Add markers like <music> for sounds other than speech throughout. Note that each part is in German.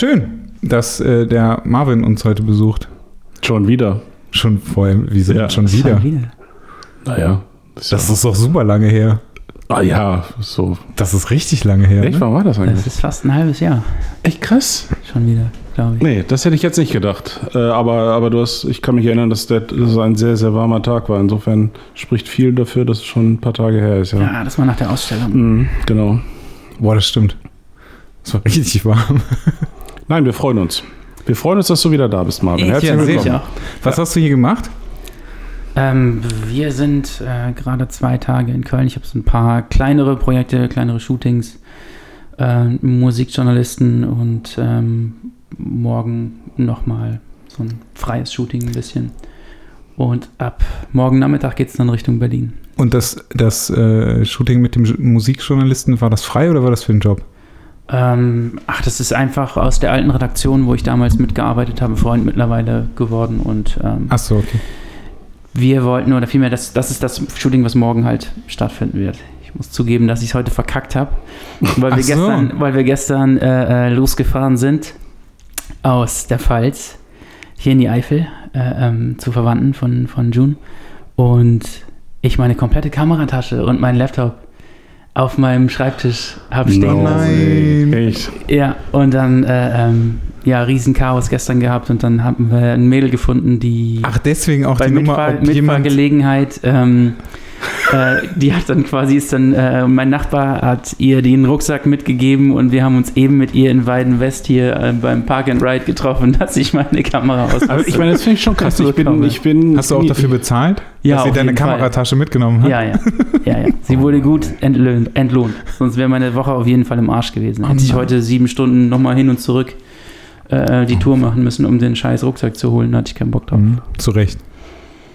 schön, dass äh, der Marvin uns heute besucht. Schon wieder. Schon vorher, wieso Ja. schon wieder? Schon wieder. Naja. Das Das ist doch super lange her. ah ja, so. Das ist richtig lange her. Echt, Ne? wann war das Das eigentlich? ist fast ein halbes Jahr. Echt krass. Schon wieder, glaube ich. Nee, das hätte ich jetzt nicht gedacht. Äh, aber, aber du hast, ich kann mich erinnern, dass, es ein sehr, sehr warmer Tag war. Insofern spricht viel dafür, dass es schon ein paar Tage her ist, ja. Ja, das war nach der Ausstellung. Mhm, genau. Boah, das stimmt. Es war richtig warm. Nein, wir freuen uns. Wir freuen uns, dass du wieder da bist, Marvin. Ich Herzlich ja, willkommen. sicher. Was hast du hier gemacht? Ähm, wir sind äh, gerade zwei Tage in Köln. Ich habe so ein paar kleinere Projekte, kleinere Shootings, äh, Musikjournalisten und ähm, morgen nochmal so ein freies Shooting ein bisschen. Und ab morgen Nachmittag geht es dann Richtung Berlin. Und das, das äh, Shooting mit dem Musikjournalisten, war das frei oder war das für einen Job? Ähm, ach, das ist einfach aus der alten Redaktion, wo ich damals mitgearbeitet habe, Freund mittlerweile geworden. Und ähm, Ach so, okay. wir wollten, oder vielmehr, das, das ist das Shooting, was morgen halt stattfinden wird. Ich muss zugeben, dass ich es heute verkackt habe, weil, wir so. gestern, weil wir gestern äh, äh, losgefahren sind aus der Pfalz hier in die Eifel äh, ähm, zu Verwandten von, von June und ich meine komplette Kameratasche und meinen Laptop auf meinem Schreibtisch habe stehen No lassen. Echt. Ja, und dann, äh, ähm, ja, Riesenchaos gestern gehabt und dann haben wir ein Mädel gefunden, die Ach, deswegen auch bei die Nummer, Mitfahr ob jemand... Mitfahrgelegenheit, ähm, äh, die hat dann quasi, ist dann, äh, mein Nachbar hat ihr den Rucksack mitgegeben und wir haben uns eben mit ihr in Weidenwest hier äh, beim Park and Ride getroffen, <laughs> dass ich meine Kamera aus. Aber ich meine, das finde ich schon krass. <laughs> Ich bin, ich bin, Hast du auch dafür bezahlt, Ja, dass sie deine jeden Fall. Kameratasche mitgenommen hat? Ja, ja, ja, ja. Sie wurde gut entlöhnt, entlohnt. Sonst wäre meine Woche auf jeden Fall im Arsch gewesen. Hätte ich nein. heute sieben Stunden nochmal hin und zurück äh, die Tour machen müssen, um den scheiß Rucksack zu holen. Da hatte ich keinen Bock drauf. Mhm, zu Recht.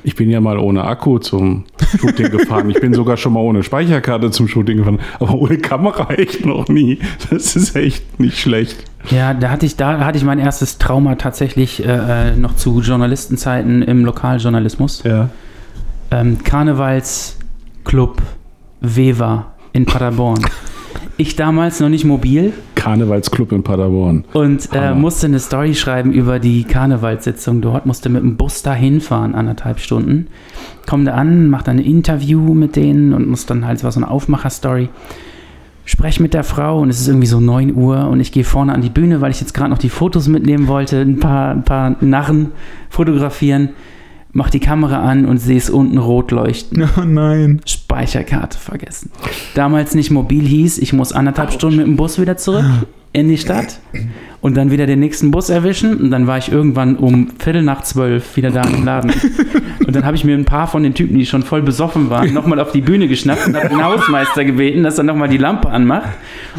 Ich bin ja mal ohne Akku zum Shooting gefahren. Ich bin sogar schon mal ohne Speicherkarte zum Shooting gefahren. Aber ohne Kamera <laughs> echt noch nie. Das ist echt nicht schlecht. Ja, da hatte ich, da hatte ich mein erstes Trauma tatsächlich äh, äh, noch zu Journalistenzeiten im Lokaljournalismus. Ja. Ähm, Karnevalsclub Wewa in Paderborn. <laughs> ich damals noch nicht mobil Karnevalsclub in Paderborn. und äh, musste eine Story schreiben über die Karnevalssitzung dort, musste mit dem Bus dahin fahren, anderthalb Stunden. Komm da an, mach dann ein Interview mit denen und muss dann halt, so eine Aufmacher-Story. Sprech mit der Frau und es ist irgendwie so 9 Uhr und ich gehe vorne an die Bühne, weil ich jetzt gerade noch die Fotos mitnehmen wollte, ein paar, ein paar Narren fotografieren. Mach die Kamera an und sehe es unten rot leuchten. <laughs> Oh nein. Speicherkarte vergessen. Damals nicht mobil hieß, ich muss anderthalb Stunden mit dem Bus wieder zurück <gasps> in die Stadt und dann wieder den nächsten Bus erwischen und dann war ich irgendwann um Viertel nach zwölf wieder da im Laden. <laughs> Und dann habe ich mir ein paar von den Typen, die schon voll besoffen waren, nochmal auf die Bühne geschnappt und habe den Hausmeister gebeten, dass er nochmal die Lampe anmacht.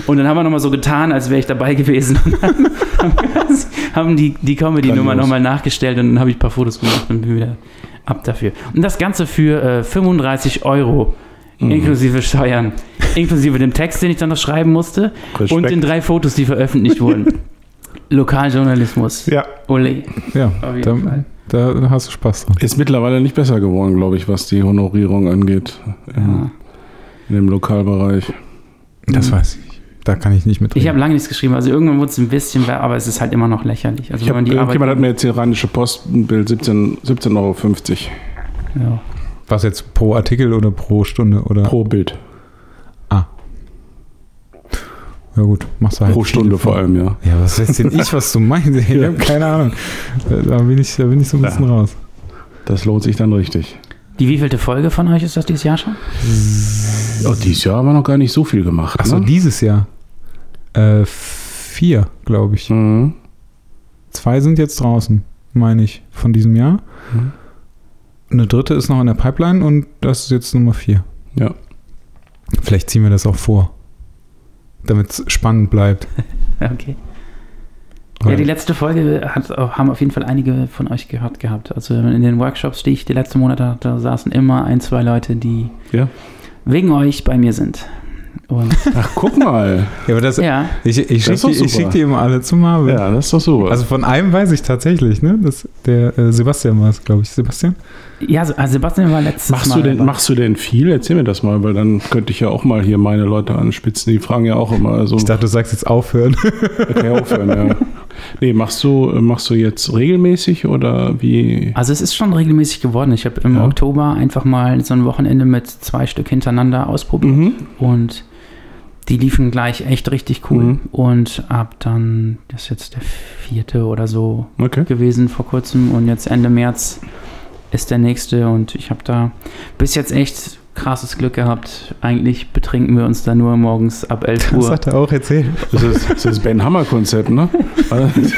Und dann haben wir nochmal so getan, als wäre ich dabei gewesen. Und dann <laughs> haben, haben die, die Comedy-Nummer nochmal nachgestellt und dann habe ich ein paar Fotos gemacht und bin wieder ab dafür. Und das Ganze für äh, 35 Euro. Mhm. Inklusive Steuern, inklusive dem Text, den ich dann noch schreiben musste Respekt. und den drei Fotos, die veröffentlicht wurden. <laughs> Lokaljournalismus. Ja. Ole. Ja, Auf jeden da, Fall. da, hast du Spaß dran. Ist mittlerweile nicht besser geworden, glaube ich, was die Honorierung angeht. Ja. In, in dem Lokalbereich. Das weiß ich. Da kann ich nicht mitreden. Ich habe lange nichts geschrieben, also irgendwann wurde es ein bisschen, aber es ist halt immer noch lächerlich. Also Ich hab, wenn man die irgendjemand hat Arbeit. mir jetzt hier Rheinische Post ein Bild 17 17,50 Euro ja. Was jetzt pro Artikel oder pro Stunde oder? pro Bild. Ja gut, machst du halt Pro Stunde vor allem, ja. Ja, was weiß denn ich, was du meinst? Ich Ja. habe keine Ahnung. Da bin ich, da bin ich so ein bisschen raus. Das lohnt sich dann richtig. Die wievielte Folge von euch ist das dieses Jahr schon? Ja, dieses Jahr haben wir noch gar nicht so viel gemacht. Achso, ne? dieses Jahr. Äh, vier, glaube ich. Mhm. Zwei sind jetzt draußen, meine ich, von diesem Jahr. Mhm. Eine dritte ist noch in der Pipeline und das ist jetzt Nummer vier. Ja. Vielleicht ziehen wir das auch vor. Damit es spannend bleibt. <laughs> Okay. Ja, die letzte Folge hat, haben auf jeden Fall einige von euch gehört gehabt. Also in den Workshops, die ich die letzten Monate hatte, da saßen immer ein, zwei Leute, die Ja. wegen euch bei mir sind. Und Ach, guck mal. ja, aber das, ja, ich, ich schicke doch die, ich super. schick die immer alle zu Marvin. Ja, das ist doch so. Also von einem weiß ich tatsächlich, ne? Das, der äh, Sebastian war es, glaube ich. Sebastian? ja also Sebastian war letztes machst, Mal du denn, machst du denn viel? Erzähl mir das mal, weil dann könnte ich ja auch mal hier meine Leute anspitzen. Die fragen ja auch immer so. Ich dachte, du sagst jetzt aufhören. Okay, aufhören, ja. <laughs> Nee, machst du, machst du jetzt regelmäßig oder wie? Also es ist schon regelmäßig geworden. Ich habe im Ja. Oktober einfach mal so ein Wochenende mit zwei Stück hintereinander ausprobiert Mhm. und die liefen gleich echt richtig cool. Mhm. Und ab dann, das ist jetzt der vierte oder so Okay. gewesen vor kurzem und jetzt Ende März ist der nächste und ich habe da bis jetzt echt krasses Glück gehabt. Eigentlich betrinken wir uns da nur morgens ab 11 Das Uhr. hat er auch erzählt. Das ist das ist Ben Hammer-Konzept, ne? <laughs>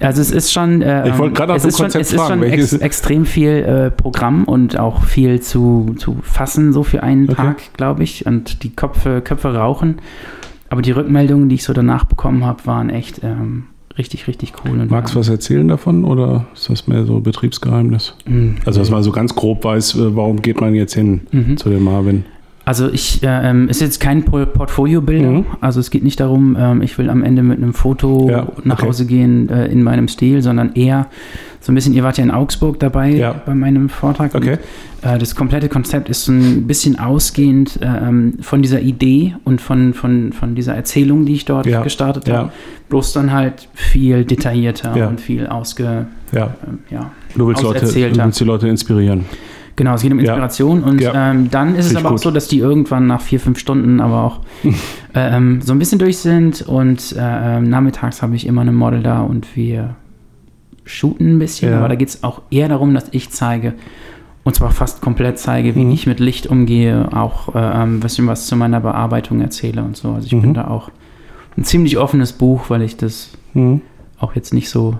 Also es ist schon, äh, Ich wollte gerade nach es dem ist schon, Konzept es ist schon ex, extrem viel äh, Programm und auch viel zu, zu fassen, so für einen Okay. Tag, glaube ich. Und die Köpfe, Köpfe rauchen. Aber die Rückmeldungen, die ich so danach bekommen habe, waren echt ähm, richtig, richtig cool. Und Magst du was erzählen davon oder ist das mehr so Betriebsgeheimnis? Mhm. Also, dass man so ganz grob weiß, äh, warum geht man jetzt hin Mhm. zu dem Marvin? Also ich, äh, ähm, ist jetzt kein Po- Portfolio-Bilder. Mhm. Also es geht nicht darum, ähm, ich will am Ende mit einem Foto Ja, nach okay. Hause gehen äh, in meinem Stil, sondern eher so ein bisschen, ihr wart ja in Augsburg dabei Ja. bei meinem Vortrag. und, Okay. Äh, das komplette Konzept ist so ein bisschen ausgehend äh, ähm, von dieser Idee und von, von, von dieser Erzählung, die ich dort Ja, gestartet habe. Bloß dann halt viel detaillierter und viel ausge... Ja, ähm, ja. du willst, Leute, du willst die Leute inspirieren. Genau, es geht um Ja. Inspiration und Ja. ähm, dann ist es Finde ich aber auch gut. so, dass die irgendwann nach vier, fünf Stunden aber auch <laughs> ähm, so ein bisschen durch sind und äh, ähm, nachmittags habe ich immer eine Model da und wir shooten ein bisschen, Ja. aber da geht es auch eher darum, dass ich zeige und zwar fast komplett zeige, wie Mhm. ich mit Licht umgehe, auch äh, ein bisschen was zu meiner Bearbeitung erzähle und so. Also ich Mhm. bin da auch ein ziemlich offenes Buch, weil ich das Mhm. auch jetzt nicht so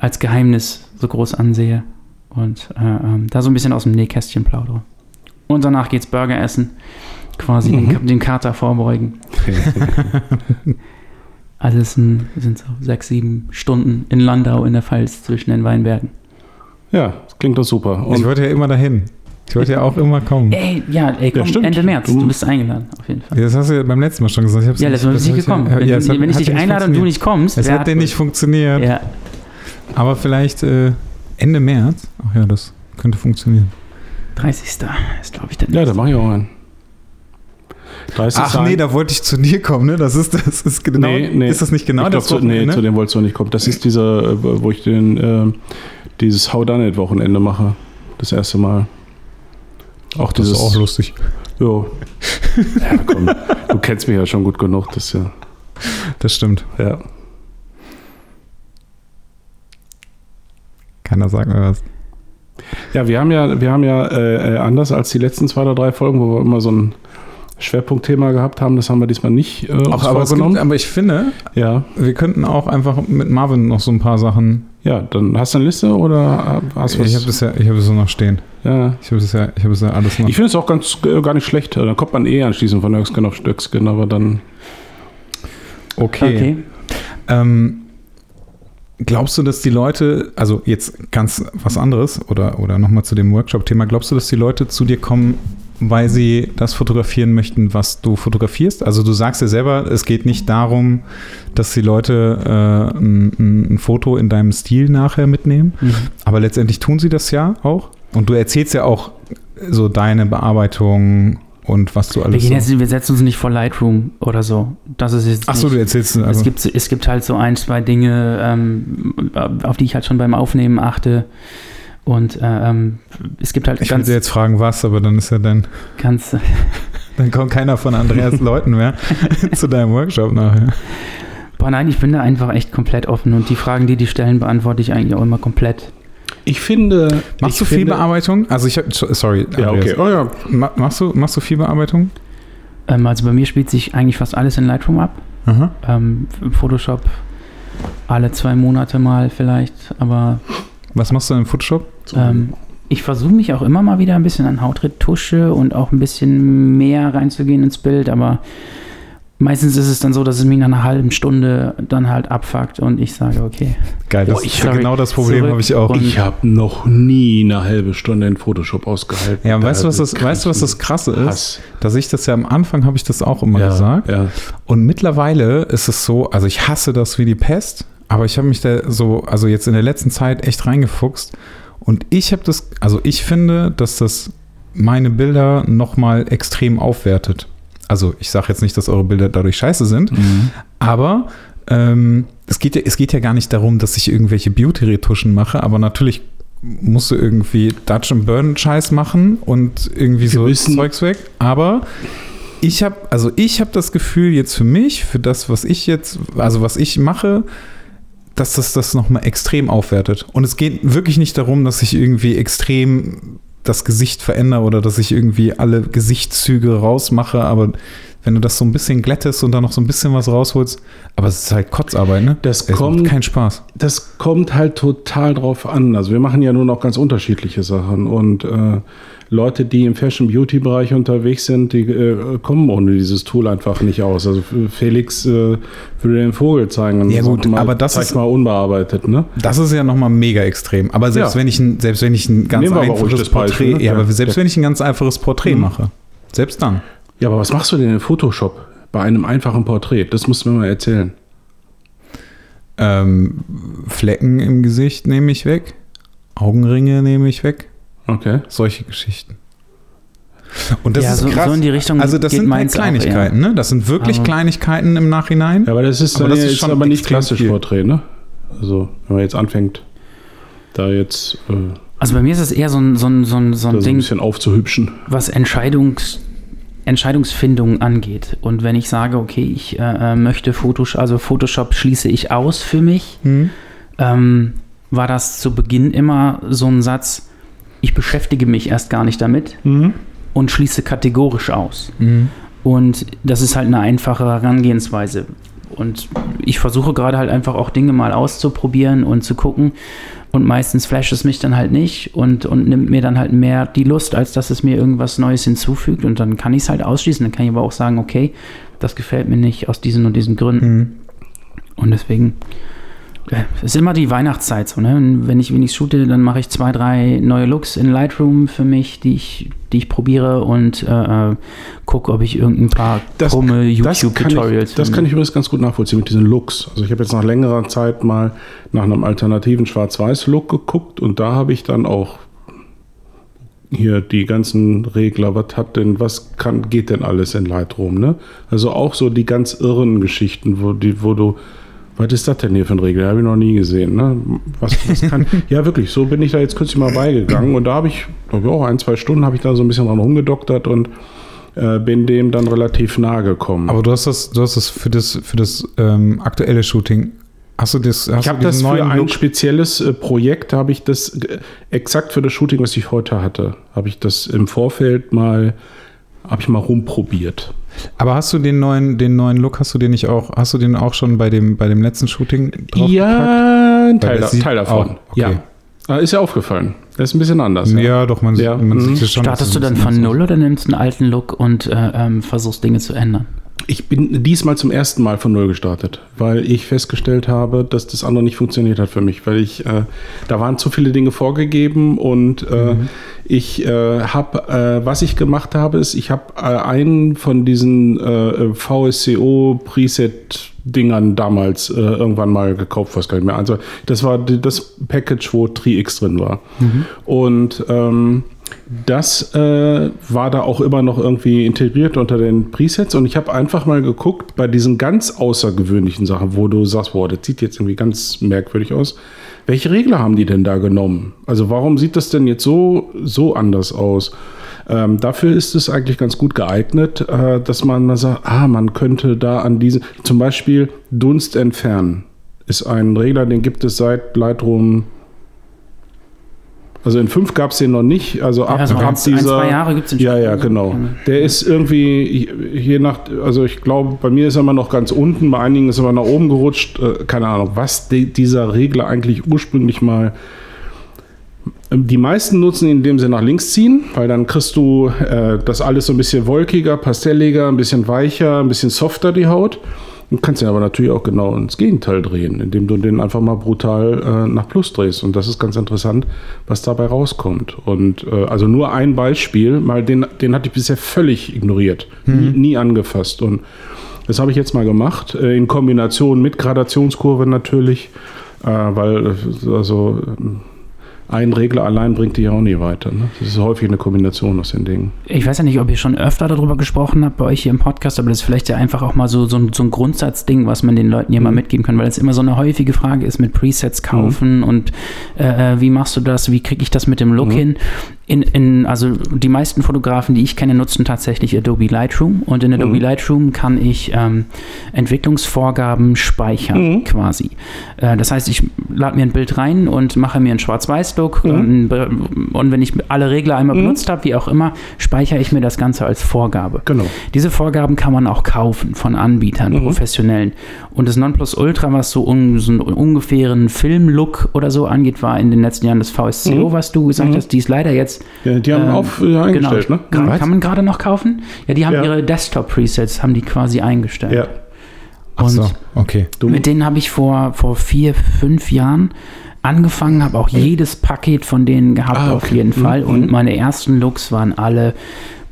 als Geheimnis so groß ansehe und äh, ähm, da so ein bisschen aus dem Nähkästchen plaudere. Und danach geht's Burger essen, quasi Mhm. den, den Kater vorbeugen. Also es sind, sind so sechs, sieben Stunden in Landau in der Pfalz zwischen den Weinbergen. Ja, das klingt doch super. Ich Und wollte ja immer dahin. Ich wollte ja auch immer kommen. Ey, ja, ey, komm, stimmt. Ende März, Du- bist eingeladen, auf jeden Fall. Das hast du ja beim letzten Mal schon gesagt. Ich hab's Ja, letztes Mal bist du nicht ich gekommen. Ja, ja, wenn, hat- wenn ich hat dich ja einlade und du nicht kommst, Es hat dir nicht funktioniert. Ja, Aber vielleicht äh, Ende März. Ach ja, das könnte funktionieren. 30. ist, glaube ich, der ja, da mache ich auch einen. 30 Ach nee, da wollte ich zu dir kommen, ne? Das ist, das ist genau. Nee, nee. Ist das nicht genau ich glaub, das zu, nee, zu dem wolltest du nicht kommen. Das ist dieser, äh, wo ich den, äh, dieses How Done It Wochenende mache. Das erste Mal. Auch das dieses. ist auch lustig. Jo. Ja, komm. du kennst mich ja schon gut genug. Das ja. Das stimmt. ja. Keiner sagt mir was. Ja, wir haben ja, wir haben ja äh, äh, anders als die letzten zwei oder drei Folgen, wo wir immer so ein Schwerpunktthema gehabt haben, das haben wir diesmal nicht äh, uns aber, es gibt, aber ich finde, ja, wir könnten auch einfach mit Marvin noch so ein paar Sachen. ja, dann hast du eine Liste oder äh, hast du was? Ich habe das ja, ich habe es so noch stehen. ja. Ich habe das ja, ich habe es ja alles noch. Ich finde es auch ganz äh, gar nicht schlecht. Dann kommt man eh anschließend von Höchsken auf Stöcksken, aber dann. okay. Okay. Ähm, glaubst du, dass die Leute, also jetzt ganz was anderes oder, oder nochmal zu dem Workshop-Thema, glaubst du, dass die Leute zu dir kommen, weil sie das fotografieren möchten, was du fotografierst? Also du sagst ja selber, es geht nicht darum, dass die Leute äh, ein, ein- Foto in deinem Stil nachher mitnehmen, Mhm. aber letztendlich tun sie das ja auch. Und du erzählst ja auch so deine Bearbeitung und was du Wir, alles so. jetzt, wir setzen uns nicht vor Lightroom oder so. Das ist jetzt Achso, du erzählst es, also. gibt, es gibt halt so ein, zwei Dinge, ähm, auf die ich halt schon beim Aufnehmen achte. Und äh, ähm, es gibt halt Ich ganz, sie jetzt fragen, was, aber dann ist ja dann. ganz <laughs> Dann kommt keiner von Andreas Leuten mehr <laughs> zu deinem Workshop nachher. boah nein, ich bin da einfach echt komplett offen und die Fragen, die die stellen, beantworte ich eigentlich auch immer komplett. Ich finde. Machst ich du viel finde, Bearbeitung? Also ich hab, sorry. Ja, okay. Oh ja. Ma- Machst du, machst du viel Bearbeitung? Ähm, also bei mir spielt sich eigentlich fast alles in Lightroom ab. Aha. Ähm, im Photoshop alle zwei Monate mal vielleicht, aber Was machst du im Photoshop? Ähm, ich versuche mich auch immer mal wieder ein bisschen an Hautretusche und auch ein bisschen mehr reinzugehen ins Bild, aber meistens ist es dann so, dass es mich nach einer halben Stunde dann halt abfuckt und ich sage, okay. Geil, das Boah, ich- ist sorry. genau das Problem habe ich auch. Ich habe noch nie eine halbe Stunde in Photoshop ausgehalten. Ja, weißt du, was das, krieg weißt du, was das Krasse ist? Hass. Dass ich das ja am Anfang habe ich das auch immer Ja, gesagt. ja. Und mittlerweile ist es so, also ich hasse das wie die Pest, aber ich habe mich da so, also jetzt in der letzten Zeit echt reingefuchst. Und ich habe das, also ich finde, dass das meine Bilder nochmal extrem aufwertet. Also ich sage jetzt nicht, dass eure Bilder dadurch scheiße sind, Mhm. aber ähm, es geht, ja, es geht ja gar nicht darum, dass ich irgendwelche Beauty-Retuschen mache, aber natürlich musst du irgendwie Dutch and Burn Scheiß machen und irgendwie so wissen- Zeugs weg. Aber ich habe, also ich habe das Gefühl jetzt für mich, für das, was ich jetzt, also was ich mache, dass das das nochmal extrem aufwertet. Und es geht wirklich nicht darum, dass ich irgendwie extrem das Gesicht verändere oder dass ich irgendwie alle Gesichtszüge rausmache, aber wenn du das so ein bisschen glättest und dann noch so ein bisschen was rausholst, aber es ist halt Kotzarbeit, ne? Das es kommt- keinen Spaß. Das kommt halt total drauf an. Also wir machen ja nur noch ganz unterschiedliche Sachen und äh, Leute, die im Fashion Beauty Bereich unterwegs sind, die äh, kommen ohne dieses Tool einfach nicht aus. Also Felix äh, würde den Vogel zeigen. und Ja, gut, mal, aber das ist- mal unbearbeitet, ne? Das ist ja nochmal mega extrem. Aber selbst Ja. wenn ich ein, selbst wenn ich ein ganz einfaches Porträt, ne? Ja. aber selbst Ja. wenn ich ein ganz einfaches Porträt Mhm. mache, selbst dann. Ja, aber was machst du denn in Photoshop bei einem einfachen Porträt? Das musst du mir mal erzählen. Ähm, Flecken im Gesicht nehme ich weg, Augenringe nehme ich weg, Okay. solche Geschichten. Und das ja, ist so, krass. so in die Richtung also das geht sind halt Kleinigkeiten, ne? Das sind wirklich Aber- Kleinigkeiten im Nachhinein. Ja, aber das ist, Aber dann das ja ist jetzt schon aber nicht klassisch viel. Porträt, ne? Also, wenn man jetzt anfängt, da jetzt äh, Also bei mir ist es eher so ein, so ein, so ein, so ein das ein Ding, bisschen aufzuhübschen. was Entscheidungs, Entscheidungsfindung angeht. Und wenn ich sage, okay, ich äh, äh, möchte Photoshop, also Photoshop schließe ich aus für mich, Hm? ähm, war das zu Beginn immer so ein Satz, ich beschäftige mich erst gar nicht damit und schließe kategorisch aus. Mhm. Und das ist halt eine einfache Herangehensweise. Und ich versuche gerade halt einfach auch Dinge mal auszuprobieren und zu gucken. Und meistens flasht es mich dann halt nicht und, und nimmt mir dann halt mehr die Lust, als dass es mir irgendwas Neues hinzufügt. Und dann kann ich es halt ausschließen. Dann kann ich aber auch sagen, okay, das gefällt mir nicht aus diesen und diesen Gründen. Mhm. Und deswegen es ist immer die Weihnachtszeit so, ne? Und Wenn ich wenig shoote, dann mache ich zwei, drei neue Looks in Lightroom für mich, die ich, die ich probiere und äh, äh, gucke, ob ich irgendein paar Das- krumme Das YouTube-Tutorials ich, das kann ich übrigens ganz gut nachvollziehen mit diesen Looks. Also ich habe jetzt nach längerer Zeit mal nach einem alternativen Schwarz-Weiß-Look geguckt und da habe ich dann auch hier die ganzen Regler, was hat denn, was kann, geht denn alles in Lightroom, ne? Also auch so die ganz irren Geschichten, wo, die, wo du, was ist das denn hier für ein Regler? Habe ich noch nie gesehen, ne? Was, was kann, <laughs> ja, wirklich, so bin ich da jetzt kürzlich mal beigegangen und da habe ich, glaube ich, auch ein, zwei Stunden habe ich da so ein bisschen dran rumgedoktert und äh, bin dem dann relativ nahe gekommen. Aber du hast das, du hast das für das, für das ähm, aktuelle Shooting. Hast du das, hast ich habe das für ein Look? spezielles äh, Projekt, habe ich das äh, exakt für das Shooting, was ich heute hatte, habe ich das im Vorfeld mal, habe ich mal rumprobiert. Aber hast du den neuen, den neuen Look, hast du den nicht auch, hast du den auch schon bei dem, bei dem letzten Shooting draufgepackt? Ja, ein Teil, Teil davon. auch- okay. Ja. Ah, Ist ja aufgefallen. Das ist ein bisschen anders. Ja, doch, man, Ja, man mhm. sieht es schon. Startest es du dann von Null oder nimmst einen alten Look und äh, ähm, versuchst Dinge zu ändern? Ich bin diesmal zum ersten Mal von Null gestartet, weil ich festgestellt habe, dass das andere nicht funktioniert hat für mich, weil ich, äh, da waren zu viele Dinge vorgegeben und äh, ich äh, habe, äh, was ich gemacht habe, ist, ich habe äh, einen von diesen äh, VSCO Preset Dingern damals irgendwann mal gekauft, weiß gar nicht mehr. Also das war das Package, wo Tri-X drin war. Und ähm, das äh, war da auch immer noch irgendwie integriert unter den Presets und ich habe einfach mal geguckt bei diesen ganz außergewöhnlichen Sachen, wo du sagst, boah, das sieht jetzt irgendwie ganz merkwürdig aus. Welche Regler haben die denn da genommen? Also warum sieht das denn jetzt so, so anders aus? Ähm, dafür ist es eigentlich ganz gut geeignet, äh, dass man mal sagt, ah, man könnte da an diesen, zum Beispiel Dunst entfernen, ist ein Regler, den gibt es seit Lightroom also in 5 gab es den noch nicht. Also ab, Ja, so ab ein, ein, dieser. zwei Jahre gibt es den Ja, schon. ja, genau. Der ist irgendwie, je nach, also ich glaube, bei mir ist er immer noch ganz unten, bei einigen ist er immer nach oben gerutscht. Äh, keine Ahnung, was die, dieser Regler eigentlich ursprünglich mal. Die meisten nutzen ihn, indem sie nach links ziehen, weil dann kriegst du äh, das alles so ein bisschen wolkiger, pastelliger, ein bisschen weicher, ein bisschen softer die Haut. Du kannst ihn aber natürlich auch genau ins Gegenteil drehen, indem du den einfach mal brutal äh, nach Plus drehst. Und das ist ganz interessant, was dabei rauskommt. Und äh, also nur ein Beispiel, mal den, den hatte ich bisher völlig ignoriert, nie, nie angefasst. Und das habe ich jetzt mal gemacht, äh, in Kombination mit Gradationskurve natürlich, äh, weil äh, also ähm, ein Regler allein bringt dich auch nie weiter. Ne? Das ist häufig eine Kombination aus den Dingen. Ich weiß ja nicht, ob ihr schon öfter darüber gesprochen habt bei euch hier im Podcast, aber das ist vielleicht ja einfach auch mal so, so, ein, so ein Grundsatzding, was man den Leuten hier mal mitgeben kann, weil es immer so eine häufige Frage ist mit Presets kaufen und äh, äh wie machst du das, wie kriege ich das mit dem Look hin? In, in, also die meisten Fotografen, die ich kenne, nutzen tatsächlich Adobe Lightroom und in Adobe Lightroom kann ich ähm, Entwicklungsvorgaben speichern quasi. Äh, das heißt, ich lade mir ein Bild rein und mache mir einen Schwarz-Weiß-Look und, und wenn ich alle Regler einmal benutzt habe, wie auch immer, speichere ich mir das Ganze als Vorgabe. Genau. Diese Vorgaben kann man auch kaufen von Anbietern, professionellen. Und das Nonplusultra, was so, un, so einen ungefähren Filmlook oder so angeht, war in den letzten Jahren das VSCO, was du gesagt hast. Die ist leider jetzt Ja, die haben ähm, auf, äh, eingestellt, genau. ne? Kann, kann man gerade noch kaufen? Ja, die haben Ja. ihre Desktop-Presets, haben die quasi eingestellt. Ja. Ach so, Und okay. mit denen habe ich vor, vor vier, fünf Jahren angefangen, habe auch jedes Paket von denen gehabt, Ah, auf okay. jeden Mhm. Fall. Und Mhm. meine ersten Looks waren alle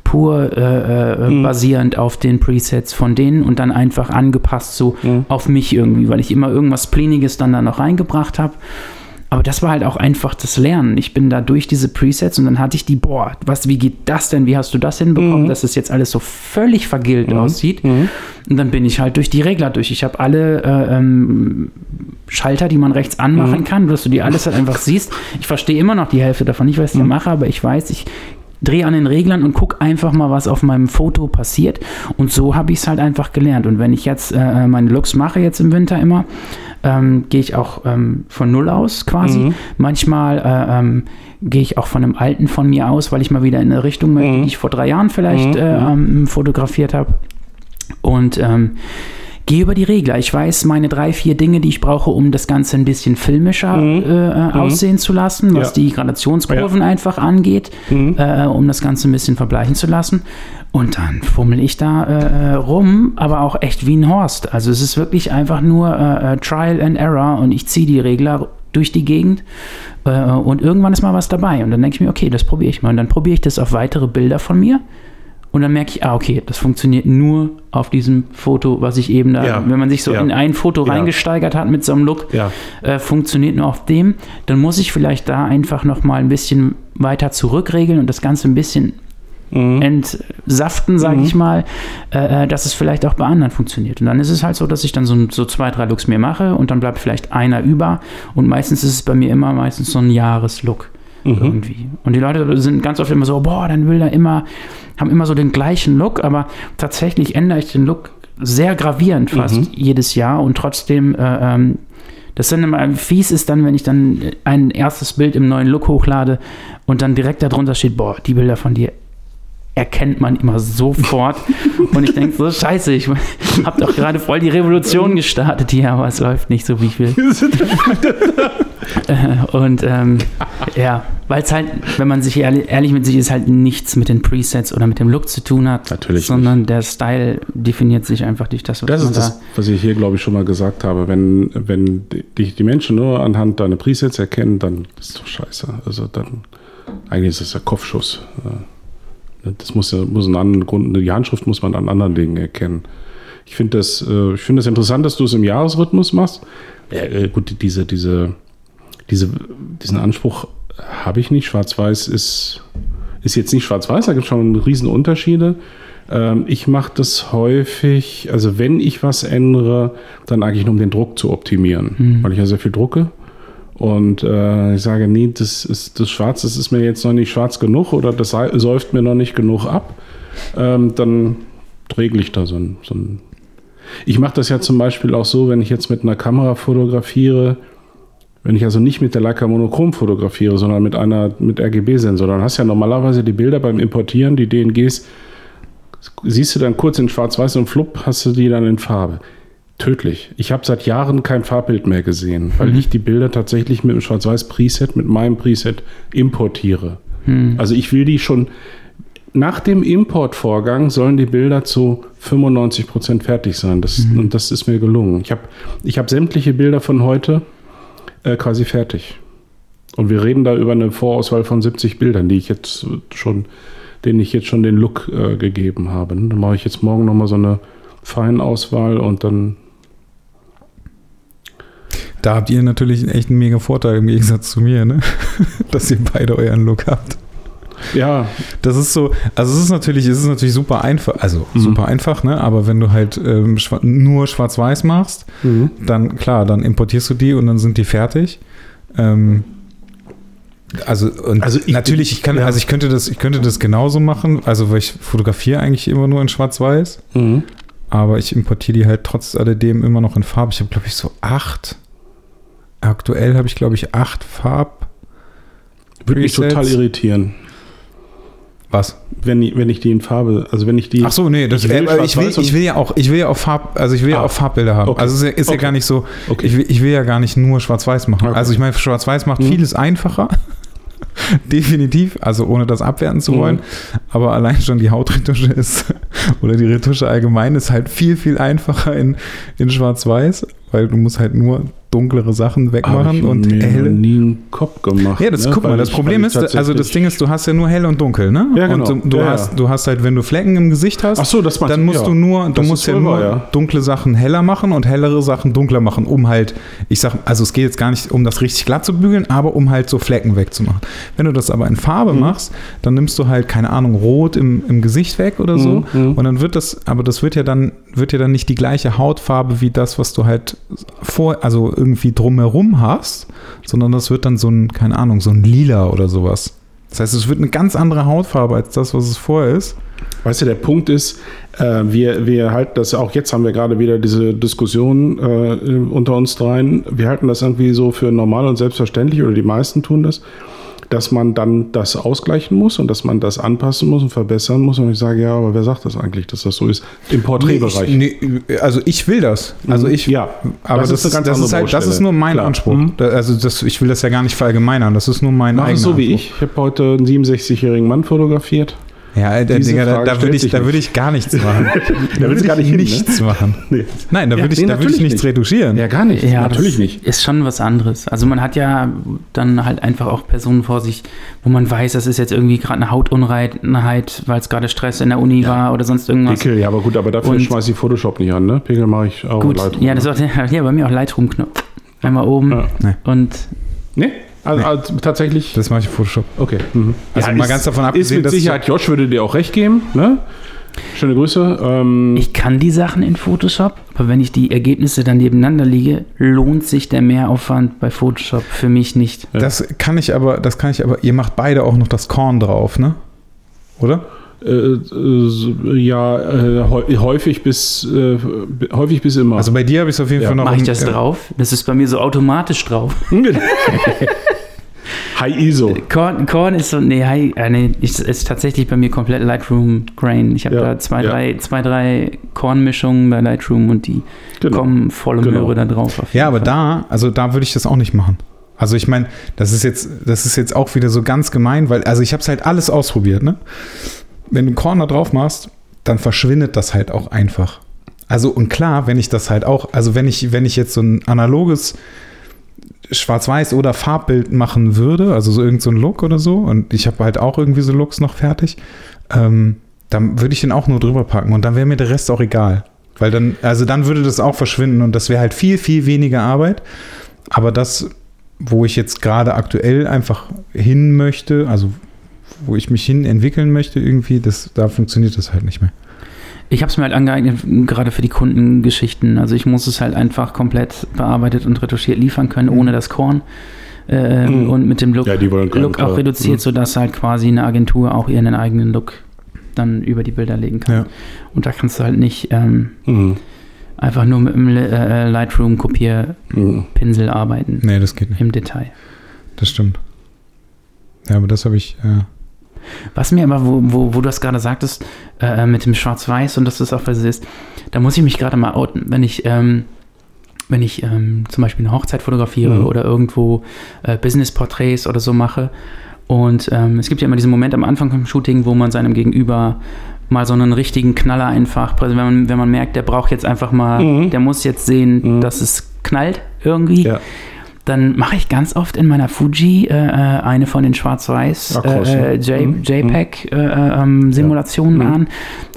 pur äh, äh, Mhm. basierend auf den Presets von denen und dann einfach angepasst so Mhm. auf mich irgendwie, weil ich immer irgendwas Pleniges dann da noch reingebracht habe. Aber das war halt auch einfach das Lernen. Ich bin da durch diese Presets und dann hatte ich die, boah, was, wie geht das denn? Wie hast du das hinbekommen, dass es jetzt alles so völlig vergillt aussieht? Und dann bin ich halt durch die Regler durch. Ich habe alle äh, ähm, Schalter, die man rechts anmachen kann, dass du die alles halt einfach siehst. Ich verstehe immer noch die Hälfte davon nicht, was ich da mache, aber ich weiß, ich drehe an den Reglern und gucke einfach mal, was auf meinem Foto passiert. Und so habe ich es halt einfach gelernt. Und wenn ich jetzt äh, meine Looks mache, jetzt im Winter immer, ähm, gehe ich auch ähm, von Null aus quasi. Manchmal äh, ähm, gehe ich auch von einem alten von mir aus, weil ich mal wieder in eine Richtung möchte, die ich vor drei Jahren vielleicht äh, ähm, fotografiert habe. Und ähm, gehe über die Regler. Ich weiß meine drei, vier Dinge, die ich brauche, um das Ganze ein bisschen filmischer äh, äh, aussehen zu lassen, was Ja. die Gradationskurven einfach angeht, äh, um das Ganze ein bisschen verbleichen zu lassen. Und dann fummel ich da äh, äh, rum, aber auch echt wie ein Horst. Also es ist wirklich einfach nur äh, Trial and Error und ich ziehe die Regler durch die Gegend und irgendwann ist mal was dabei. Und dann denke ich mir, okay, das probiere ich mal. Und dann probiere ich das auf weitere Bilder von mir. Und dann merke ich, ah, okay, das funktioniert nur auf diesem Foto, was ich eben da, Ja. wenn man sich so Ja. in ein Foto Ja. reingesteigert hat mit so einem Look, äh, funktioniert nur auf dem, dann muss ich vielleicht da einfach nochmal ein bisschen weiter zurückregeln und das Ganze ein bisschen Mhm. entsaften, sage ich mal, äh, äh, dass es vielleicht auch bei anderen funktioniert. Und dann ist es halt so, dass ich dann so, so zwei, drei Looks mir mache und dann bleibt vielleicht einer über und meistens ist es bei mir immer meistens so ein Jahreslook irgendwie. Und die Leute sind ganz oft immer so, boah, dann will er immer, haben immer so den gleichen Look, aber tatsächlich ändere ich den Look sehr gravierend fast jedes Jahr und trotzdem äh, ähm, das dann immer fies ist dann, wenn ich dann ein erstes Bild im neuen Look hochlade und dann direkt darunter steht, boah, die Bilder von dir erkennt man immer sofort. <laughs> und ich denke so, scheiße, ich habe doch gerade voll die Revolution gestartet hier, aber es läuft nicht so, wie ich will. <laughs> <laughs> Und ähm, <laughs> ja, weil es halt, wenn man sich ehrlich, ehrlich mit sich ist, halt nichts mit den Presets oder mit dem Look zu tun hat. Natürlich Sondern der Style definiert sich einfach durch das, was Das man ist das, was ich hier, glaube ich, schon mal gesagt habe. Wenn, wenn dich die Menschen nur anhand deiner Presets erkennen, dann ist doch scheiße. Also dann, eigentlich ist das der Kopfschuss. Das muss muss einen anderen Grund, die Handschrift muss man an anderen Dingen erkennen. Ich finde das, äh, ich finde das interessant, dass du es im Jahresrhythmus machst. Ja, äh, gut, diese, diese, diese, diesen Anspruch habe ich nicht. Schwarz-Weiß ist, ist jetzt nicht schwarz-weiß, da gibt es schon riesen Unterschiede. Ähm, ich mache das häufig, also wenn ich was ändere, dann eigentlich nur um den Druck zu optimieren, weil ich ja sehr viel drucke. Und äh, ich sage, nee, das ist das Schwarz, das ist mir jetzt noch nicht schwarz genug oder das säuft mir noch nicht genug ab. Ähm, dann regle ich da so ein, so ein ich mache das ja zum Beispiel auch so, wenn ich jetzt mit einer Kamera fotografiere, wenn ich also nicht mit der Leica Monochrom fotografiere, sondern mit einer mit RGB-Sensor, dann hast du ja normalerweise die Bilder beim Importieren, die DNGs, siehst du dann kurz in Schwarz-Weiß und flupp, hast du die dann in Farbe. Tödlich. Ich habe seit Jahren kein Farbbild mehr gesehen, weil ich die Bilder tatsächlich mit dem Schwarz-Weiß-Preset, mit meinem Preset importiere. Also ich will die schon, nach dem Importvorgang sollen die Bilder zu 95% fertig sein. Das, Und das ist mir gelungen. Ich habe ich hab sämtliche Bilder von heute äh, quasi fertig. Und wir reden da über eine Vorauswahl von 70 Bildern, die ich jetzt schon, denen ich jetzt schon den Look äh, gegeben habe. Dann mache ich jetzt morgen nochmal so eine Feinauswahl und dann. Da habt ihr natürlich echt einen mega Vorteil im Gegensatz zu mir, ne? <laughs> dass ihr beide euren Look habt. Ja, Das ist so, also es ist natürlich, es ist natürlich super einfach, also Mhm. super einfach, ne? Aber wenn du halt ähm, schwa nur schwarz-weiß machst, Mhm. dann klar, dann importierst du die und dann sind die fertig. Ähm, also, und Also ich- natürlich, ich kann, ja. also ich könnte das, ich könnte das genauso machen, also weil ich fotografiere eigentlich immer nur in Schwarz-Weiß, Mhm. aber ich importiere die halt trotz alledem immer noch in Farbe. Ich habe, glaube ich, so acht. Aktuell habe ich, glaube ich, acht Farb. Würde mich total irritieren, Was? wenn ich, wenn ich die in Farbe, also wenn ich die. Ach so, nee, das, Ich will äh, ich, will, ich will ja auch, ich will ja auch Farb, also ich will ja Ah, auch Farbbilder haben. okay. Also es ist, ja, ist ja Okay. gar nicht so, Okay. ich, will, ich will ja gar nicht nur Schwarz-Weiß machen. Also ich meine, Schwarz-Weiß macht Mhm. vieles einfacher. <laughs> Definitiv, also ohne das abwerten zu Mhm. wollen. Aber allein schon die Hautretusche ist, <laughs> oder die Retusche allgemein ist halt viel, viel einfacher in, in Schwarz-Weiß, weil du musst halt nur dunklere Sachen wegmachen und mir helle. nie einen Kopf gemacht. Ja, das ne? guck mal, das Problem ist, also das Ding ist, du hast ja nur hell und dunkel, ne? Ja, genau. Und du, du, Ja, ja. hast, du hast halt, wenn du Flecken im Gesicht hast, Ach so, das dann musst ja. du nur, du Das musst ja nur wahr, ja. dunkle Sachen heller machen und hellere Sachen dunkler machen, um halt, ich sag, also es geht jetzt gar nicht um das richtig glatt zu bügeln, aber um halt so Flecken wegzumachen. Wenn du das aber in Farbe Mhm. machst, dann nimmst du halt, keine Ahnung, Rot im, im Gesicht weg oder so Mhm, mhm. und dann wird das, aber das wird ja dann, wird ja dann nicht die gleiche Hautfarbe wie das, was du halt vor, also irgendwie drumherum hast, sondern das wird dann so ein, keine Ahnung, so ein Lila oder sowas. Das heißt, es wird eine ganz andere Hautfarbe als das, was es vorher ist. Weißt du, der Punkt ist, äh, wir, wir halten das auch jetzt haben wir gerade wieder diese Diskussion äh, unter uns dreien. Wir halten das irgendwie so für normal und selbstverständlich, oder die meisten tun das, dass man dann das ausgleichen muss und dass man das anpassen muss und verbessern muss. Und ich sage, ja, aber wer sagt das eigentlich, dass das so ist? Im Porträtbereich. Nee, nee, also ich will das. Also ich, ja, aber das, ist, das, ist, halt, das ist nur mein Klar. Anspruch. Mhm. Da, also das, ich will das ja gar nicht verallgemeinern. Das ist nur mein Mach eigener so wie Anspruch. ich. Ich habe heute einen 67-jährigen Mann fotografiert. Ja, Alter, Diese Digga, da, da würde ich, da würde ich gar nichts <laughs> machen. da würde du gar ich nicht hin, ne? nichts machen. Nee. Nein, da Ja, würde ich, nee, da würde ich nichts nicht. retuschieren. Ja, gar nicht. Ja, natürlich das nicht. Ist schon was anderes. Also man hat ja dann halt einfach auch Personen vor sich, wo man weiß, das ist jetzt irgendwie gerade eine Hautunreinheit, weil es gerade Stress in der Uni war oder sonst irgendwas. Pickel, ja, aber gut, aber dafür Und- schmeiße ich Photoshop nicht an, ne? Pickel mache ich auch Gut, Lightroom. ja, das ist auch, <laughs> ja, bei mir auch Lightroom-Knopf. Einmal oben Ja. Und Nee, also, Nee. also tatsächlich. Das mache ich in Photoshop. Okay. Mhm. Also mal ganz davon Ist abgesehen, mit dass ich- Sicherheit, Josh würde dir auch recht geben, ne? Schöne Grüße. Ähm, ich kann die Sachen in Photoshop, aber wenn ich die Ergebnisse dann nebeneinander liege, lohnt sich der Mehraufwand bei Photoshop für mich nicht. Ja. Das kann ich aber, das kann ich aber, ihr macht beide auch noch das Korn drauf, ne? Oder? äh, äh, so- ja, äh, häu- häufig bis häufig bis immer. Also bei dir habe ich es auf jeden Ja. Fall noch. Mache ich das drauf? Das ist bei mir so automatisch drauf. <laughs> High ISO. Korn, Korn ist so, nee, hi, äh, nee, ist, ist tatsächlich bei mir komplett Lightroom Grain. Ich habe Ja, da zwei, ja. drei, zwei, drei Kornmischungen bei Lightroom und die Genau. kommen volle Genau. Möhre da drauf. auf Ja, aber Fall. da, also da würde ich das auch nicht machen. Also ich meine, das ist jetzt, das ist jetzt auch wieder so ganz gemein, weil, also ich habe es halt alles ausprobiert, ne? Wenn du einen Korn da drauf machst, dann verschwindet das halt auch einfach. Also und klar, wenn ich das halt auch, also wenn ich, wenn ich jetzt so ein analoges Schwarz-Weiß oder Farbbild machen würde, also so irgend so Look oder so, und ich habe halt auch irgendwie so Looks noch fertig, ähm, dann würde ich den auch nur drüber packen und dann wäre mir der Rest auch egal. Weil dann, also dann würde das auch verschwinden und das wäre halt viel, viel weniger Arbeit. Aber das, wo ich jetzt gerade aktuell einfach hin möchte, also wo ich mich hin entwickeln möchte, irgendwie, das, da funktioniert das halt nicht mehr. Ich habe es mir halt angeeignet, gerade für die Kundengeschichten. Also ich muss es halt einfach komplett bearbeitet und retuschiert liefern können, ohne das Korn. Äh, Mhm. Und mit dem Look, Ja, Look auch reduziert, Mhm. sodass halt quasi eine Agentur auch ihren eigenen Look dann über die Bilder legen kann. Ja. Und da kannst du halt nicht ähm, Mhm. einfach nur mit dem äh, Lightroom-Kopierpinsel Mhm. arbeiten Nee, das geht nicht. im Detail. Das stimmt. Ja, aber das habe ich, äh, Was mir aber, wo, wo, wo du das gerade sagtest, äh, mit dem Schwarz-Weiß und dass das auch was ist, da muss ich mich gerade mal outen. Wenn ich, ähm, wenn ich ähm, zum Beispiel eine Hochzeit fotografiere Mhm. oder irgendwo äh, Business-Porträts oder so mache und ähm, es gibt ja immer diesen Moment am Anfang vom Shooting, wo man seinem Gegenüber mal so einen richtigen Knaller einfach, wenn man, wenn man merkt, der braucht jetzt einfach mal, Mhm. der muss jetzt sehen, Mhm. dass es knallt irgendwie Ja. Dann mache ich ganz oft in meiner Fuji äh, äh eine von den Schwarz-Weiß Ja, krass, äh? J- Mhm. JPEG-Simulationen Ja. Mhm. an.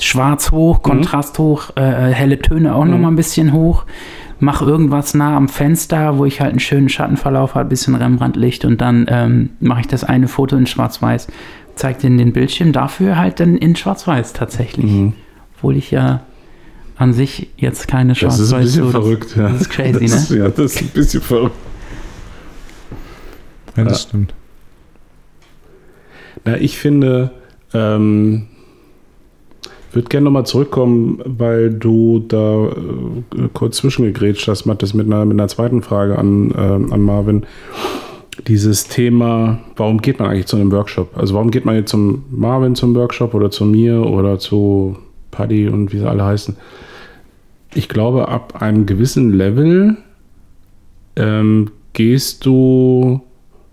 Schwarz hoch, Kontrast hoch, äh, äh, helle Töne auch noch Mhm. mal ein bisschen hoch. Mache irgendwas nah am Fenster, wo ich halt einen schönen Schattenverlauf habe, bisschen Rembrandt-Licht und dann ähm, mache ich das eine Foto in Schwarz-Weiß, zeige den den Bildschirm, dafür halt dann in Schwarz-Weiß tatsächlich. Mhm. Obwohl ich ja an sich jetzt keine Das Schwarz-Weiß ist ein bisschen so- verrückt. Ja. Das ist crazy, das, ne? Ja, das ist ein bisschen verrückt. Ja, das Ja. stimmt. Na, ich finde, ähm, würde gerne nochmal zurückkommen, weil du da äh, kurz zwischengegrätscht hast, Mathis, mit einer, mit einer zweiten Frage an, ähm, an Marvin. Dieses Thema, warum geht man eigentlich zu einem Workshop? Also warum geht man jetzt zum Marvin zum Workshop oder zu mir oder zu Paddy und wie sie alle heißen? Ich glaube, ab einem gewissen Level ähm, gehst du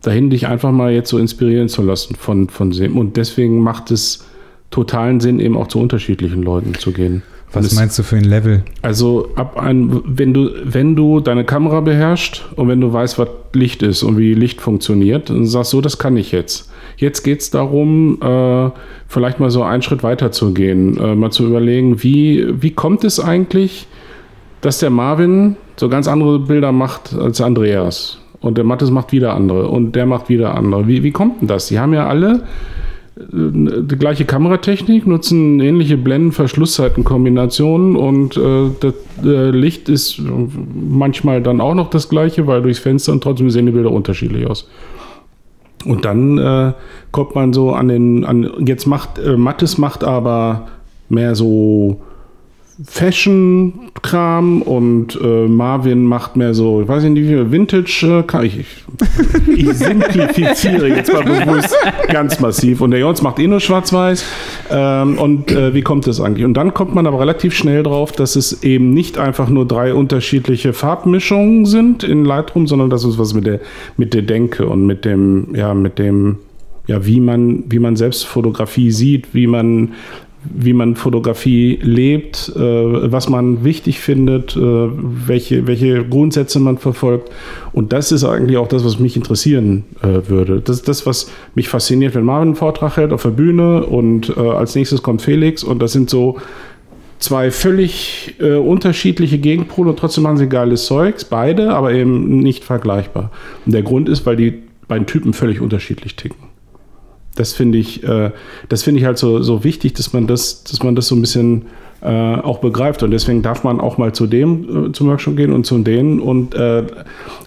dahin, dich einfach mal jetzt so inspirieren zu lassen von, von Sim. Und deswegen macht es totalen Sinn, eben auch zu unterschiedlichen Leuten zu gehen. Was es- meinst du für ein Level? also ab einem, wenn du, wenn du deine Kamera beherrschst und wenn du weißt, was Licht ist und wie Licht funktioniert, dann sagst du, so, das kann ich jetzt. Jetzt geht es darum, äh, vielleicht mal so einen Schritt weiter zu gehen, äh, mal zu überlegen, wie, wie kommt es eigentlich, dass der Marvin so ganz andere Bilder macht als Andreas. Und der Mattes macht wieder andere und der macht wieder andere. Wie, wie kommt denn das? Die haben ja alle äh, die gleiche Kameratechnik, nutzen ähnliche Blenden-Verschlusszeitenkombinationen und äh, das äh, Licht ist manchmal dann auch noch das gleiche, weil durchs Fenster und trotzdem sehen die Bilder unterschiedlich aus. Und dann äh, kommt man so an den, an, jetzt macht, äh, Mattes macht aber mehr so Fashion-Kram und äh, Marvin macht mehr so, ich weiß nicht, wie viel Vintage-Kram. Ich, ich, ich simplifiziere jetzt mal bewusst ganz massiv. Und der Jons macht eh nur schwarz-weiß. Ähm, und äh, wie kommt das eigentlich? Und dann kommt man aber relativ schnell drauf, dass es eben nicht einfach nur drei unterschiedliche Farbmischungen sind in Lightroom, sondern dass es was mit der, mit der Denke und mit dem, ja, mit dem, ja, wie man, wie man selbst Fotografie sieht, wie man, wie man Fotografie lebt, äh, was man wichtig findet, äh, welche, welche Grundsätze man verfolgt. Und das ist eigentlich auch das, was mich interessieren äh, würde. Das ist das, was mich fasziniert, wenn Marvin einen Vortrag hält auf der Bühne und als nächstes kommt Felix und das sind so zwei völlig unterschiedliche Gegenpole und trotzdem machen sie geiles Zeugs, beide, aber eben nicht vergleichbar. Und der Grund ist, weil die beiden Typen völlig unterschiedlich ticken. Das finde ich, äh, das ich halt so, so wichtig, dass man das, dass man das so ein bisschen äh, auch begreift. Und deswegen darf man auch mal zu dem äh, zum Workshop gehen und zu denen und äh,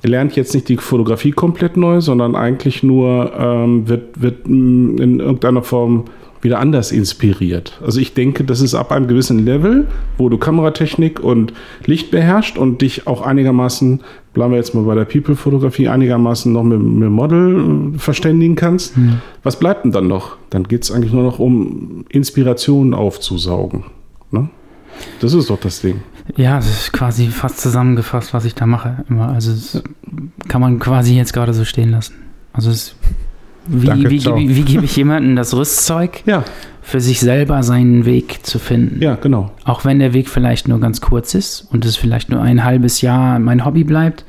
lernt jetzt nicht die Fotografie komplett neu, sondern eigentlich nur ähm, wird, wird mh, in irgendeiner Form wieder anders inspiriert. Also ich denke, das ist ab einem gewissen Level, wo du Kameratechnik und Licht beherrschst und dich auch einigermaßen, bleiben wir jetzt mal bei der People-Fotografie, einigermaßen noch mit, mit Model äh, verständigen kannst. Was bleibt denn dann noch? Dann geht es eigentlich nur noch um Inspirationen aufzusaugen. Ne? Das ist doch das Ding. Ja, das ist quasi fast zusammengefasst, was ich da mache. Immer. Also das kann man quasi jetzt gerade so stehen lassen. Also es, wie, Danke, wie, wie, wie gebe ich jemandem das Rüstzeug, Ja, für sich selber seinen Weg zu finden? ja, genau. Auch wenn der Weg vielleicht nur ganz kurz ist und es vielleicht nur ein halbes Jahr mein Hobby bleibt.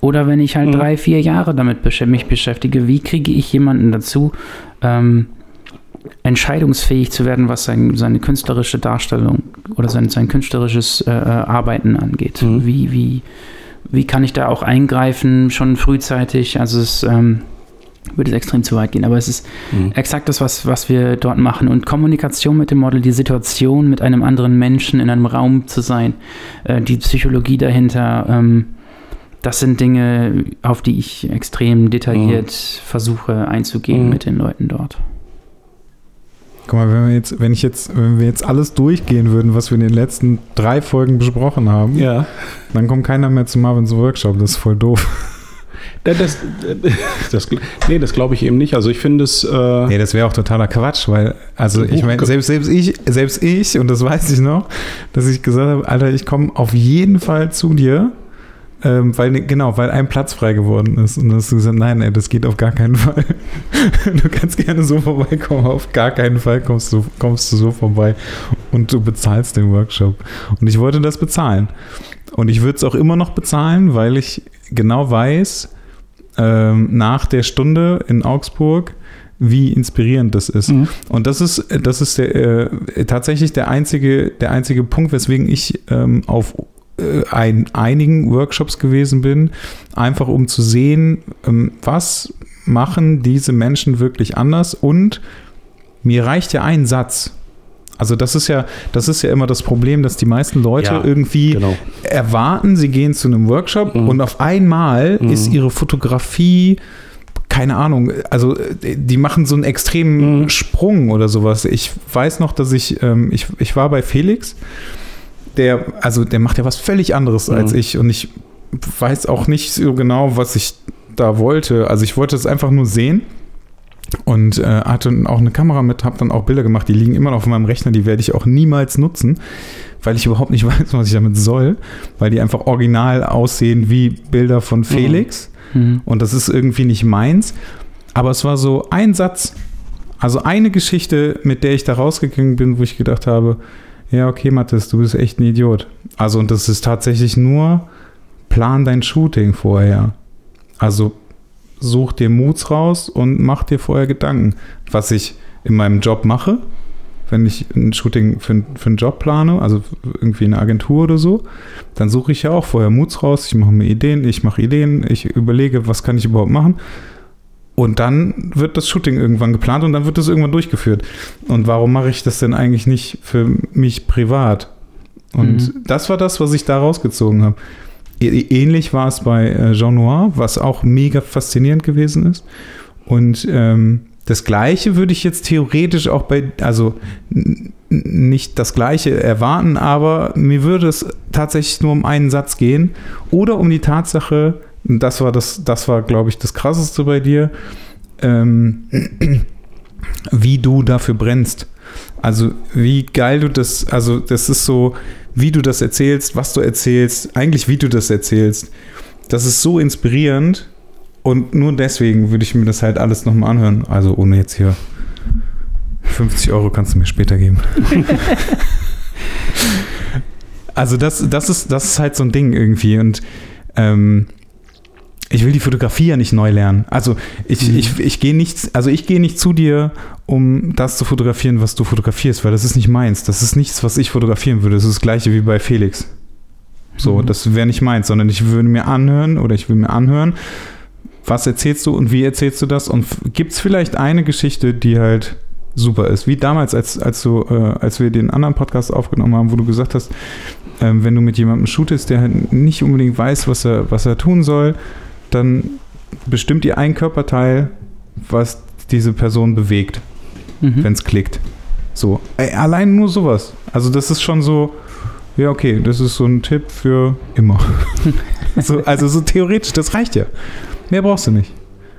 Oder wenn ich halt Mhm. drei, vier Jahre damit mich beschäftige, wie kriege ich jemanden dazu, ähm, entscheidungsfähig zu werden, was sein, seine künstlerische Darstellung oder sein, sein künstlerisches äh, äh, Arbeiten angeht? Mhm. Wie, wie, wie kann ich da auch eingreifen, schon frühzeitig? Also es ähm, würde es extrem zu weit gehen, aber es ist Mhm. exakt das, was, was wir dort machen. Und Kommunikation mit dem Model, die Situation mit einem anderen Menschen in einem Raum zu sein, äh, die Psychologie dahinter, ähm, das sind Dinge, auf die ich extrem detailliert versuche einzugehen Mhm. mit den Leuten dort. Guck mal, wenn wir jetzt, wenn ich jetzt, wenn wir jetzt alles durchgehen würden, was wir in den letzten drei Folgen besprochen haben, Ja. dann kommt keiner mehr zu Marvins Workshop. Das ist voll doof. Das, das, das, nee, das glaube ich eben nicht. Also ich finde es. Äh, Nee, das wäre auch totaler Quatsch, weil, also ich meine, selbst, selbst ich, selbst ich, und das weiß ich noch, dass ich gesagt habe, Alter, ich komme auf jeden Fall zu dir, ähm, weil, genau, weil ein Platz frei geworden ist. Und dann hast du gesagt, nein, ey, das geht auf gar keinen Fall. <laughs> Du kannst gerne so vorbeikommen, auf gar keinen Fall kommst du, kommst du so vorbei und du bezahlst den Workshop. Und ich wollte das bezahlen. Und ich würde es auch immer noch bezahlen, weil ich genau weiß, ähm, nach der Stunde in Augsburg, wie inspirierend das ist. Mhm. Und das ist, das ist der, äh, tatsächlich der einzige, der einzige Punkt, weswegen ich ähm, auf äh, ein, einigen Workshops gewesen bin, einfach um zu sehen, ähm, was machen diese Menschen wirklich anders und mir reicht ja ein Satz. Also das ist ja, das ist ja immer das Problem, dass die meisten Leute Ja, irgendwie genau. erwarten, sie gehen zu einem Workshop Mhm. und auf einmal Mhm. ist ihre Fotografie, keine Ahnung, also äh, die machen so einen extremen Mhm. Sprung oder sowas. Ich weiß noch, dass ich, ähm, ich, ich war bei Felix, der, also der macht ja was völlig anderes Mhm. als ich und ich weiß auch nicht so genau, was ich da wollte. Also ich wollte es einfach nur sehen und äh, hatte auch eine Kamera mit, habe dann auch Bilder gemacht, die liegen immer noch auf meinem Rechner, die werde ich auch niemals nutzen, weil ich überhaupt nicht <laughs> weiß, was ich damit soll, weil die einfach original aussehen wie Bilder von Felix Mhm. und das ist irgendwie nicht meins. Aber es war so ein Satz, also eine Geschichte, mit der ich da rausgegangen bin, wo ich gedacht habe, ja, okay, Mathis, du bist echt ein Idiot. Also, und das ist tatsächlich nur, plan dein Shooting vorher. Also, such dir Moods raus und mach dir vorher Gedanken. Was ich in meinem Job mache, wenn ich ein Shooting für, für einen Job plane, also irgendwie eine Agentur oder so, dann suche ich ja auch vorher Moods raus, ich mache mir Ideen, ich mache Ideen, ich überlege, was kann ich überhaupt machen. Und dann wird das Shooting irgendwann geplant und dann wird das irgendwann durchgeführt. Und warum mache ich das denn eigentlich nicht für mich privat? Und Mhm. das war das, was ich da rausgezogen habe. Ähnlich war es bei äh, Jean Noir, was auch mega faszinierend gewesen ist. Und ähm, das Gleiche würde ich jetzt theoretisch auch bei, also nicht das Gleiche erwarten, aber mir würde es tatsächlich nur um einen Satz gehen oder um die Tatsache, das war das, das war, glaube ich, das Krasseste bei dir, ähm, <clears throat> wie du dafür brennst. Also wie geil du das, also das ist so, wie du das erzählst, was du erzählst, eigentlich wie du das erzählst. Das ist so inspirierend und nur deswegen würde ich mir das halt alles nochmal anhören. Also ohne jetzt hier 50 Euro kannst du mir später geben. <laughs> also das, das, ist, das ist halt so ein Ding irgendwie und ähm, ich will die Fotografie ja nicht neu lernen. Also ich, Mhm. ich, ich gehe nicht, also ich gehe nicht zu dir, um das zu fotografieren, was du fotografierst, weil das ist nicht meins. Das ist nichts, was ich fotografieren würde. Das ist das gleiche wie bei Felix. So, Mhm. das wäre nicht meins, sondern ich würde mir anhören oder ich will mir anhören, was erzählst du und wie erzählst du das? Und gibt es vielleicht eine Geschichte, die halt super ist? Wie damals, als, als, du, äh, als wir den anderen Podcast aufgenommen haben, wo du gesagt hast, ähm, wenn du mit jemandem shootest, der halt nicht unbedingt weiß, was er, was er tun soll, dann bestimmt ihr ein Körperteil, was diese Person bewegt, Mhm. wenn es klickt. So, allein nur sowas. Also das ist schon so, ja okay, das ist so ein Tipp für immer. <laughs> so, also so theoretisch, das reicht ja. Mehr brauchst du nicht.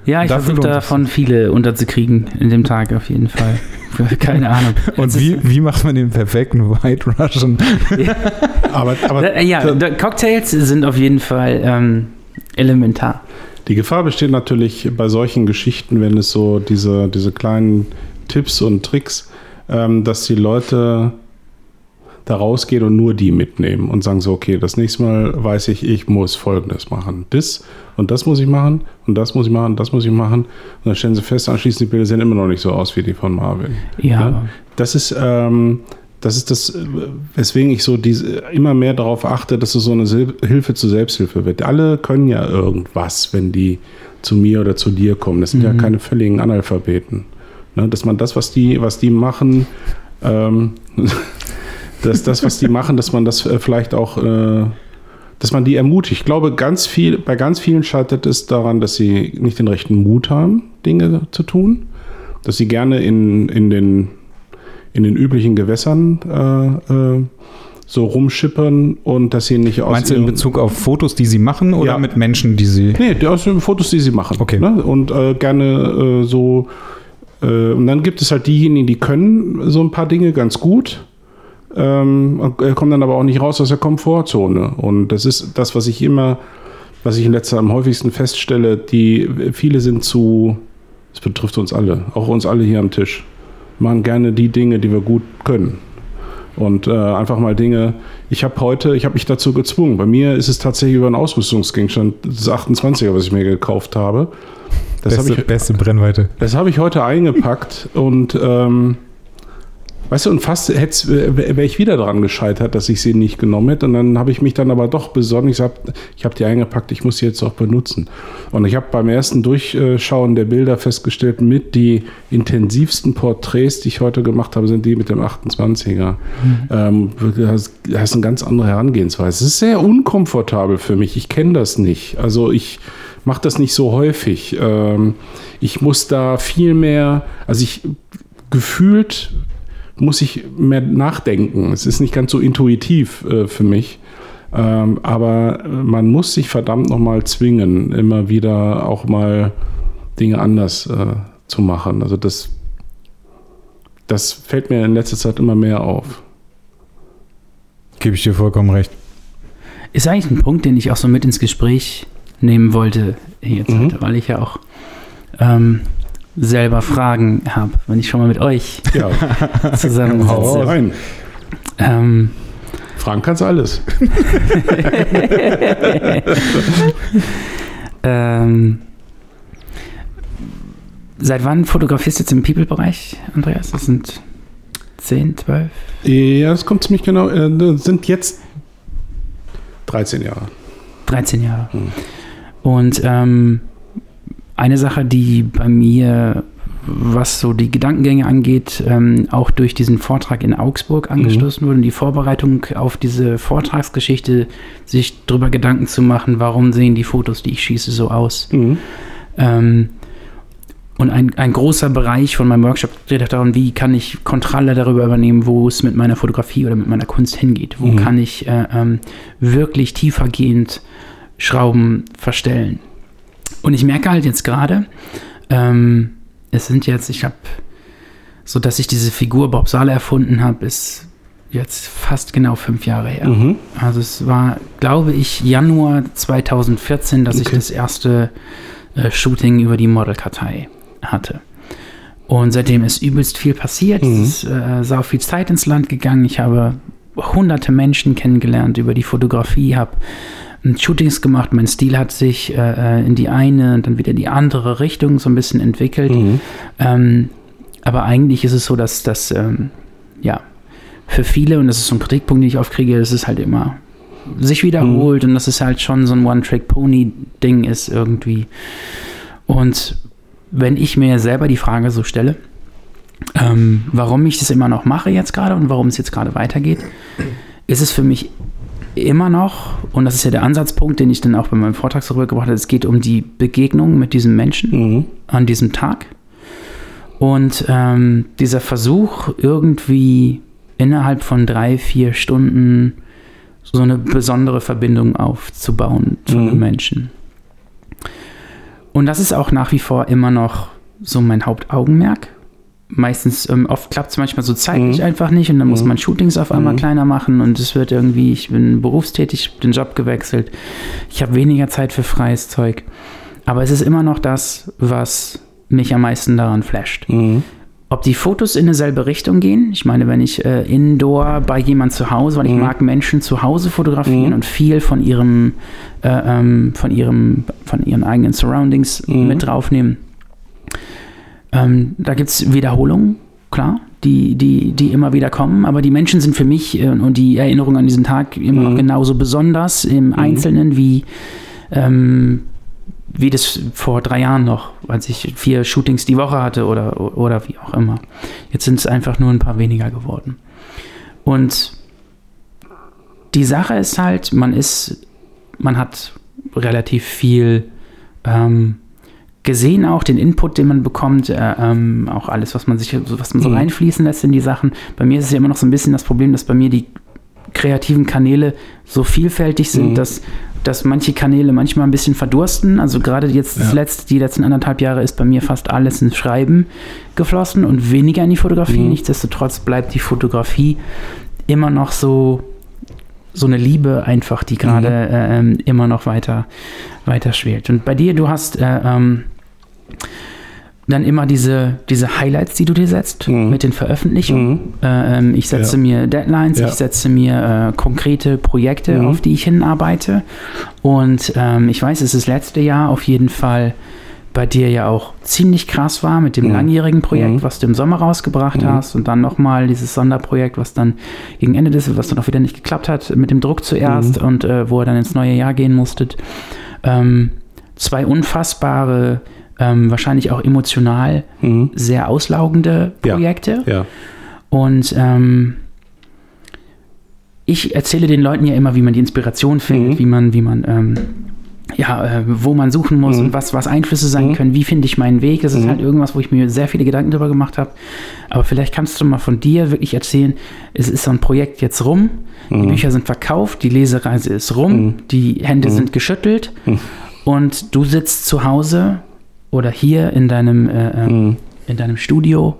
Ja, ich versuche davon viele unterzukriegen in dem Tag auf jeden Fall. <laughs> Keine Ahnung. Und wie, wie macht man den perfekten White Russian? <laughs> Aber, aber Äh, ja, Cocktails sind auf jeden Fall ähm, elementar. Die Gefahr besteht natürlich bei solchen Geschichten, wenn es so diese, diese kleinen Tipps und Tricks, ähm, dass die Leute da rausgehen und nur die mitnehmen und sagen so, okay, das nächste Mal weiß ich, ich muss Folgendes machen. Das und das muss ich machen und das muss ich machen, das muss ich machen. Und dann stellen sie fest, anschließend die Bilder sehen immer noch nicht so aus wie die von Marvin. Ja. Ja. Das ist, ähm, das ist das, weswegen ich so diese, immer mehr darauf achte, dass es so eine Sil Hilfe zur Selbsthilfe wird. Alle können ja irgendwas, wenn die zu mir oder zu dir kommen. Das sind ja Mhm. keine völligen Analphabeten. Ne? Dass man das, was die, was die machen, ähm, <laughs> dass das, was die machen, dass man das äh, vielleicht auch, äh, dass man die ermutigt. Ich glaube, ganz viel, bei ganz vielen scheitert es daran, dass sie nicht den rechten Mut haben, Dinge zu tun, dass sie gerne in, in, den, in den üblichen Gewässern äh, äh, so rumschippern und dass sie nicht aus Meinst du in Bezug auf Fotos, die sie machen oder Ja. mit Menschen, die sie. Nee, aus den Fotos, die sie machen. Okay. Ne? Und äh, gerne äh, so. Äh, und dann gibt es halt diejenigen, die können so ein paar Dinge ganz gut. Ähm, äh, kommen dann aber auch nicht raus aus der Komfortzone. Und das ist das, was ich immer, was ich in letzter Zeit am häufigsten feststelle, die viele sind zu, das betrifft uns alle, auch uns alle hier am Tisch, machen gerne die Dinge, die wir gut können. Und äh, einfach mal Dinge. Ich habe heute, ich habe mich dazu gezwungen. Bei mir ist es tatsächlich über einen Ausrüstungsgegenstand, das 28er, was ich mir gekauft habe. Das beste, ich, beste Brennweite. das habe ich heute eingepackt und ähm, weißt du, und fast wäre ich wieder daran gescheitert, dass ich sie nicht genommen hätte. Und dann habe ich mich dann aber doch besonnen. Ich habe ich hab die eingepackt, ich muss sie jetzt auch benutzen. Und ich habe beim ersten Durchschauen der Bilder festgestellt, mit die intensivsten Porträts, die ich heute gemacht habe, sind die mit dem 28er. Ähm, das das ist eine ganz andere Herangehensweise. Es ist sehr unkomfortabel für mich. Ich kenne das nicht. Also ich mache das nicht so häufig. Ähm, ich muss da viel mehr, also ich gefühlt muss ich mehr nachdenken. Es ist nicht ganz so intuitiv äh, für mich. Ähm, aber man muss sich verdammt nochmal zwingen, immer wieder auch mal Dinge anders äh, zu machen. Also das, das fällt mir in letzter Zeit immer mehr auf. Gebe ich dir vollkommen recht. Ist eigentlich ein Punkt, den ich auch so mit ins Gespräch nehmen wollte jetzt Mhm. heute, weil ich ja auch ähm, selber Fragen habe, wenn ich schon mal mit euch Ja, <laughs> hau zusammensitze. rein. ähm, Fragen kannst alles. <laughs> ähm, seit wann fotografierst du jetzt im People-Bereich, Andreas? Das sind 10, 12? Ja, das kommt ziemlich genau. Äh, das sind jetzt 13 Jahre. 13 Jahre. Hm. Und ähm, eine Sache, die bei mir, was so die Gedankengänge angeht, ähm, auch durch diesen Vortrag in Augsburg angestoßen wurde, und die Vorbereitung auf diese Vortragsgeschichte, sich darüber Gedanken zu machen, warum sehen die Fotos, die ich schieße, so aus. Mhm. Ähm, und ein, ein großer Bereich von meinem Workshop dreht auch darum, wie kann ich Kontrolle darüber übernehmen, wo es mit meiner Fotografie oder mit meiner Kunst hingeht. Wo Mhm. kann ich äh, ähm, wirklich tiefergehend Schrauben verstellen. Und ich merke halt jetzt gerade, ähm, es sind jetzt, ich habe, so dass ich diese Figur Bob Sala erfunden habe, ist jetzt fast genau fünf Jahre her. Mhm. Also es war, glaube ich, Januar 2014, dass ich Okay. das erste äh, Shooting über die Modelkartei hatte. Und seitdem ist übelst viel passiert. Mhm. Es ist äh, sau viel Zeit ins Land gegangen. Ich habe hunderte Menschen kennengelernt über die Fotografie, habe Shootings gemacht. Mein Stil hat sich äh, äh, in die eine und dann wieder in die andere Richtung so ein bisschen entwickelt. Mhm. Ähm, aber eigentlich ist es so, dass das, ähm, ja, für viele, und das ist so ein Kritikpunkt, den ich oft kriege, es ist halt immer sich wiederholt und das ist halt schon so ein One-Trick-Pony-Ding ist irgendwie. Und wenn ich mir selber die Frage so stelle, ähm, warum ich das immer noch mache jetzt gerade und warum es jetzt gerade weitergeht, ist es für mich immer noch, und das ist ja der Ansatzpunkt, den ich dann auch bei meinem Vortrag so rübergebracht habe, es geht um die Begegnung mit diesem Menschen Mhm. an diesem Tag. Und ähm, dieser Versuch, irgendwie innerhalb von drei, vier Stunden so eine besondere Verbindung aufzubauen zu Mhm. einem Menschen. Und das ist auch nach wie vor immer noch so mein Hauptaugenmerk. Meistens, ähm, oft klappt es manchmal so zeitlich Mhm. einfach nicht und dann muss Mhm. man Shootings auf einmal Mhm. kleiner machen und es wird irgendwie, ich bin berufstätig, den Job gewechselt, ich habe weniger Zeit für freies Zeug. Aber es ist immer noch das, was mich am meisten daran flasht. Mhm. Ob die Fotos in dieselbe Richtung gehen, ich meine, wenn ich äh, indoor bei jemand zu Hause, weil ich Mhm. mag Menschen zu Hause fotografieren Mhm. und viel von ihrem, äh, ähm, von ihrem, von ihren eigenen Surroundings mit draufnehmen. Ähm, da gibt es Wiederholungen, klar, die, die, die immer wieder kommen, aber die Menschen sind für mich äh, und die Erinnerung an diesen Tag immer noch Mhm. genauso besonders im Einzelnen wie ähm, wie das vor drei Jahren noch, als ich vier Shootings die Woche hatte oder, oder wie auch immer. Jetzt sind es einfach nur ein paar weniger geworden. Und die Sache ist halt, man ist, man hat relativ viel ähm, gesehen, auch den Input, den man bekommt, äh, ähm, auch alles, was man sich, was man so Mhm. reinfließen lässt in die Sachen. Bei mir ist es ja immer noch so ein bisschen das Problem, dass bei mir die kreativen Kanäle so vielfältig sind, Mhm. dass, dass manche Kanäle manchmal ein bisschen verdursten. Also gerade jetzt das Ja. letzte, die letzten anderthalb Jahre ist bei mir fast alles ins Schreiben geflossen und weniger in die Fotografie. Mhm. Nichtsdestotrotz bleibt die Fotografie immer noch so so eine Liebe einfach, die gerade Mhm. äh, ähm, immer noch weiter, weiter schwelt. Und bei dir, du hast äh, ähm, dann immer diese, diese Highlights, die du dir setzt Mhm. mit den Veröffentlichungen. Mhm. Äh, ähm, ich setze Ja. mir Deadlines, Ja. ich setze mir äh, konkrete Projekte, Mhm. auf die ich hinarbeite. Und ähm, ich weiß, es ist das letzte Jahr auf jeden Fall bei dir ja auch ziemlich krass war mit dem Mhm. langjährigen Projekt, Mhm. was du im Sommer rausgebracht Mhm. hast und dann nochmal dieses Sonderprojekt, was dann gegen Ende des, was dann auch wieder nicht geklappt hat, mit dem Druck zuerst Mhm. und äh, wo ihr dann ins neue Jahr gehen musstet. Ähm, zwei unfassbare, ähm, wahrscheinlich auch emotional Mhm. sehr auslaugende Ja. Projekte. Ja. Und ähm, ich erzähle den Leuten ja immer, wie man die Inspiration findet, Mhm. wie man, wie man, ähm, ja, äh, wo man suchen muss Mhm. und was, was Einflüsse sein Mhm. können, wie finde ich meinen Weg. Das ist Mhm. halt irgendwas, wo ich mir sehr viele Gedanken drüber gemacht habe. Aber vielleicht kannst du mal von dir wirklich erzählen, es ist so ein Projekt jetzt rum, die Mhm. Bücher sind verkauft, die Lesereise ist rum, Mhm. die Hände sind geschüttelt und du sitzt zu Hause oder hier in deinem äh, äh, Mhm. in deinem Studio.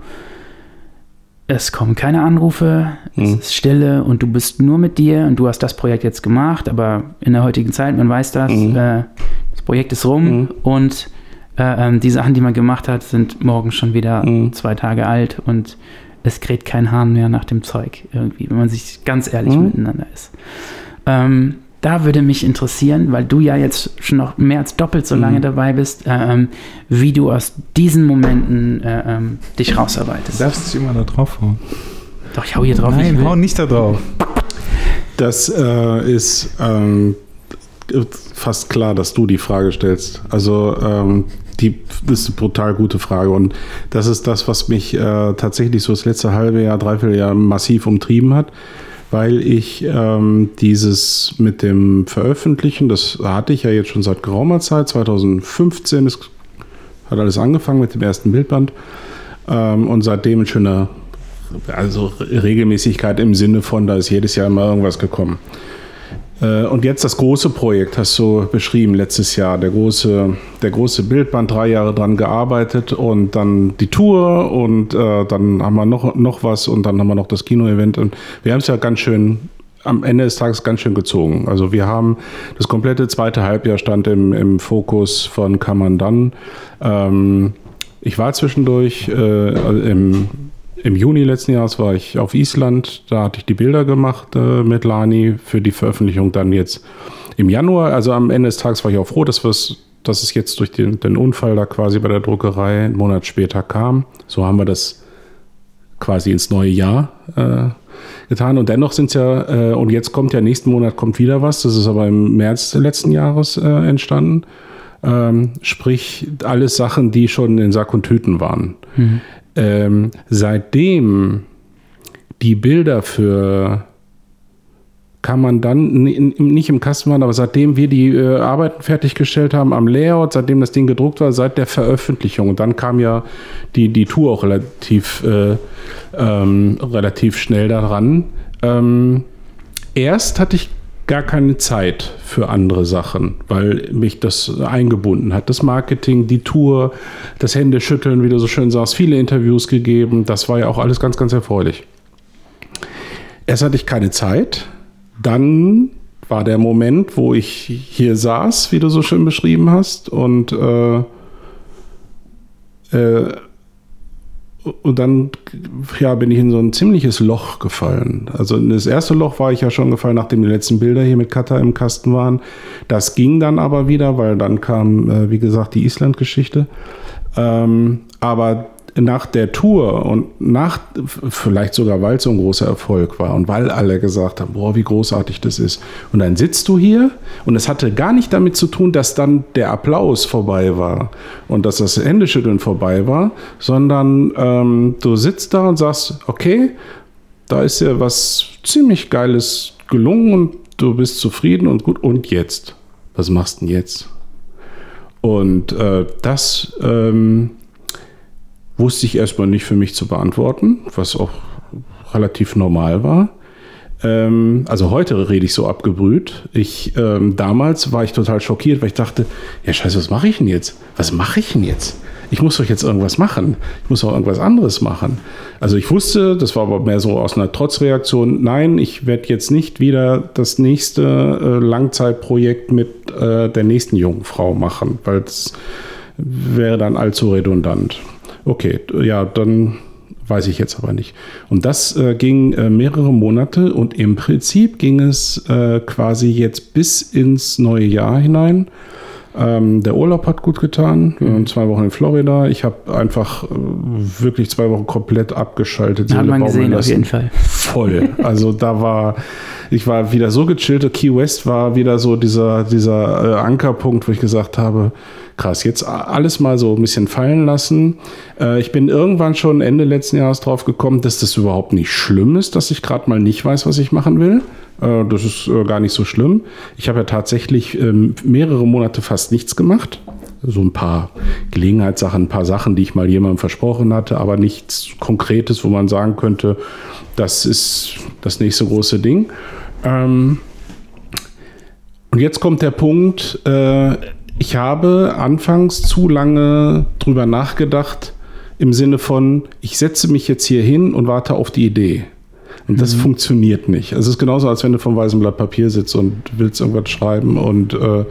Es kommen keine Anrufe, es Mhm. ist Stille und du bist nur mit dir und du hast das Projekt jetzt gemacht, aber in der heutigen Zeit, man weiß das, Mhm. äh, das Projekt ist rum Mhm. und äh, ähm, die Sachen, die man gemacht hat, sind morgen schon wieder Mhm. zwei Tage alt und es kräht kein Hahn mehr nach dem Zeug irgendwie, wenn man sich ganz ehrlich Mhm. miteinander ist. Ähm, da würde mich interessieren, weil du ja jetzt schon noch mehr als doppelt so lange Mhm. dabei bist, äh, ähm, wie du aus diesen Momenten äh, ähm, dich rausarbeitest. Du darfst dich immer da drauf hauen. Doch, ich hau hier drauf. wie ich Nein, will. hau nicht da drauf. Das äh, ist ähm, fast klar, dass du die Frage stellst. Also ähm, die, das ist eine brutal gute Frage und das ist das, was mich äh, tatsächlich so das letzte halbe Jahr, dreiviertel Jahr massiv umtrieben hat, weil ich ähm, dieses mit dem Veröffentlichen, das hatte ich ja jetzt schon seit geraumer Zeit, 2015 ist, hat alles angefangen mit dem ersten Bildband ähm, und seitdem ein schöner also Regelmäßigkeit im Sinne von, da ist jedes Jahr immer irgendwas gekommen. Äh, Und jetzt das große Projekt, hast du beschrieben letztes Jahr, der große, der große Bildband, drei Jahre dran gearbeitet und dann die Tour und äh, dann haben wir noch, noch was und dann haben wir noch das Kino-Event und wir haben es ja ganz schön am Ende des Tages ganz schön gezogen. Also wir haben das komplette zweite Halbjahr stand im, im Fokus von Kamandan. Ähm, ich war zwischendurch äh, im im Juni letzten Jahres war ich auf Island, da hatte ich die Bilder gemacht äh, mit Lani für die Veröffentlichung dann jetzt im Januar. Also am Ende des Tages war ich auch froh, dass, dass es jetzt durch den, den Unfall da quasi bei der Druckerei einen Monat später kam. So haben wir das quasi ins neue Jahr äh, getan. Und dennoch sind es ja, äh, und jetzt kommt ja nächsten Monat kommt wieder was, das ist aber im März letzten Jahres äh, entstanden. Ähm, sprich, alles Sachen, die schon in Sack und Tüten waren. Ähm, seitdem die Bilder für kann man dann nicht im Kasten waren, aber seitdem wir die äh, Arbeiten fertiggestellt haben am Layout, seitdem das Ding gedruckt war, seit der Veröffentlichung. Und dann kam ja die, die Tour auch relativ, äh, ähm, relativ schnell daran. Ähm, erst hatte ich gar keine Zeit für andere Sachen, weil mich das eingebunden hat. Das Marketing, die Tour, das Händeschütteln, wie du so schön sagst, viele Interviews gegeben. Das war ja auch alles ganz, ganz erfreulich. Erst hatte ich keine Zeit. Dann war der Moment, wo ich hier saß, wie du so schön beschrieben hast, und äh, äh, und dann ja, bin ich in so ein ziemliches Loch gefallen. Also in das erste Loch war ich ja schon gefallen, nachdem die letzten Bilder hier mit Kata im Kasten waren. Das ging dann aber wieder, weil dann kam, äh, wie gesagt, die Island-Geschichte. Ähm, aber nach der Tour und nach, vielleicht sogar, weil es so ein großer Erfolg war und weil alle gesagt haben, boah, wie großartig das ist. Und dann sitzt du hier und es hatte gar nicht damit zu tun, dass dann der Applaus vorbei war und dass das Händeschütteln vorbei war, sondern ähm, du sitzt da und sagst, okay, da ist ja was ziemlich Geiles gelungen und du bist zufrieden und gut. Und jetzt? Was machst du denn jetzt? Und äh, das ähm, wusste ich erstmal nicht für mich zu beantworten, was auch relativ normal war. Ähm, also heute rede ich so abgebrüht. Ich, ähm, damals war ich total schockiert, weil ich dachte, ja scheiße, was mache ich denn jetzt? Was mache ich denn jetzt? Ich muss doch jetzt irgendwas machen. Ich muss auch irgendwas anderes machen. Also ich wusste, das war aber mehr so aus einer Trotzreaktion, nein, ich werde jetzt nicht wieder das nächste äh, Langzeitprojekt mit äh, der nächsten jungen Frau machen, weil das wäre dann allzu redundant. Okay, ja, dann weiß ich jetzt aber nicht. Und das äh, ging äh, mehrere Monate und im Prinzip ging es äh, quasi jetzt bis ins neue Jahr hinein. Ähm, der Urlaub hat gut getan. Wir waren zwei Wochen in Florida. Ich habe einfach äh, wirklich zwei Wochen komplett abgeschaltet. Hat man gesehen, auf jeden Fall. Voll. Also da war, ich war wieder so gechillt. Key West war wieder so dieser, dieser äh, Ankerpunkt, wo ich gesagt habe, krass, jetzt alles mal so ein bisschen fallen lassen. Äh, ich bin irgendwann schon Ende letzten Jahres drauf gekommen, dass das überhaupt nicht schlimm ist, dass ich gerade mal nicht weiß, was ich machen will. Äh, das ist äh, gar nicht so schlimm. Ich habe ja tatsächlich ähm, mehrere Monate fast nichts gemacht. So ein paar Gelegenheitssachen, ein paar Sachen, die ich mal jemandem versprochen hatte, aber nichts Konkretes, wo man sagen könnte, das ist das nächste große Ding. Ähm, und jetzt kommt der Punkt, äh, ich habe anfangs zu lange drüber nachgedacht, im Sinne von, ich setze mich jetzt hier hin und warte auf die Idee. Und das funktioniert nicht. Es ist genauso, als wenn du vom weißen Blatt Papier sitzt und willst irgendwas schreiben und, äh,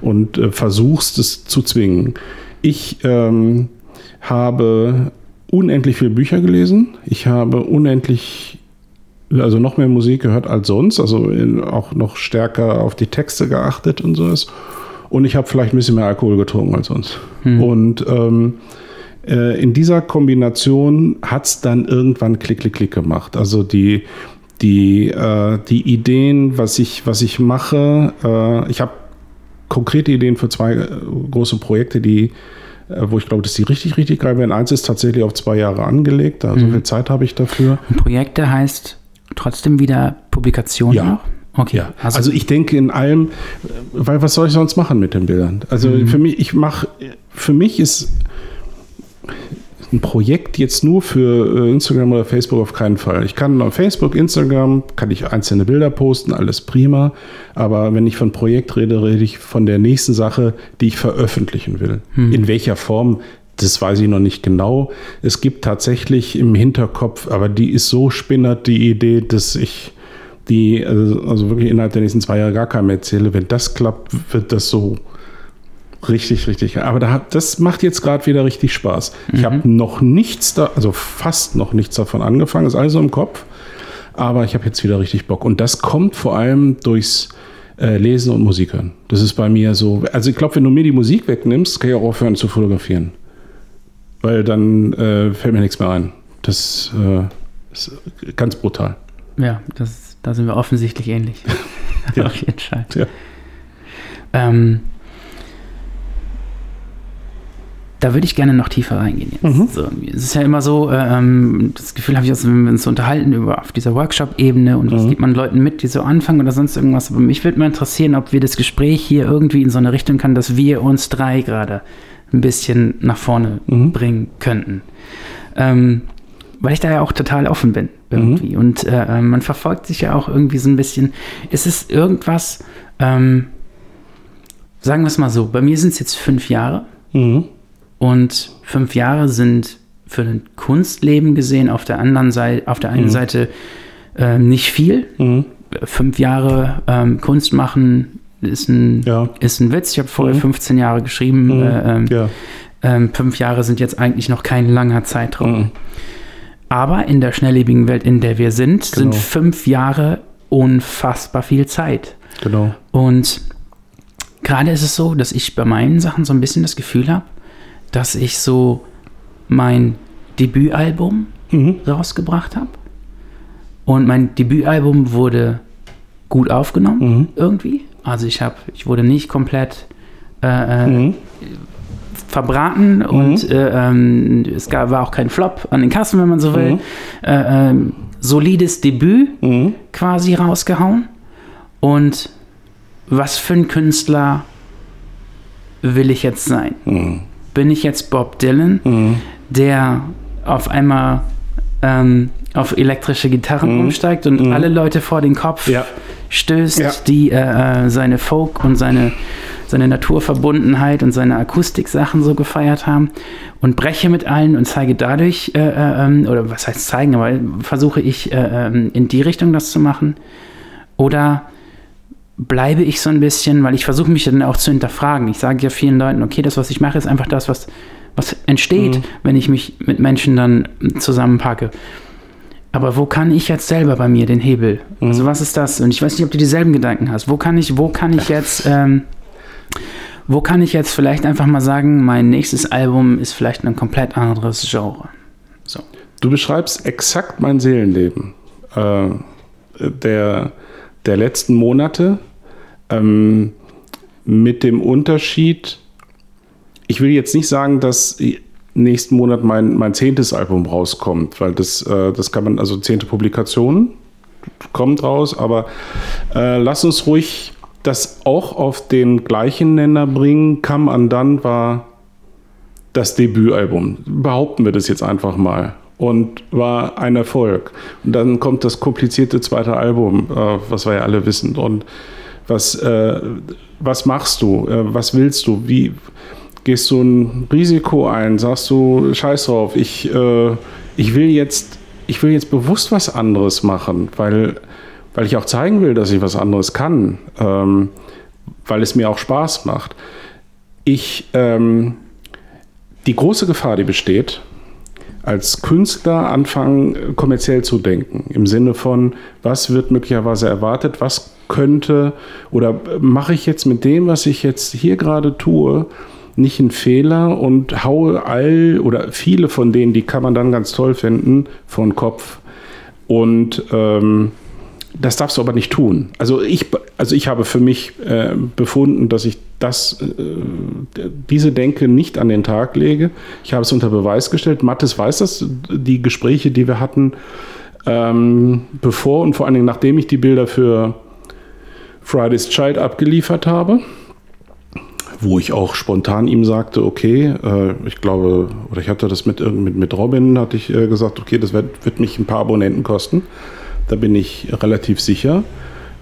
und äh, versuchst es zu zwingen. Ich ähm, habe unendlich viele Bücher gelesen. Ich habe unendlich, also noch mehr Musik gehört als sonst, also in, auch noch stärker auf die Texte geachtet und sowas. Und ich habe vielleicht ein bisschen mehr Alkohol getrunken als sonst. Und ähm, äh, in dieser Kombination hat es dann irgendwann Klick, Klick, Klick gemacht. Also die, die, äh, die Ideen, was ich, was ich mache, äh, ich habe konkrete Ideen für zwei äh, große Projekte, die, äh, wo ich glaube, dass die richtig, richtig geil werden. Eins ist tatsächlich auf zwei Jahre angelegt, also so viel Zeit habe ich dafür. Und Projekte heißt trotzdem wieder Publikation Ja. noch? Okay. Ja, also, ich denke in allem, weil was soll ich sonst machen mit den Bildern? Also für mich, ich mache, für mich ist ein Projekt jetzt nur für äh, Instagram oder Facebook auf keinen Fall. Ich kann auf Facebook, Instagram, kann ich einzelne Bilder posten, alles prima. Aber wenn ich von Projekt rede, rede ich von der nächsten Sache, die ich veröffentlichen will. In welcher Form, das weiß ich noch nicht genau. Es gibt tatsächlich im Hinterkopf, aber die ist so spinnert, die Idee, dass ich die, also, also wirklich innerhalb der nächsten zwei Jahre gar keinem erzähle. Wenn das klappt, wird das so richtig, richtig. Aber da, hat- das macht jetzt gerade wieder richtig Spaß. Ich habe noch nichts da, also fast noch nichts davon angefangen, ist alles so im Kopf. Aber ich habe jetzt wieder richtig Bock. Und das kommt vor allem durchs äh, Lesen und Musik hören. Das ist bei mir so. Also ich glaube, wenn du mir die Musik wegnimmst, kann ich auch aufhören zu fotografieren. Weil dann äh, fällt mir nichts mehr ein. Das äh, ist ganz brutal. Ja, das, da sind wir offensichtlich ähnlich. <laughs> Ja. <laughs> Auf jeden Fall. Ja. Ähm, da würde ich gerne noch tiefer reingehen jetzt. Mhm. So, es ist ja immer so, äh, ähm, das Gefühl habe ich, also, wenn wir uns so unterhalten über auf dieser Workshop-Ebene und was Mhm. gibt man Leuten mit, die so anfangen oder sonst irgendwas. Aber mich würde mal interessieren, ob wir das Gespräch hier irgendwie in so eine Richtung kann, dass wir uns drei gerade ein bisschen nach vorne Mhm. bringen könnten. Ähm, weil ich da ja auch total offen bin irgendwie. Mhm. Und äh, äh, man verfolgt sich ja auch irgendwie so ein bisschen. Ist es irgendwas, ähm, sagen wir es mal so, bei mir sind es jetzt fünf Jahre Mhm. Und fünf Jahre sind für ein Kunstleben gesehen auf der anderen Seite, auf der einen Mhm. Seite äh, nicht viel. Mhm. Fünf Jahre ähm, Kunst machen ist ein, Ja. ist ein Witz. Ich habe vorher Mhm. 15 Jahre geschrieben. Mhm. Äh, ähm, Ja. ähm, fünf Jahre sind jetzt eigentlich noch kein langer Zeitraum. Mhm. Aber in der schnelllebigen Welt, in der wir sind, sind Genau. fünf Jahre unfassbar viel Zeit. Genau. Und gerade ist es so, dass ich bei meinen Sachen so ein bisschen das Gefühl habe, dass ich so mein Debütalbum Mhm. rausgebracht habe. Und mein Debütalbum wurde gut aufgenommen, Mhm. irgendwie. Also ich habe, ich wurde nicht komplett äh, äh, Mhm. verbraten und äh, ähm, es gab, war auch kein Flop an den Kassen, wenn man so will. Mhm. Äh, ähm, solides Debüt Mhm. quasi rausgehauen. Und was für ein Künstler will ich jetzt sein? Bin ich jetzt Bob Dylan, Mhm. der auf einmal ähm, auf elektrische Gitarren Mhm. umsteigt und Mhm. alle Leute vor den Kopf Ja. stößt, Ja. die äh, äh, seine Folk und seine, seine Naturverbundenheit und seine Akustiksachen so gefeiert haben und breche mit allen und zeige dadurch, äh, äh, ähm, oder was heißt zeigen, aber versuche ich äh, ähm, in die Richtung das zu machen. Oder bleibe ich so ein bisschen, weil ich versuche mich dann auch zu hinterfragen. Ich sage ja vielen Leuten, okay, das, was ich mache, ist einfach das, was, was entsteht, Mhm. wenn ich mich mit Menschen dann zusammenpacke. Aber wo kann ich jetzt selber bei mir den Hebel? Mhm. Also was ist das? Und ich weiß nicht, ob du dieselben Gedanken hast. Wo kann ich, wo kann ich <laughs> jetzt, ähm, wo kann ich jetzt vielleicht einfach mal sagen, mein nächstes Album ist vielleicht ein komplett anderes Genre? So. Du beschreibst exakt mein Seelenleben äh, der, der letzten Monate ähm, mit dem Unterschied, ich will jetzt nicht sagen, dass nächsten Monat mein, mein zehntes Album rauskommt, weil das, äh, das kann man, also zehnte Publikation kommt raus, aber äh, lass uns ruhig das auch auf den gleichen Nenner bringen. Come Undone war das Debütalbum. Behaupten wir das jetzt einfach mal. Und war ein Erfolg. Und dann kommt das komplizierte zweite Album, äh, was wir ja alle wissen. Und was, äh, was machst du? Äh, was willst du? Wie gehst du ein Risiko ein? Sagst du, scheiß drauf, ich, äh, ich, will jetzt, ich will jetzt bewusst was anderes machen, weil, weil ich auch zeigen will, dass ich was anderes kann. Ähm, weil es mir auch Spaß macht. Ich, ähm, die große Gefahr, die besteht, als Künstler anfangen, kommerziell zu denken. Im Sinne von, was wird möglicherweise erwartet, was könnte oder mache ich jetzt mit dem, was ich jetzt hier gerade tue, nicht einen Fehler und haue all oder viele von denen, die kann man dann ganz toll finden, von Kopf. Und ähm, das darfst du aber nicht tun. Also ich, also ich habe für mich äh, befunden, dass ich das, äh, diese Denke nicht an den Tag lege. Ich habe es unter Beweis gestellt. Mattes weiß das, die Gespräche, die wir hatten, ähm, bevor und vor allen Dingen nachdem ich die Bilder für Friday's Child abgeliefert habe, wo ich auch spontan ihm sagte, okay, äh, ich glaube, oder ich hatte das mit, mit, mit Robin, hatte ich äh, gesagt, okay, das wird, wird mich ein paar Abonnenten kosten. Da bin ich relativ sicher,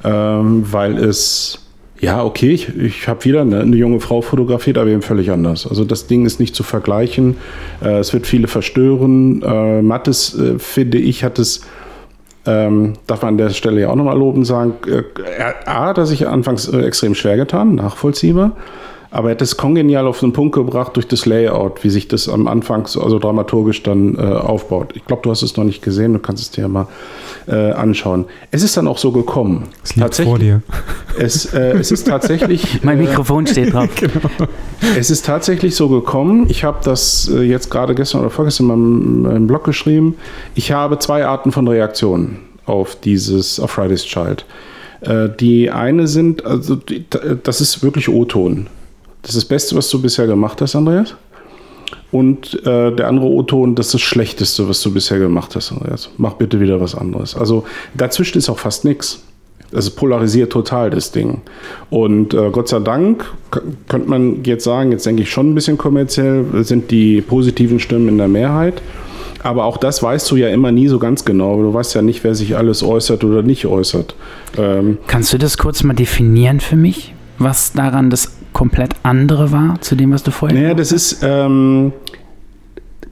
ähm, weil es, ja, okay, ich, ich habe wieder eine, eine, junge Frau fotografiert, aber eben völlig anders. Also das Ding ist nicht zu vergleichen. Äh, es wird viele verstören. Äh, Mattes, äh, finde ich, hat es, ähm, darf man an der Stelle ja auch nochmal loben, sagen, äh, A, dass ich anfangs äh, extrem schwer getan, nachvollziehbar. Aber er hat es kongenial auf den Punkt gebracht durch das Layout, wie sich das am Anfang so, also dramaturgisch dann äh, aufbaut. Ich glaube, du hast es noch nicht gesehen, du kannst es dir ja mal äh, anschauen. Es ist dann auch so gekommen. Es liegt vor dir. Es, äh, es ist <laughs> tatsächlich. mein Mikrofon steht drauf. <laughs> genau. Es ist tatsächlich so gekommen. Ich habe das äh, jetzt gerade gestern oder vorgestern in meinem, meinem Blog geschrieben. Ich habe zwei Arten von Reaktionen auf dieses, auf Friday's Child. Äh, die eine sind, also die, das ist wirklich O-Ton. Das ist das Beste, was du bisher gemacht hast, Andreas. Und äh, der andere O-Ton, das ist das Schlechteste, was du bisher gemacht hast, Andreas. Mach bitte wieder was anderes. Also dazwischen ist auch fast nichts. Also polarisiert total das Ding. Und äh, Gott sei Dank könnte man jetzt sagen, jetzt denke ich schon ein bisschen kommerziell, sind die positiven Stimmen in der Mehrheit. Aber auch das weißt du ja immer nie so ganz genau. Du weißt ja nicht, wer sich alles äußert oder nicht äußert. Ähm Kannst du das kurz mal definieren für mich? Was daran das komplett andere war zu dem, was du vorher Naja, das ist, ähm,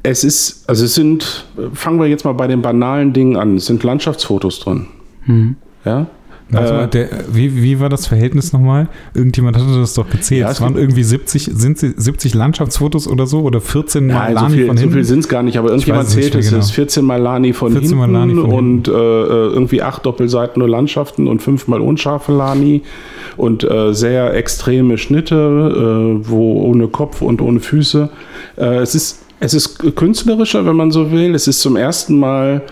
es ist, also es sind, fangen wir jetzt mal bei den banalen Dingen an. Es sind Landschaftsfotos drin. Mhm. Ja. Also, Äh, der, wie, wie war das Verhältnis nochmal? Irgendjemand hatte das doch gezählt. Ja, es waren irgendwie 70, sind sie 70 Landschaftsfotos oder so oder 14 Mal so Lani viel, von so hinten. viel sind es gar nicht, aber irgendjemand zählt es. genau. Ist 14 Mal Lani von 14 Mal hinten Lani von und äh, äh, irgendwie acht Doppelseiten nur Landschaften und fünfmal unscharfe Lani und äh, sehr extreme Schnitte, äh, wo ohne Kopf und ohne Füße. Äh, es, ist, es ist künstlerischer, wenn man so will. Es ist zum ersten Mal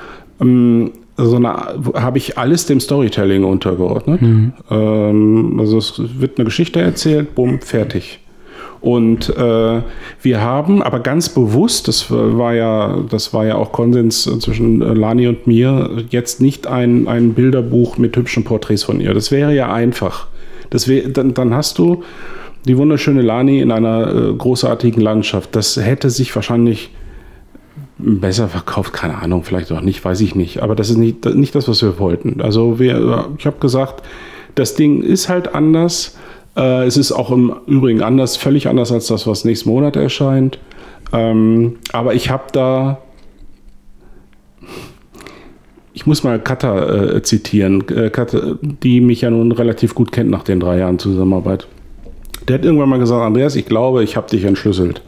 ähm, so eine, habe ich alles dem Storytelling untergeordnet. Ähm, also es wird eine Geschichte erzählt, bumm, fertig. Und äh, wir haben aber ganz bewusst, das war ja, das war ja auch Konsens zwischen Lani und mir, jetzt nicht ein, ein Bilderbuch mit hübschen Porträts von ihr. Das wäre ja einfach. Das wär, dann, dann hast du die wunderschöne Lani in einer äh, großartigen Landschaft. Das hätte sich wahrscheinlich besser verkauft, keine Ahnung, vielleicht auch nicht, weiß ich nicht. Aber das ist nicht, nicht das, was wir wollten. Also wir, ich habe gesagt, das Ding ist halt anders. Äh, es ist auch im Übrigen anders, völlig anders als das, was nächsten Monat erscheint. Ähm, aber ich habe da, ich muss mal Katha äh, zitieren, äh, Katha, die mich ja nun relativ gut kennt nach den drei Jahren Zusammenarbeit. Der hat irgendwann mal gesagt, Andreas, ich glaube, ich habe dich entschlüsselt.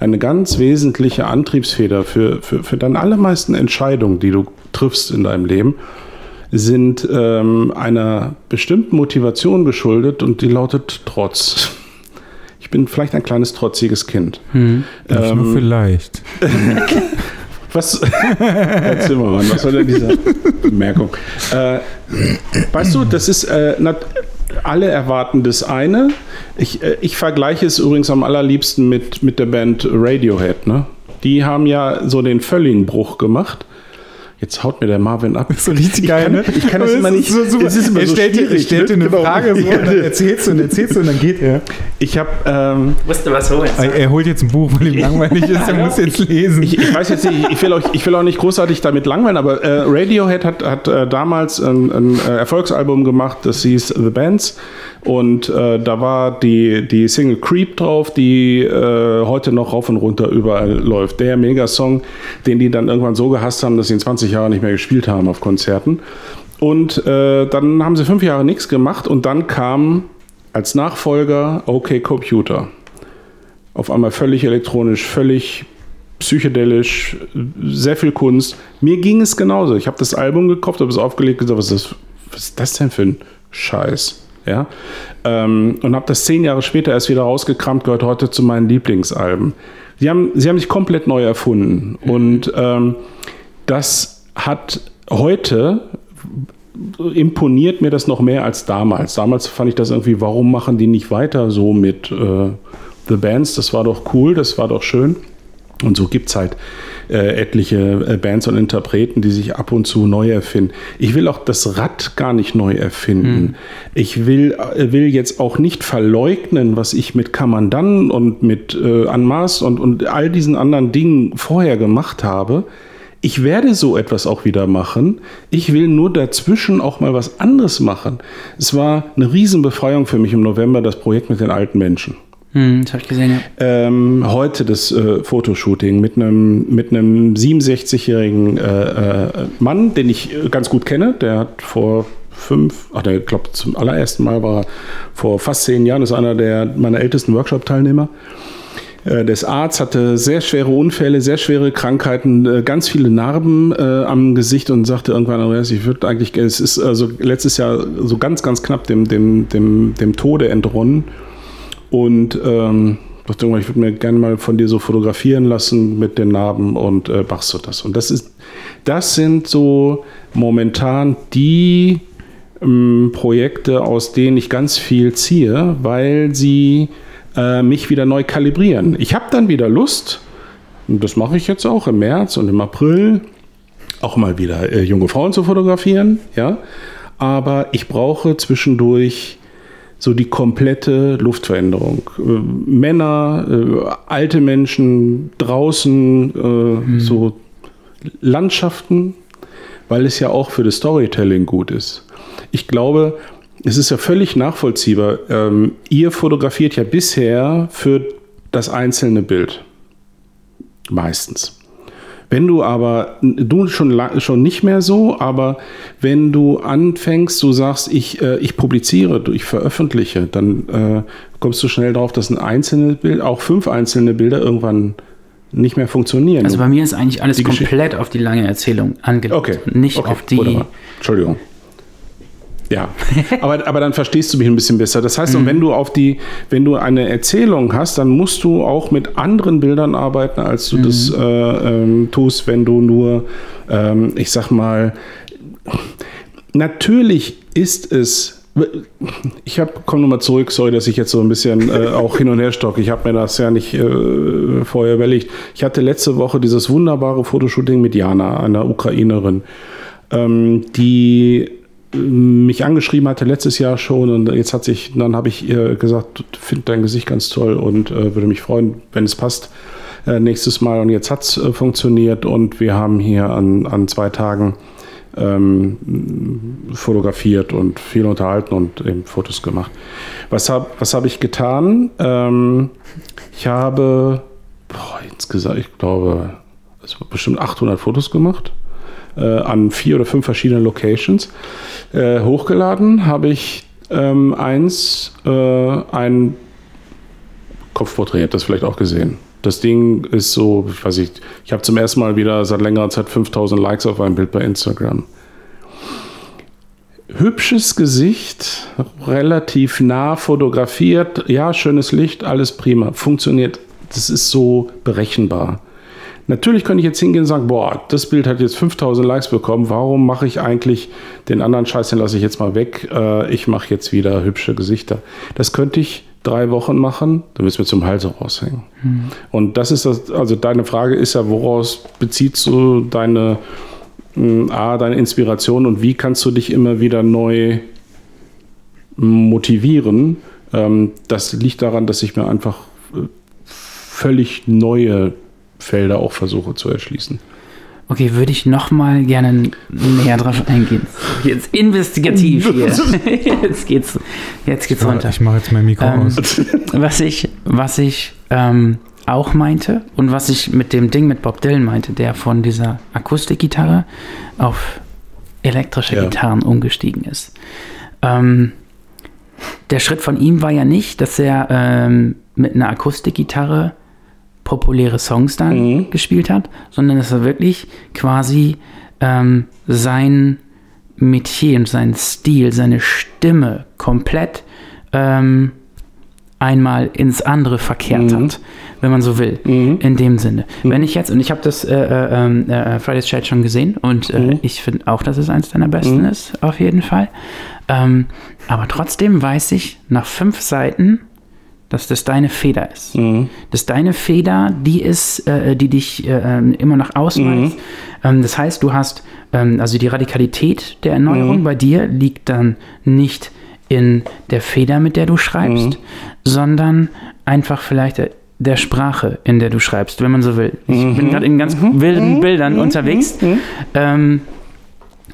Eine ganz wesentliche Antriebsfeder für, für, für deine allermeisten Entscheidungen, die du triffst in deinem Leben, sind ähm, einer bestimmten Motivation geschuldet und die lautet Trotz. Ich bin vielleicht ein kleines trotziges Kind. Hm. Ähm, nur vielleicht. <laughs> Was? Herr Zimmermann, was soll denn diese Bemerkung? Äh, weißt du, das ist äh, alle erwarten das eine. Ich, äh, ich vergleiche es übrigens am allerliebsten mit, mit der Band Radiohead. Ne? Die haben ja so den völligen Bruch gemacht Jetzt haut mir der Marvin ab. <laughs> So richtig geil, kann, ne? Ich kann das immer nicht. So super. Es ist immer er so stellt, dir, stellt dir eine genau. Frage so, und dann erzählst du und erzählst du und dann geht er. Ich habe. Ähm, Wusste was holen. Er holt jetzt ein Buch, weil ihm <laughs> langweilig ist. Er muss jetzt lesen. Ich, ich, weiß jetzt nicht. Ich will, euch, ich will auch nicht großartig damit langweilen, aber äh, Radiohead hat, hat äh, damals ein, ein äh, Erfolgsalbum gemacht, das hieß The Bands. Und äh, da war die, die Single Creep drauf, die äh, heute noch rauf und runter überall läuft. Der Megasong, den die dann irgendwann so gehasst haben, dass sie in 20 Jahren nicht mehr gespielt haben auf Konzerten. Und äh, dann haben sie fünf Jahre nichts gemacht und dann kam als Nachfolger OK Computer. Auf einmal völlig elektronisch, völlig psychedelisch, sehr viel Kunst. Mir ging es genauso. Ich habe das Album gekauft, habe es aufgelegt und gesagt, was ist, das, was ist das denn für ein Scheiß? Ja? Ähm, und habe das zehn Jahre später erst wieder rausgekramt, gehört heute zu meinen Lieblingsalben. Sie haben, sie haben sich komplett neu erfunden. Mhm. Und ähm, das hat heute imponiert mir das noch mehr als damals. Damals fand ich das irgendwie, warum machen die nicht weiter so mit äh, The Bands? Das war doch cool, das war doch schön. Und so gibt es halt äh, etliche äh, Bands und Interpreten, die sich ab und zu neu erfinden. Ich will auch das Rad gar nicht neu erfinden. Mhm. Ich will, äh, will jetzt auch nicht verleugnen, was ich mit Kamandan und mit äh, Anmaß und, und all diesen anderen Dingen vorher gemacht habe. Ich werde so etwas auch wieder machen. Ich will nur dazwischen auch mal was anderes machen. Es war eine Riesenbefreiung für mich im November, das Projekt mit den alten Menschen. Hm, das habe ich gesehen, ja. Ähm, heute das äh, Fotoshooting mit einem mit 67-jährigen äh, äh, Mann, den ich äh, ganz gut kenne. Der hat vor fünf, ach, der glaube zum allerersten Mal war vor fast zehn Jahren, ist einer der meiner ältesten Workshop-Teilnehmer. Äh, des Arzt hatte sehr schwere Unfälle, sehr schwere Krankheiten, ganz viele Narben äh, am Gesicht und sagte irgendwann, ich würde eigentlich, es ist also letztes Jahr so ganz, ganz knapp dem, dem, dem, dem Tode entronnen. Und ähm, dachte ich würde mir gerne mal von dir so fotografieren lassen mit den Narben und äh, machst du das. Und das ist, das sind so momentan die ähm, Projekte, aus denen ich ganz viel ziehe, weil sie äh, mich wieder neu kalibrieren. Ich habe dann wieder Lust, und das mache ich jetzt auch im März und im April, auch mal wieder äh, junge Frauen zu fotografieren, ja. Aber ich brauche zwischendurch so die komplette Luftveränderung. Äh, Männer, äh, alte Menschen, draußen, äh, mhm. so Landschaften, weil es ja auch für das Storytelling gut ist. Ich glaube, es ist ja völlig nachvollziehbar. Ähm, ihr fotografiert ja bisher für das einzelne Bild. Meistens. Wenn du aber, du schon, schon nicht mehr so, aber wenn du anfängst, du sagst, ich, äh, ich publiziere, ich veröffentliche, dann äh, kommst du schnell darauf, dass ein einzelnes Bild, auch fünf einzelne Bilder irgendwann nicht mehr funktionieren. Also bei mir ist eigentlich alles komplett auf die lange Erzählung angelegt. Okay. Nicht okay. auf die. Wunderbar. Entschuldigung. Ja, aber, aber dann verstehst du mich ein bisschen besser. Das heißt, mhm. wenn du auf die, wenn du eine Erzählung hast, dann musst du auch mit anderen Bildern arbeiten, als du mhm. das äh, ähm, tust, wenn du nur, ähm, ich sag mal, natürlich ist es ich habe, komm nochmal zurück, sorry, dass ich jetzt so ein bisschen äh, auch hin und her stocke. Ich habe mir das ja nicht äh, vorher überlegt. Ich hatte letzte Woche dieses wunderbare Fotoshooting mit Jana, einer Ukrainerin, ähm, die mich angeschrieben hatte letztes Jahr schon und jetzt hat sich, dann habe ich ihr gesagt, finde dein Gesicht ganz toll und äh, würde mich freuen, wenn es passt äh, nächstes Mal. Und jetzt hat es äh, funktioniert und wir haben hier an, an zwei Tagen ähm, fotografiert und viel unterhalten und eben Fotos gemacht. Was habe was hab ich getan? Ähm, ich habe boah, insgesamt, ich glaube, es bestimmt 800 Fotos gemacht äh, an vier oder fünf verschiedenen Locations. Äh, hochgeladen habe ich ähm, eins, äh, ein Kopfporträt, das vielleicht auch gesehen. Das Ding ist so, ich weiß nicht, ich habe zum ersten Mal wieder seit längerer Zeit 5000 Likes auf einem Bild bei Instagram. Hübsches Gesicht, relativ nah fotografiert, ja, schönes Licht, alles prima, funktioniert. Das ist so berechenbar. Natürlich könnte ich jetzt hingehen und sagen, boah, das Bild hat jetzt 5000 Likes bekommen, warum mache ich eigentlich den anderen Scheiß, den lasse ich jetzt mal weg, äh, ich mache jetzt wieder hübsche Gesichter. Das könnte ich drei Wochen machen, dann müssen wir zum Halse raushängen. Mhm. Und das ist das, also deine Frage ist ja, woraus beziehst du deine, mh, A, deine Inspiration und wie kannst du dich immer wieder neu motivieren? Ähm, das liegt daran, dass ich mir einfach äh, völlig neue Felder auch versuche zu erschließen. Okay, würde ich noch mal gerne näher drauf eingehen. Jetzt investigativ <laughs> hier. Jetzt geht's, jetzt geht's Ja, runter. Ich mache jetzt mein Mikro Ähm, aus. <laughs> Was ich, was ich ähm, auch meinte und was ich mit dem Ding mit Bob Dylan meinte, der von dieser Akustikgitarre auf elektrische Ja. Gitarren umgestiegen ist. Ähm, der Schritt von ihm war ja nicht, dass er ähm, mit einer Akustikgitarre populäre Songs dann Mhm. gespielt hat, sondern dass er wirklich quasi ähm, sein Metier und seinen Stil, seine Stimme komplett ähm, einmal ins andere verkehrt Mhm. hat, wenn man so will, Mhm. in dem Sinne. Wenn ich jetzt, und ich habe das äh, äh, ähm, äh, Fridays Chat schon gesehen und äh, Mhm. ich finde auch, dass es eins deiner besten Mhm. ist, auf jeden Fall. Ähm, aber trotzdem weiß ich nach fünf Seiten, dass das deine Feder ist. Mhm. dass deine Feder die ist, äh, die dich äh, ähm, immer noch ausmacht. Mhm. Ähm, das heißt, du hast, ähm, also die Radikalität der Erneuerung Mhm. bei dir liegt dann nicht in der Feder, mit der du schreibst, Mhm. sondern einfach vielleicht der, Sprache, in der du schreibst, wenn man so will. Ich Mhm. bin gerade in ganz wilden Bildern unterwegs. Ähm,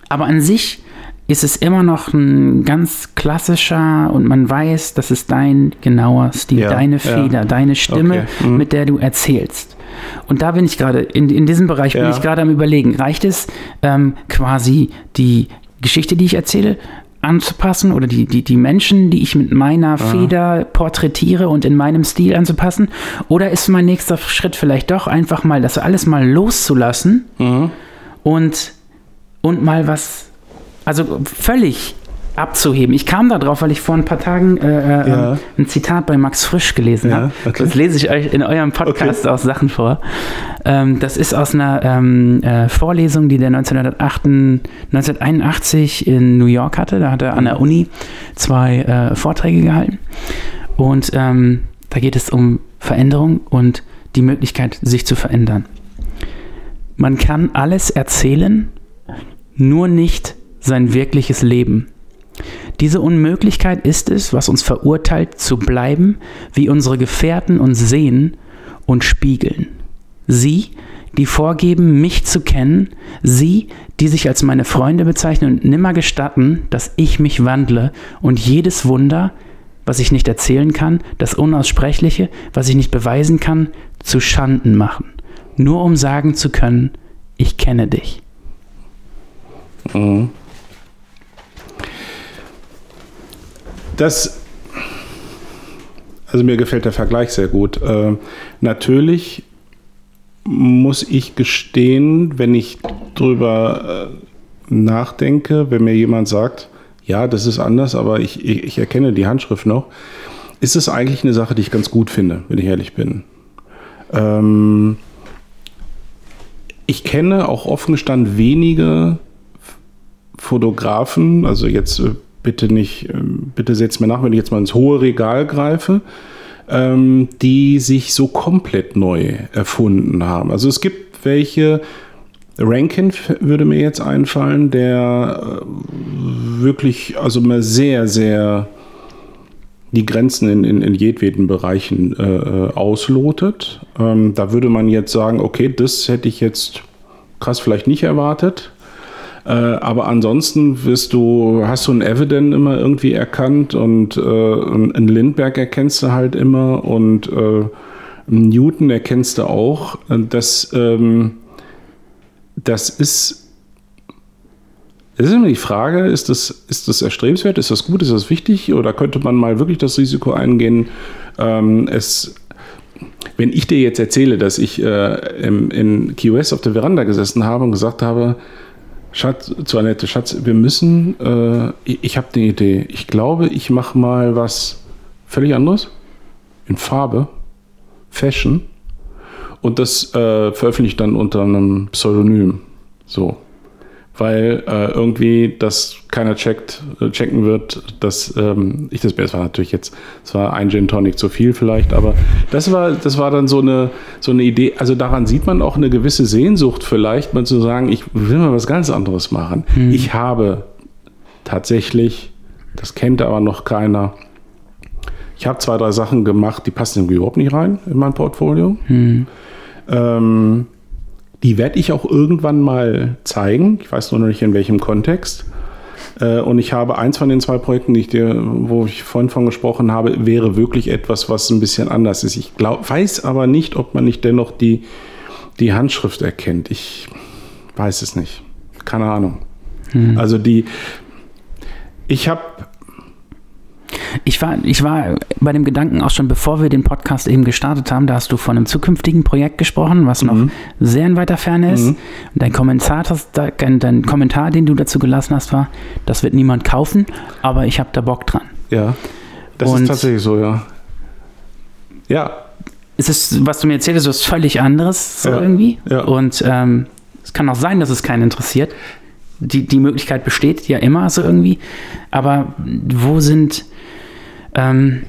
aber an sich ist es immer noch ein ganz klassischer und man weiß, das ist dein genauer Stil, Ja, deine ja. Feder, deine Stimme, Okay, mhm. mit der du erzählst. Und da bin ich gerade, in, in diesem Bereich bin Ja. ich gerade am Überlegen, reicht es ähm, quasi die Geschichte, die ich erzähle, anzupassen oder die, die, die Menschen, die ich mit meiner Feder porträtiere und in meinem Stil anzupassen? Oder ist mein nächster Schritt vielleicht doch einfach mal das alles mal loszulassen Mhm. und, und mal was, also völlig abzuheben. Ich kam da drauf, weil ich vor ein paar Tagen äh, äh, Ja. ein Zitat bei Max Frisch gelesen Ja, habe. okay. Das lese ich euch in eurem Podcast auch Sachen vor. Ähm, das ist aus einer ähm, äh, Vorlesung, die der 1908, 1981 in New York hatte. Da hat er an der Uni zwei äh, Vorträge gehalten. Und ähm, da geht es um Veränderung und die Möglichkeit, sich zu verändern. Man kann alles erzählen, nur nicht sein wirkliches Leben. Diese Unmöglichkeit ist es, was uns verurteilt zu bleiben, wie unsere Gefährten uns sehen und spiegeln. Sie, die vorgeben, mich zu kennen, sie, die sich als meine Freunde bezeichnen und nimmer gestatten, dass ich mich wandle und jedes Wunder, was ich nicht erzählen kann, das Unaussprechliche, was ich nicht beweisen kann, zu Schanden machen, nur um sagen zu können, ich kenne dich. Mhm. Das, also mir gefällt der Vergleich sehr gut. Äh, natürlich muss ich gestehen, wenn ich drüber äh, nachdenke, wenn mir jemand sagt, ja, das ist anders, aber ich, ich, ich erkenne die Handschrift noch, ist es eigentlich eine Sache, die ich ganz gut finde, wenn ich ehrlich bin. Ähm, ich kenne auch offen gestanden wenige Fotografen, also jetzt äh, bitte nicht, ähm, bitte setzt mir nach, wenn ich jetzt mal ins hohe Regal greife, ähm, die sich so komplett neu erfunden haben. Also es gibt welche, Rankin würde mir jetzt einfallen, der äh, wirklich, also mal sehr, sehr die Grenzen in, in, in jedweden Bereichen äh, äh, auslotet. Ähm, da würde man jetzt sagen, okay, das hätte ich jetzt krass vielleicht nicht erwartet. Äh, aber ansonsten wirst du, hast du einen Evident immer irgendwie erkannt und äh, einen Lindbergh erkennst du halt immer und äh, Newton erkennst du auch. Das, ähm, das ist es ist immer die Frage, ist das, ist das erstrebenswert, ist das gut, ist das wichtig oder könnte man mal wirklich das Risiko eingehen, ähm, es wenn ich dir jetzt erzähle, dass ich äh, im, in West auf der Veranda gesessen habe und gesagt habe, Schatz, zu Annette, Schatz, wir müssen, äh, ich, ich habe eine Idee. Ich glaube, ich mache mal was völlig anderes. In Farbe, Fashion. Und das äh, veröffentlicht dann unter einem Pseudonym. So weil äh, irgendwie das keiner checkt, äh, checken wird, dass ähm, ich das besser war natürlich jetzt, es war ein Gin Tonic zu viel vielleicht, aber das war, das war dann so eine, so eine Idee, also daran sieht man auch eine gewisse Sehnsucht vielleicht, mal zu sagen, ich will mal was ganz anderes machen. Hm. Ich habe tatsächlich, das kennt aber noch keiner, ich habe zwei, drei Sachen gemacht, die passen irgendwie überhaupt nicht rein in mein Portfolio. Hm. Ähm, die werde ich auch irgendwann mal zeigen. Ich weiß nur noch nicht in welchem Kontext. Äh, und ich habe eins von den zwei Projekten, die ich dir, wo ich vorhin von gesprochen habe, wäre wirklich etwas, was ein bisschen anders ist. Ich glaub, weiß aber nicht, ob man nicht dennoch die, die Handschrift erkennt. Ich weiß es nicht. Keine Ahnung. Hm. Also die, ich habe ich war, ich war bei dem Gedanken auch schon, bevor wir den Podcast eben gestartet haben, da hast du von einem zukünftigen Projekt gesprochen, was noch mhm. sehr in weiter Ferne ist. Mhm. Und dein Kommentar, dein Kommentar, den du dazu gelassen hast, war, das wird niemand kaufen, aber ich habe da Bock dran. Ja, das Und ist tatsächlich so, ja. Ja. Es ist, was du mir erzählt hast, was völlig anderes so ja. irgendwie. Ja. Und ähm, es kann auch sein, dass es keinen interessiert. Die, die Möglichkeit besteht ja immer so irgendwie. Aber wo sind ähm,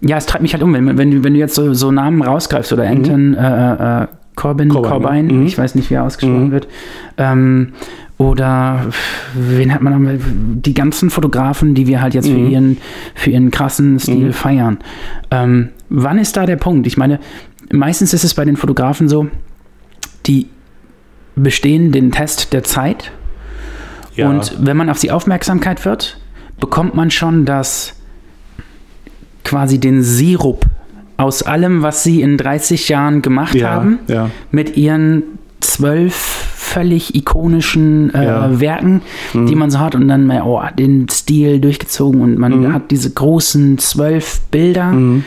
ja, es treibt mich halt um, wenn, wenn, du, wenn du jetzt so, so Namen rausgreifst oder Anton mhm. äh, äh, Corbin, Corbin, Corbin mhm. ich weiß nicht, wie er ausgesprochen mhm. wird. Ähm, oder wen hat man noch? Die ganzen Fotografen, die wir halt jetzt für, mhm. ihren, für ihren krassen Stil mhm. feiern. Ähm, wann ist da der Punkt? Ich meine, meistens ist es bei den Fotografen so, die bestehen den Test der Zeit. Ja. Und wenn man auf sie Aufmerksamkeit wird, bekommt man schon das quasi den Sirup aus allem, was sie in 30 Jahren gemacht ja, haben, ja. mit ihren zwölf völlig ikonischen äh, ja. Werken, mhm. die man so hat und dann mal oh, den Stil durchgezogen und man mhm. hat diese großen zwölf Bilder. Mhm.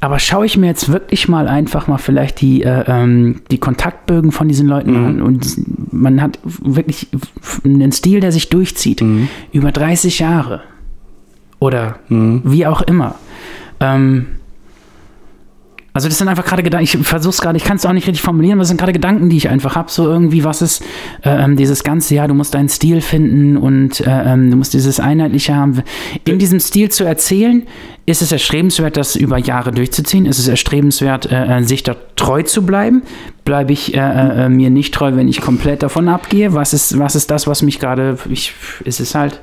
Aber schaue ich mir jetzt wirklich mal einfach mal vielleicht die, äh, ähm, die Kontaktbögen von diesen Leuten mhm. an und man hat wirklich einen Stil, der sich durchzieht mhm. über 30 Jahre oder mhm. wie auch immer. Ähm, also das sind einfach gerade Gedanken, ich versuche es gerade, ich kann es auch nicht richtig formulieren, aber das sind gerade Gedanken, die ich einfach habe, so irgendwie, was ist äh, ähm, dieses ganze, ja, du musst deinen Stil finden und äh, ähm, du musst dieses Einheitliche haben. In diesem Stil zu erzählen, ist es erstrebenswert, das über Jahre durchzuziehen? Ist es erstrebenswert, äh, äh sich da treu zu bleiben? Bleibe ich äh, äh, mir nicht treu, wenn ich komplett davon abgehe? Was ist, was ist das, was mich gerade, ich, ist es halt...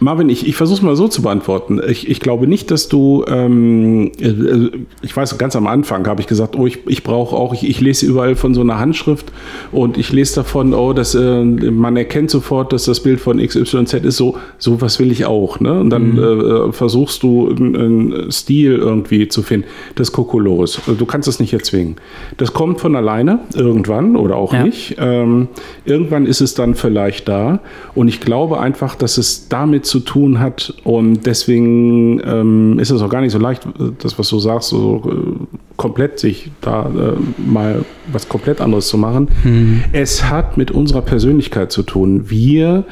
Marvin, ich, ich versuche es mal so zu beantworten. Ich, ich glaube nicht, dass du, ähm, äh, ich weiß, ganz am Anfang habe ich gesagt, oh, ich, ich brauche auch, ich, ich lese überall von so einer Handschrift und ich lese davon, oh, dass äh, man erkennt sofort, dass das Bild von XYZ ist, so, so was will ich auch. Ne? Und dann mhm. äh, versuchst du einen Stil irgendwie zu finden. Das ist Kokolores. Also, du kannst es nicht erzwingen. Das kommt von alleine, irgendwann oder auch ja. nicht. Ähm, irgendwann ist es dann vielleicht da. Und ich glaube einfach, dass es damit zu tun hat. Und deswegen ähm, ist es auch gar nicht so leicht, das, was du sagst, so äh, komplett sich da äh, mal was komplett anderes zu machen. Mhm. Es hat mit unserer Persönlichkeit zu tun. Wir,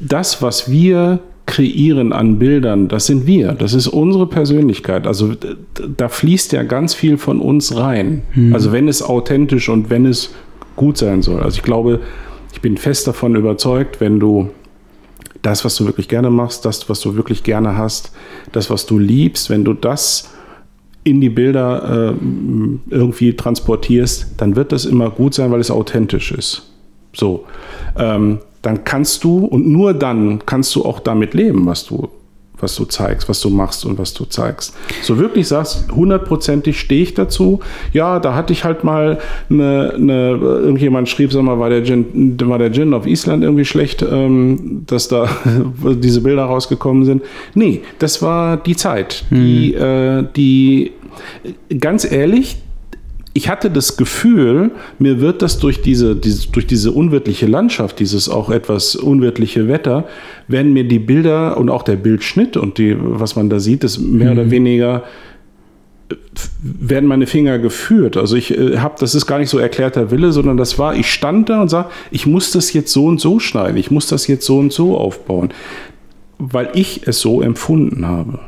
das, was wir kreieren an Bildern, das sind wir, das ist unsere Persönlichkeit. Also da fließt ja ganz viel von uns rein. Mhm. Also wenn es authentisch und wenn es gut sein soll. Also ich glaube, ich bin fest davon überzeugt, wenn du das, was du wirklich gerne machst, das, was du wirklich gerne hast, das, was du liebst, wenn du das in die Bilder äh, irgendwie transportierst, dann wird das immer gut sein, weil es authentisch ist. So, ähm, dann kannst du und nur dann kannst du auch damit leben, was du was du zeigst, was du machst und was du zeigst. So wirklich sagst, hundertprozentig stehe ich dazu. Ja, da hatte ich halt mal eine, eine irgendjemand schrieb, sag mal, war der Gin, war der Gin auf Island irgendwie schlecht, ähm, dass da <laughs> diese Bilder rausgekommen sind. Nee, das war die Zeit, die, hm. äh, die, ganz ehrlich, ich hatte das Gefühl, mir wird das durch diese, diese, durch diese unwirtliche Landschaft, dieses auch etwas unwirtliche Wetter, werden mir die Bilder und auch der Bildschnitt und die, was man da sieht, ist mehr mhm. oder weniger werden meine Finger geführt. Also ich äh, habe, das ist gar nicht so erklärter Wille, sondern das war, ich stand da und sah, ich muss das jetzt so und so schneiden, ich muss das jetzt so und so aufbauen, weil ich es so empfunden habe.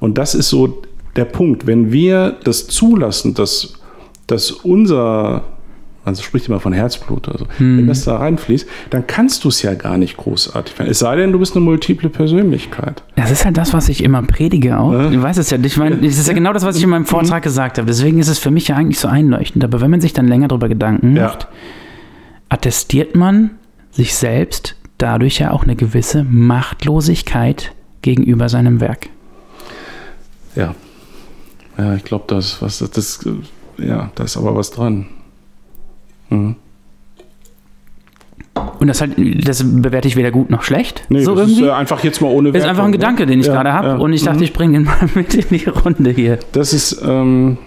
Und das ist so der Punkt. Wenn wir das zulassen, dass, dass unser man spricht immer von Herzblut. Also, hm. Wenn das da reinfließt, dann kannst du es ja gar nicht großartig finden. Es sei denn, du bist eine multiple Persönlichkeit. Das ist halt das, was ich immer predige auch. Ja. Du weißt es ja. Ich meine, das ist ja genau das, was ich in meinem. Vortrag gesagt habe. Deswegen ist es für mich ja eigentlich so einleuchtend. Aber wenn man sich dann länger darüber Gedanken macht, ja. attestiert man sich selbst dadurch ja auch eine gewisse Machtlosigkeit gegenüber seinem Werk. Ja. Ja, ich glaube, das, was, das, ja, da ist aber was dran. Mhm. Und das halt, das bewerte ich weder gut noch schlecht. Nee, so das irgendwie. ist einfach jetzt mal ohne Das ist einfach ein Gedanke, den ich ja, gerade habe. Ja. Und ich dachte, mhm. ich bringe den mal <laughs> mit in die Runde hier. Das ist, ähm,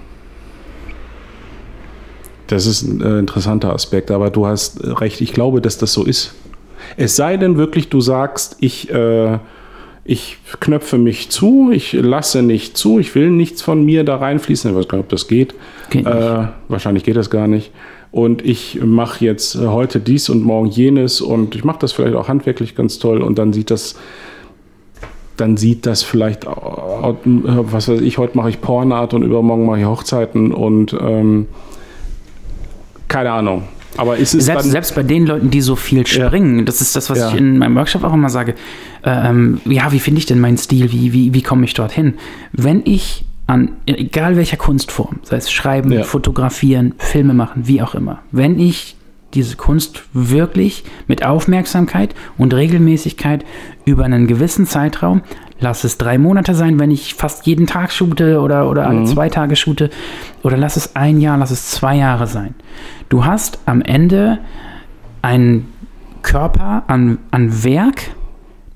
das ist ein äh, interessanter Aspekt, aber du hast recht. Ich glaube, dass das so ist. Es sei denn wirklich, du sagst, ich, äh, ich knöpfe mich zu, ich lasse nicht zu, ich will nichts von mir da reinfließen. Ich weiß gar nicht, ob das geht. Geht äh, wahrscheinlich geht das gar nicht und ich mache jetzt äh, heute dies und morgen jenes und ich mache das vielleicht auch handwerklich ganz toll und dann sieht das dann sieht das vielleicht, was weiß ich, heute mache ich Pornart und übermorgen mache ich Hochzeiten und ähm, keine Ahnung. Aber ist es selbst, selbst bei den Leuten, die so viel springen, ja. das ist das, was ja. ich in meinem Workshop auch immer sage. Ähm, ja, wie finde ich denn meinen Stil? Wie, wie, wie komme ich dorthin? Wenn ich an egal welcher Kunstform, sei es Schreiben, ja. Fotografieren, Filme machen, wie auch immer, wenn ich diese Kunst wirklich mit Aufmerksamkeit und Regelmäßigkeit über einen gewissen Zeitraum, lass es drei Monate sein, wenn ich fast jeden Tag shoote oder, oder alle mhm. zwei Tage shoote, oder lass es ein Jahr, lass es zwei Jahre sein. Du hast am Ende einen Körper an, an Werk,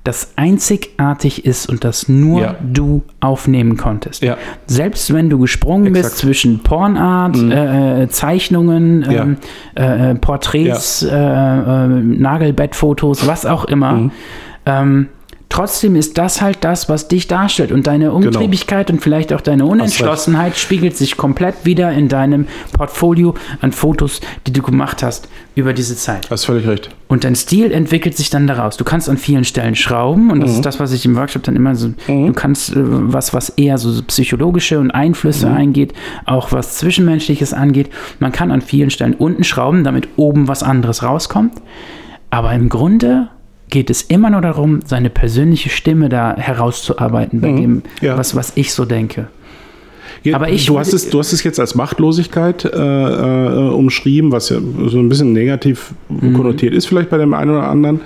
das einzigartig ist und das nur ja. du aufnehmen konntest. Ja. Selbst wenn du gesprungen Exakt. bist zwischen Pornart, mhm. äh, äh Zeichnungen, ja. ähm, äh, äh Porträts, äh, äh, Nagelbettfotos, was auch immer, mhm. ähm, trotzdem ist das halt das, was dich darstellt. Und deine genau. Umtriebigkeit genau. und vielleicht auch deine Unentschlossenheit spiegelt sich komplett wieder in deinem Portfolio an Fotos, die du gemacht hast über diese Zeit. Hast völlig recht. Und dein Stil entwickelt sich dann daraus. Du kannst an vielen Stellen schrauben und das mhm. ist das, was ich im Workshop dann immer so, mhm. du kannst äh, was, was eher so psychologische und Einflüsse mhm. eingeht, auch was Zwischenmenschliches angeht. Man kann an vielen Stellen unten schrauben, damit oben was anderes rauskommt. Aber im Grunde geht es immer nur darum, seine persönliche Stimme da herauszuarbeiten bei mhm, dem, ja. was, was ich so denke. Ja, Aber ich, du, hast es, du hast es jetzt als Machtlosigkeit äh, äh, umschrieben, was ja so ein bisschen negativ mhm. konnotiert ist, vielleicht bei dem einen oder anderen.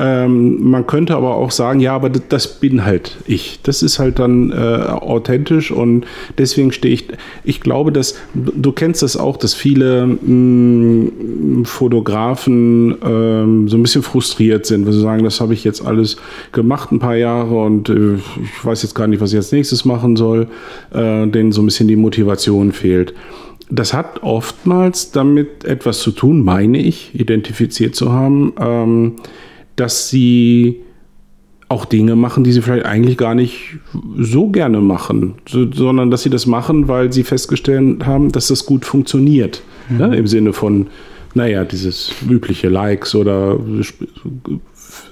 Ähm, man könnte aber auch sagen, ja, aber das, das bin halt ich. Das ist halt dann äh, authentisch und deswegen stehe ich. Ich glaube, dass du kennst das auch, dass viele mh, mm, Fotografen ähm, so ein bisschen frustriert sind, weil sie sagen, das habe ich jetzt alles gemacht ein paar Jahre und äh, ich weiß jetzt gar nicht, was ich als nächstes machen soll, äh, denen so ein bisschen die Motivation fehlt. Das hat oftmals damit etwas zu tun, meine ich, identifiziert zu haben. Ähm, dass sie auch Dinge machen, die sie vielleicht eigentlich gar nicht so gerne machen, so, sondern dass sie das machen, weil sie festgestellt haben, dass das gut funktioniert. Mhm. Ne? Im Sinne von, naja, dieses übliche Likes oder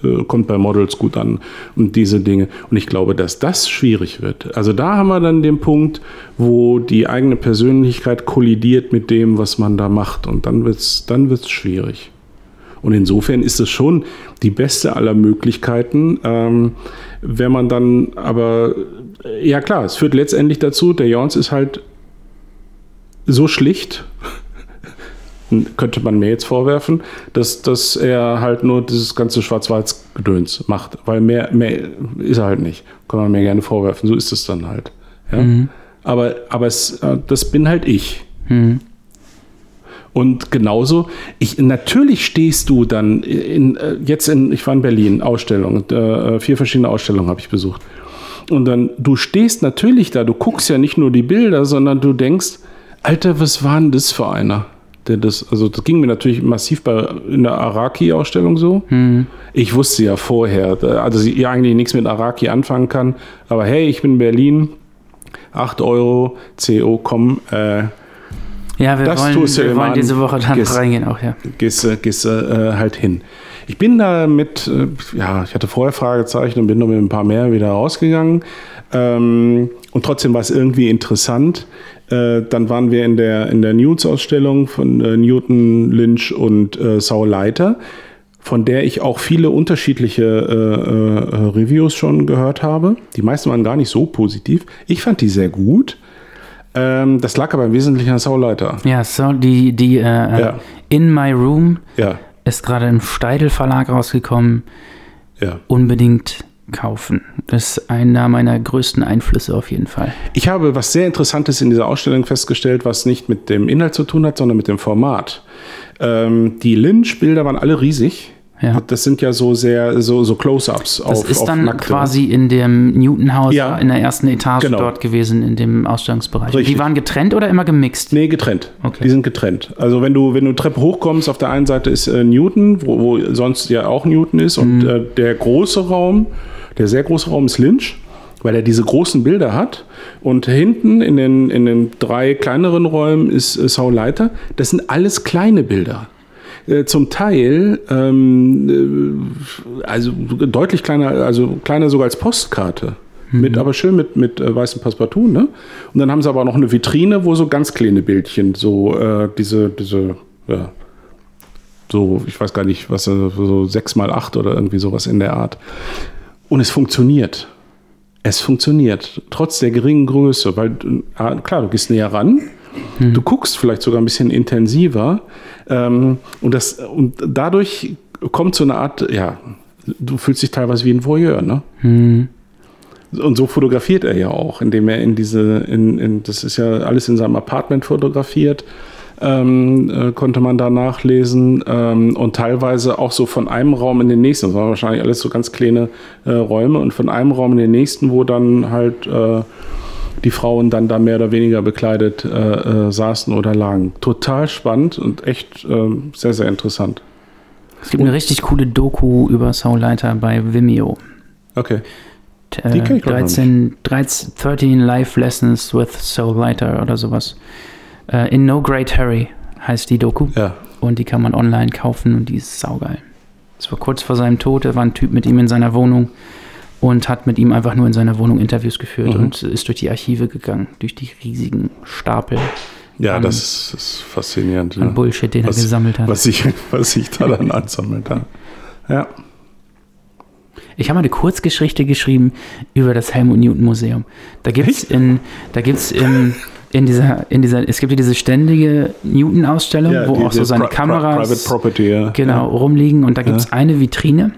äh, kommt bei Models gut an und diese Dinge. Und ich glaube, dass das schwierig wird. Also da haben wir dann den Punkt, wo die eigene Persönlichkeit kollidiert mit dem, was man da macht. Und dann wird es dann wird's schwierig. Und insofern ist es schon die beste aller Möglichkeiten. Ähm, wenn man dann aber, ja klar, es führt letztendlich dazu, der Jons ist halt so schlicht, <laughs> könnte man mir jetzt vorwerfen, dass, dass er halt nur dieses ganze Schwarz-Weiß-Gedöns macht. Weil mehr, mehr ist er halt nicht. Kann man mir gerne vorwerfen. So ist es dann halt. Ja? Mhm. Aber, aber es, äh, das bin halt ich. Mhm. Und genauso, ich, natürlich stehst du dann in, äh, jetzt in, ich war in Berlin, Ausstellung, äh, vier verschiedene Ausstellungen habe ich besucht. Und dann, du stehst natürlich da, du guckst ja nicht nur die Bilder, sondern du denkst, Alter, was war denn das für einer? Der das, also das ging mir natürlich massiv bei in der Araki-Ausstellung so. Mhm. Ich wusste ja vorher, also sie eigentlich nichts mit Araki anfangen kann, aber hey, ich bin in Berlin, 8 Euro, CO, komm, äh, Ja, wir Das wollen, tust du wir wollen diese Woche dann Gehst- reingehen auch, ja. gehst, gehst äh, halt hin. Ich bin da mit, äh, ja, ich hatte vorher Fragezeichen und bin noch mit ein paar mehr wieder rausgegangen. Ähm, und trotzdem war es irgendwie interessant. Äh, dann waren wir in der, in der News-Ausstellung von äh, Newton, Lynch und äh, Saul Leiter, von der ich auch viele unterschiedliche äh, äh, Reviews schon gehört habe. Die meisten waren gar nicht so positiv. Ich fand die sehr gut. Ähm, das lag aber im Wesentlichen an Saul Leiter. Ja, so, die, die äh, Ja. In My Room Ja, ist gerade im Steidel Verlag rausgekommen. ja. Unbedingt kaufen. Das ist einer meiner größten Einflüsse auf jeden Fall. Ich habe was sehr Interessantes in dieser Ausstellung festgestellt, was nicht mit dem Inhalt zu tun hat, sondern mit dem Format. Ähm, die Lynch-Bilder waren alle riesig. Ja. Das sind ja so sehr so, so Close-ups Das auf, ist auf dann Nackte. quasi in dem Newton-Haus Ja. in der ersten Etage Genau. dort gewesen, in dem Ausstellungsbereich. Richtig. Die waren getrennt oder immer gemixt? Nee, getrennt. Okay. Die sind getrennt. Also wenn du, wenn du Treppe hochkommst, auf der einen Seite ist äh, Newton, wo, wo sonst ja auch Newton ist, und Mhm. äh, der große Raum, der sehr große Raum ist Lynch, weil er diese großen Bilder hat. Und hinten in den, in den drei kleineren Räumen ist äh, Saul Leiter. Das sind alles kleine Bilder. Äh, Zum Teil, ähm, äh, also deutlich kleiner, also kleiner sogar als Postkarte. Mit, aber schön mit, mit äh, weißem Passepartout, ne? Und dann haben sie aber noch eine Vitrine, wo so ganz kleine Bildchen, so äh, diese, diese, ja, so, ich weiß gar nicht, was, so 6 mal 8 oder irgendwie sowas in der Art. Und es funktioniert. Es funktioniert, trotz der geringen Größe, weil, äh, klar, du gehst näher ran, du guckst vielleicht sogar ein bisschen intensiver ähm, und, das, und dadurch kommt so eine Art, ja, du fühlst dich teilweise wie ein Voyeur, ne? Und so fotografiert er ja auch, indem er in diese, in, in, das ist ja alles in seinem Apartment fotografiert, ähm, äh, konnte man da nachlesen ähm, und teilweise auch so von einem Raum in den nächsten. Das waren wahrscheinlich alles so ganz kleine äh, Räume und von einem Raum in den nächsten, wo dann halt äh, die Frauen dann da mehr oder weniger bekleidet äh, äh, saßen oder lagen. Total spannend und echt äh, sehr, sehr interessant. Es gibt eine richtig coole Doku über Soul Leiter bei Vimeo. Okay. Äh, Die noch 13, 13, 13 Life Lessons with Soul Leiter oder sowas. Äh, In No Great Hurry heißt die Doku. Ja. Und die kann man online kaufen und die ist saugeil. Das war kurz vor seinem Tod, da war ein Typ mit ihm in seiner Wohnung und hat mit ihm einfach nur in seiner Wohnung Interviews geführt Mhm. und ist durch die Archive gegangen, durch die riesigen Stapel Ja, An- das ist, faszinierend. an ja. Bullshit, den Was- er gesammelt hat. was sich, <laughs> was sich da dann ansammelt. Ja. ja. Ich habe mal eine Kurzgeschichte geschrieben über das Helmut Newton Museum. Da gibt es in, da gibt's in, in dieser, in dieser, es gibt ja diese ständige Newton-Ausstellung, ja wo die- auch so seine Pri- Pri- Kameras Private Property, ja. genau rumliegen und da gibt es eine Vitrine,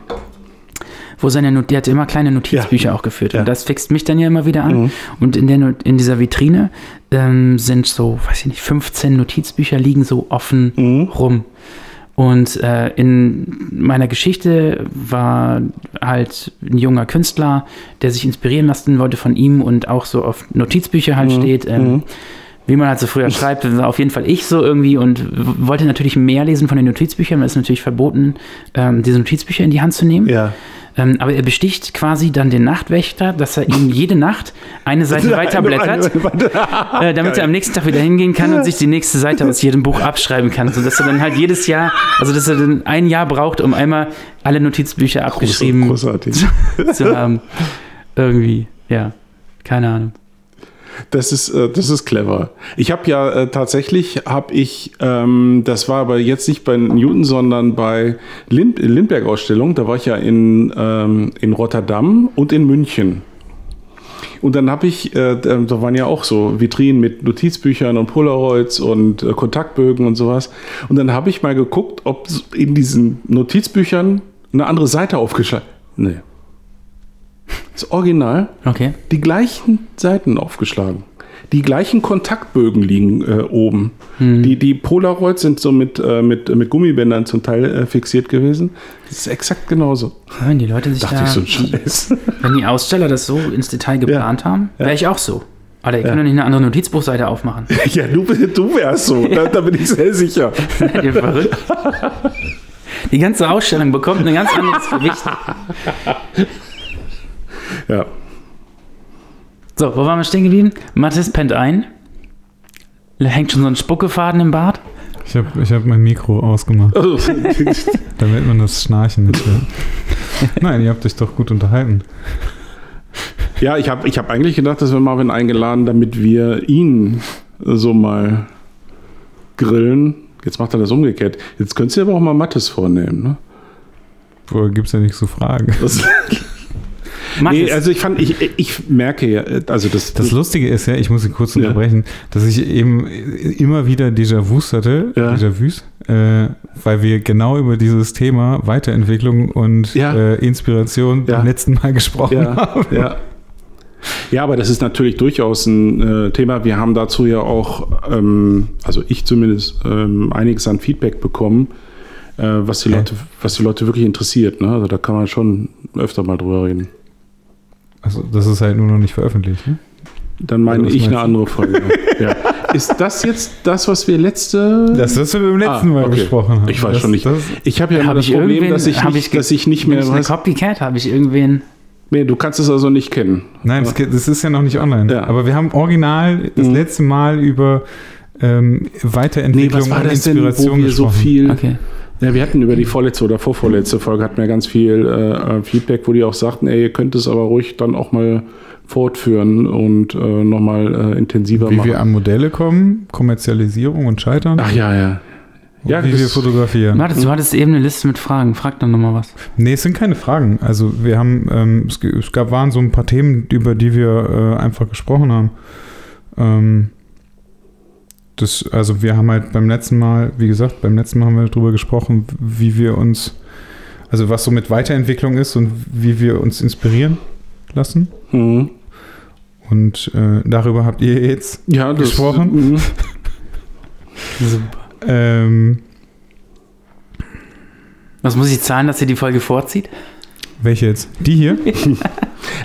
wo seine Not die hat immer kleine Notizbücher auch geführt Ja. Mhm. und das fixt mich dann ja immer wieder an und in der in dieser Vitrine ähm, sind so weiß ich nicht 15 Notizbücher liegen so offen Mhm. rum und äh, in meiner Geschichte war halt ein junger Künstler, der sich inspirieren lassen wollte von ihm und auch so auf Notizbücher halt Mhm. steht. Ähm, Wie man halt so früher schreibt, war auf jeden Fall ich so irgendwie und wollte natürlich mehr lesen von den Notizbüchern, weil es ist natürlich verboten, ähm, diese Notizbücher in die Hand zu nehmen. Ja. Ähm, aber er besticht quasi dann den Nachtwächter, dass er ihm jede Nacht eine Seite weiterblättert, äh, damit er am nächsten Tag wieder hingehen kann und sich die nächste Seite aus jedem Buch abschreiben kann. Sodass er dann halt jedes Jahr, also dass er dann ein Jahr braucht, um einmal alle Notizbücher abgeschrieben Großartig. <laughs> zu haben. Irgendwie, ja. Keine Ahnung. Das ist, äh, das ist clever. Ich habe ja äh, tatsächlich, habe ich, ähm, das war aber jetzt nicht bei Newton, sondern bei Lind Lindbergh-Ausstellung, da war ich ja in, ähm, in Rotterdam und in München. Und dann habe ich, äh, da waren ja auch so Vitrinen mit Notizbüchern und Polaroids und äh, Kontaktbögen und sowas. Und dann habe ich mal geguckt, ob in diesen Notizbüchern eine andere Seite aufgeschlagen. Nee. Das Original Okay. die gleichen Seiten aufgeschlagen. Die gleichen Kontaktbögen liegen äh, oben. Hm. Die, die Polaroids sind so mit, äh, mit, mit Gummibändern zum Teil äh, fixiert gewesen. Das ist exakt genauso. Wenn die Leute sich Dachte da, ich so ein Scheiß. <laughs> wenn die Aussteller das so ins Detail geplant haben, wäre ich auch so. Alter, ihr könnt doch nicht eine andere Notizbuchseite aufmachen. <laughs> ja, du, du wärst so. Da, da bin ich sehr sicher. Seid <laughs> ihr verrückt? Die ganze Ausstellung bekommt ein ganz anderes Gewicht. Ja. So, wo waren wir stehen geblieben? Mathis pennt ein. Hängt schon so ein Spuckefaden im Bart. Ich habe ich hab mein Mikro ausgemacht, Also, <laughs> damit man das Schnarchen nicht hört. Nein, ihr habt euch doch gut unterhalten. ja, ich habe ich hab eigentlich gedacht, dass wir Marvin eingeladen, damit wir ihn so mal grillen. Jetzt macht er das umgekehrt. Jetzt könntest du aber auch mal Mattes vornehmen. Ne? Woher gibt es ja nicht so Fragen? Das, Mathis, nee, also ich fand, ich, ich merke ja, also das, Das Lustige ist ja, ich muss Sie kurz Ja. unterbrechen, dass ich eben immer wieder Déjà-vus hatte, Ja. Déjà-vus, äh, weil wir genau über dieses Thema Weiterentwicklung und Ja. äh, Inspiration Ja. beim letzten Mal gesprochen Ja, haben. ja. Ja, aber das ist natürlich durchaus ein äh, Thema. Wir haben dazu ja auch, ähm, also ich zumindest, ähm, einiges an Feedback bekommen, äh, was, die Okay. Leute, was die Leute wirklich interessiert. Ne? Also da kann man schon öfter mal drüber reden. Also das ist halt nur noch nicht veröffentlicht. Ne? Dann meine was ich eine andere Folge. ja. Ist das jetzt das, was wir letzte... Das, was wir beim letzten Ah, Mal okay. besprochen haben. Ich weiß das, schon nicht. Das, ich habe ja immer Hab das ich Problem, dass ich, hab nicht, ich dass ich nicht mehr ich eine weiß. Copycat? Habe ich irgendwen. Nee, du kannst es also nicht kennen. nein, das, das ist ja noch nicht online. Ja. Aber wir haben original das Mhm. letzte Mal über ähm, Weiterentwicklung und Inspiration wo wir so gesprochen. viel... Okay. Ja, wir hatten über die vorletzte oder vorvorletzte Folge hatten wir ganz viel äh, äh, Feedback, wo die auch sagten, ey, ihr könnt es aber ruhig dann auch mal fortführen und äh, nochmal äh, intensiver Wie machen. wir an Modelle kommen, Kommerzialisierung und Scheitern. Ach ja, ja. und ja, wie wir fotografieren. Mathis, du hattest eben eine Liste mit Fragen. Frag dann nochmal was. Nee, es sind keine Fragen. Also wir haben, ähm, es gab, waren so ein paar Themen, über die wir äh, einfach gesprochen haben. Ähm, das, also wir haben halt beim letzten Mal, wie gesagt, beim letzten Mal haben wir darüber gesprochen, wie wir uns, also was so mit Weiterentwicklung ist und wie wir uns inspirieren lassen. Mhm. Und äh, darüber habt ihr jetzt Ja, das, Gesprochen? Mhm. <laughs> ähm, Was muss ich zahlen, dass ihr die Folge vorzieht? Welche jetzt? Die hier? <laughs>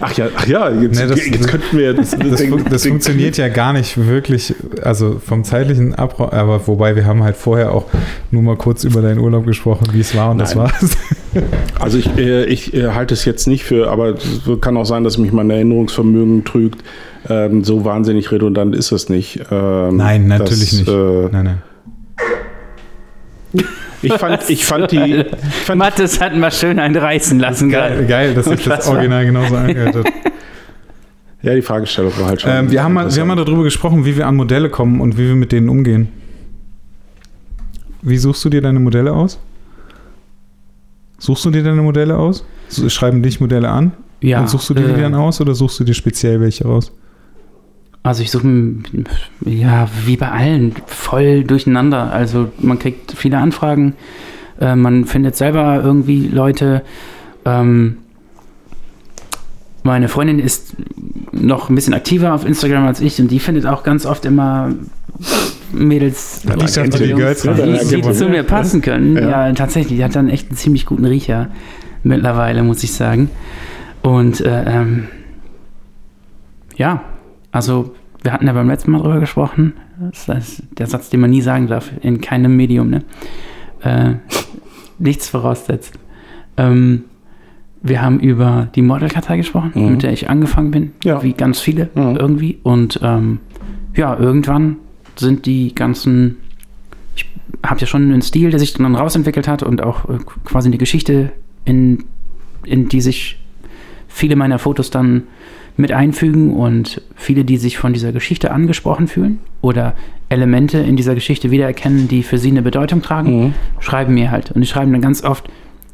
Ach ja, ach ja, jetzt, Nee, das- jetzt könnten wir das, Das, fun das funktioniert ja gar nicht wirklich, also vom zeitlichen Abrauch, aber wobei wir haben halt vorher auch nur mal kurz über deinen Urlaub gesprochen, wie es war und das Nein. war's. <laughs> Also ich, äh, ich äh, halte es jetzt nicht für, aber es kann auch sein, dass mich mein Erinnerungsvermögen trügt. Ähm, so wahnsinnig redundant ist es nicht. Ähm, Nein, natürlich nicht. Äh, Nein, nein. <laughs> ich, fand, ich fand die. Ich fand, Mathis hat mal schön einen reißen lassen Geil, gerade. geil dass sich das. Original genauso angehört hat. ja, die Fragestellung war halt schon. ähm, wir, haben mal, wir haben mal darüber gesprochen, wie wir an Modelle kommen und wie wir mit denen umgehen. Wie suchst du dir deine Modelle aus? Suchst du dir deine Modelle aus? Schreiben dich Modelle an? Ja. und suchst du dir die äh, dann aus oder suchst du dir speziell welche raus? Also ich suche, ja, wie bei allen, voll durcheinander. Also man kriegt viele Anfragen, äh, man findet selber irgendwie Leute. Ähm, meine Freundin ist noch ein bisschen aktiver auf Instagram als ich und die findet auch ganz oft immer Mädels, dachte, die Jungs, Girls ja, die, das die ergibt- zu mir passen können. Ja. Ja. tatsächlich, die hat dann echt einen ziemlich guten Riecher mittlerweile, muss ich sagen. Und äh, ähm, ja, also wir hatten ja beim letzten Mal drüber gesprochen. Das ist der Satz, den man nie sagen darf, in keinem Medium, ne? Äh, <laughs> nichts voraussetzt. Ähm, wir haben über die Modelkartei gesprochen, Mhm. mit der ich angefangen bin, Ja. wie ganz viele Mhm. irgendwie. Und ähm, ja, irgendwann sind die ganzen, ich habe ja schon einen Stil, der sich dann rausentwickelt hat und auch äh, quasi eine Geschichte, in, in die sich viele meiner Fotos dann mit einfügen und viele, die sich von dieser Geschichte angesprochen fühlen oder Elemente in dieser Geschichte wiedererkennen, die für sie eine Bedeutung tragen, Mhm. schreiben mir halt. Und die schreiben dann ganz oft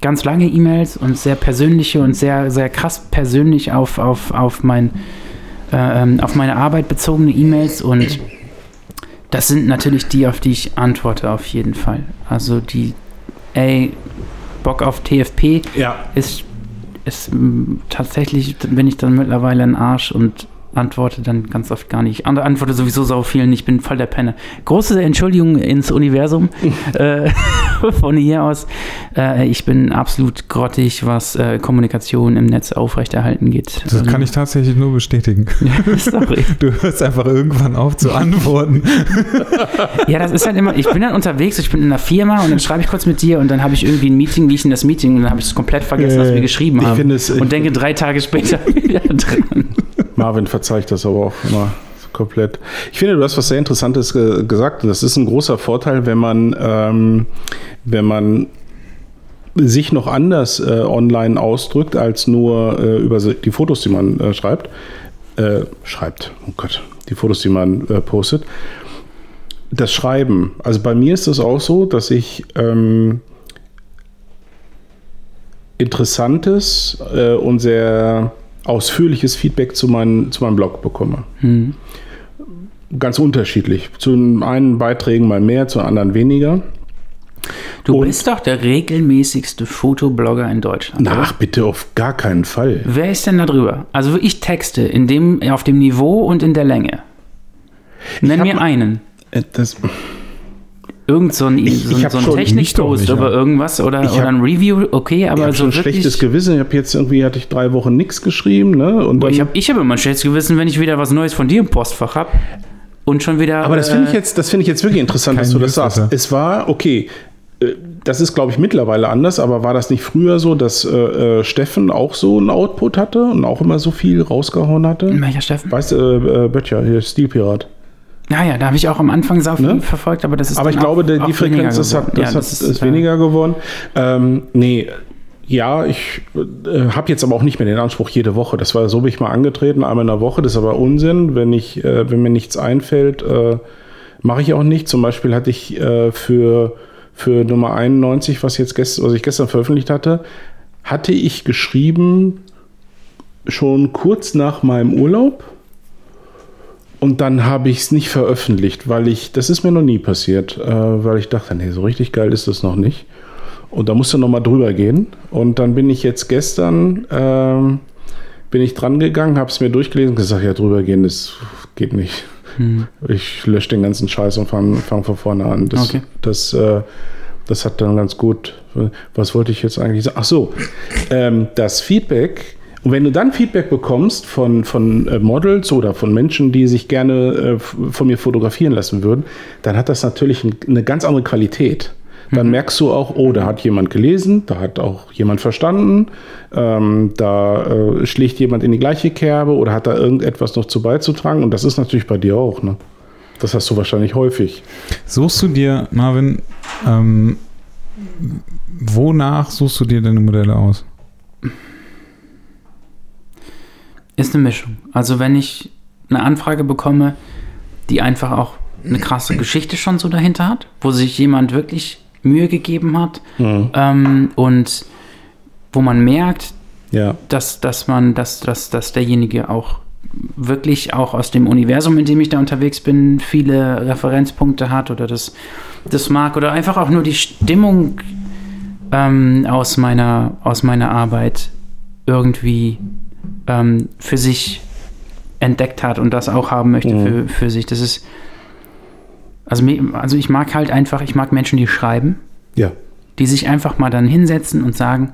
ganz lange E-Mails und sehr persönliche und sehr, sehr krass persönlich auf, auf, auf, mein, äh, ähm, auf meine Arbeit bezogene E-Mails und das sind natürlich die, auf die ich antworte, auf jeden Fall. Also die, ey, Bock auf TFP Ja, ist, ist mm, tatsächlich, bin ich dann mittlerweile ein Arsch und antworte dann ganz oft gar nicht. Ich ant- antworte sowieso so vielen, ich bin voll der Penner. Große Entschuldigung ins Universum <laughs> äh, <laughs> von hier aus. Äh, ich bin absolut grottig, was äh, Kommunikation im Netz aufrechterhalten geht. Das kann ich tatsächlich nur bestätigen. <laughs> Sorry. Du hörst einfach irgendwann auf zu antworten. Ja, das ist halt immer, ich bin dann unterwegs, ich bin in einer Firma und dann schreibe ich kurz mit dir und dann habe ich irgendwie ein Meeting, wie ich in das Meeting und dann habe ich es komplett vergessen, was Ja, wir geschrieben ich haben. finde es- und denke drei Tage später wieder dran. Marvin verzeiht das aber auch immer komplett. Ich finde, du hast was sehr Interessantes ge gesagt. Das ist ein großer Vorteil, wenn man, ähm, wenn man sich noch anders äh, online ausdrückt, als nur äh, über die Fotos, die man äh, schreibt. Äh, schreibt, oh Gott, die Fotos, die man äh, postet. Das Schreiben. Also bei mir ist es auch so, dass ich ähm, interessantes äh, und sehr ausführliches Feedback zu, mein, zu meinem Blog bekomme. Hm. Ganz unterschiedlich. Zu einen Beiträgen mal mehr, zu anderen weniger. Du Und- bist doch der regelmäßigste Fotoblogger in Deutschland. Ach, bitte auf gar keinen Fall. Wer ist denn da drüber? Also ich texte in dem, auf dem Niveau und in der Länge. Nenn mir einen. Äh, Das, Irgend so ein, Ich- so, ich hab so ein Technikpost über ja. irgendwas oder, Ich oder hab- ein Review, okay, aber ich habe so schon ein wirklich. schlechtes Gewissen. Ich habe jetzt irgendwie, hatte ich drei Wochen nichts geschrieben. Ne? Und Boah, dann, ich habe ich hab immer ein schlechtes Gewissen, wenn ich wieder was Neues von dir im Postfach habe und schon wieder. aber das finde ich äh, jetzt, das finde ich jetzt wirklich interessant, dass du das sagst. Newsletter. Es war, okay, äh, das ist, glaube ich, mittlerweile anders, aber war das nicht früher so, dass äh, äh, Steffen auch so einen Output hatte und auch immer so viel rausgehauen hatte? Welcher Steffen? Weißt du, äh, äh, Böttcher, hier, Stilpirat. Naja, da habe ich auch am Anfang sau viel Ne? verfolgt, aber das ist Aber ich glaube, auch, die, Frequenz das weniger hat, Ja, hat, ist, äh, weniger geworden. Ähm, nee, ja, ich äh, habe jetzt aber auch nicht mehr den Anspruch jede Woche. Das war so bin ich mal angetreten, einmal in der Woche. Das ist aber Unsinn. Wenn, ich, äh, wenn mir nichts einfällt, äh, mache ich auch nicht. Zum Beispiel hatte ich äh, für, für Nummer 91, was, jetzt gest was ich gestern veröffentlicht hatte, hatte ich geschrieben schon kurz nach meinem Urlaub. Und dann habe ich es nicht veröffentlicht, weil ich, das ist mir noch nie passiert, äh, weil ich dachte, nee, so richtig geil ist das noch nicht. Und da musste noch mal drüber gehen. Und dann bin ich jetzt gestern, ähm, bin ich dran gegangen, habe es mir durchgelesen und gesagt, ja, drüber gehen, das geht nicht. Hm. Ich lösche den ganzen Scheiß und fange fang von vorne an. Das, Okay. das, äh, das hat dann ganz gut. Was wollte ich jetzt eigentlich sagen? Ach so, ähm, das Feedback. Und wenn du dann Feedback bekommst von, von äh, Models oder von Menschen, die sich gerne äh, von mir fotografieren lassen würden, dann hat das natürlich ein, eine ganz andere Qualität. Dann merkst du auch, oh, da hat jemand gelesen, da hat auch jemand verstanden, ähm, da äh, schlägt jemand in die gleiche Kerbe oder hat da irgendetwas noch zu beizutragen. Und das ist natürlich bei dir auch. Ne? Das hast du wahrscheinlich häufig. Suchst du dir, Marvin, ähm, wonach suchst du dir deine Modelle aus? Ist eine Mischung. Also wenn ich eine Anfrage bekomme, die einfach auch eine krasse Geschichte schon so dahinter hat, wo sich jemand wirklich Mühe gegeben hat ähm, und wo man merkt, Ja. dass, dass man, dass, dass, dass derjenige auch wirklich auch aus dem Universum, in dem ich da unterwegs bin, viele Referenzpunkte hat oder das, das mag oder einfach auch nur die Stimmung ähm, aus, meiner, aus meiner Arbeit irgendwie ähm, für sich entdeckt hat und das auch haben möchte Mhm. für, für sich. Das ist, also, also ich mag halt einfach, ich mag Menschen, die schreiben Ja. die sich einfach mal dann hinsetzen und sagen,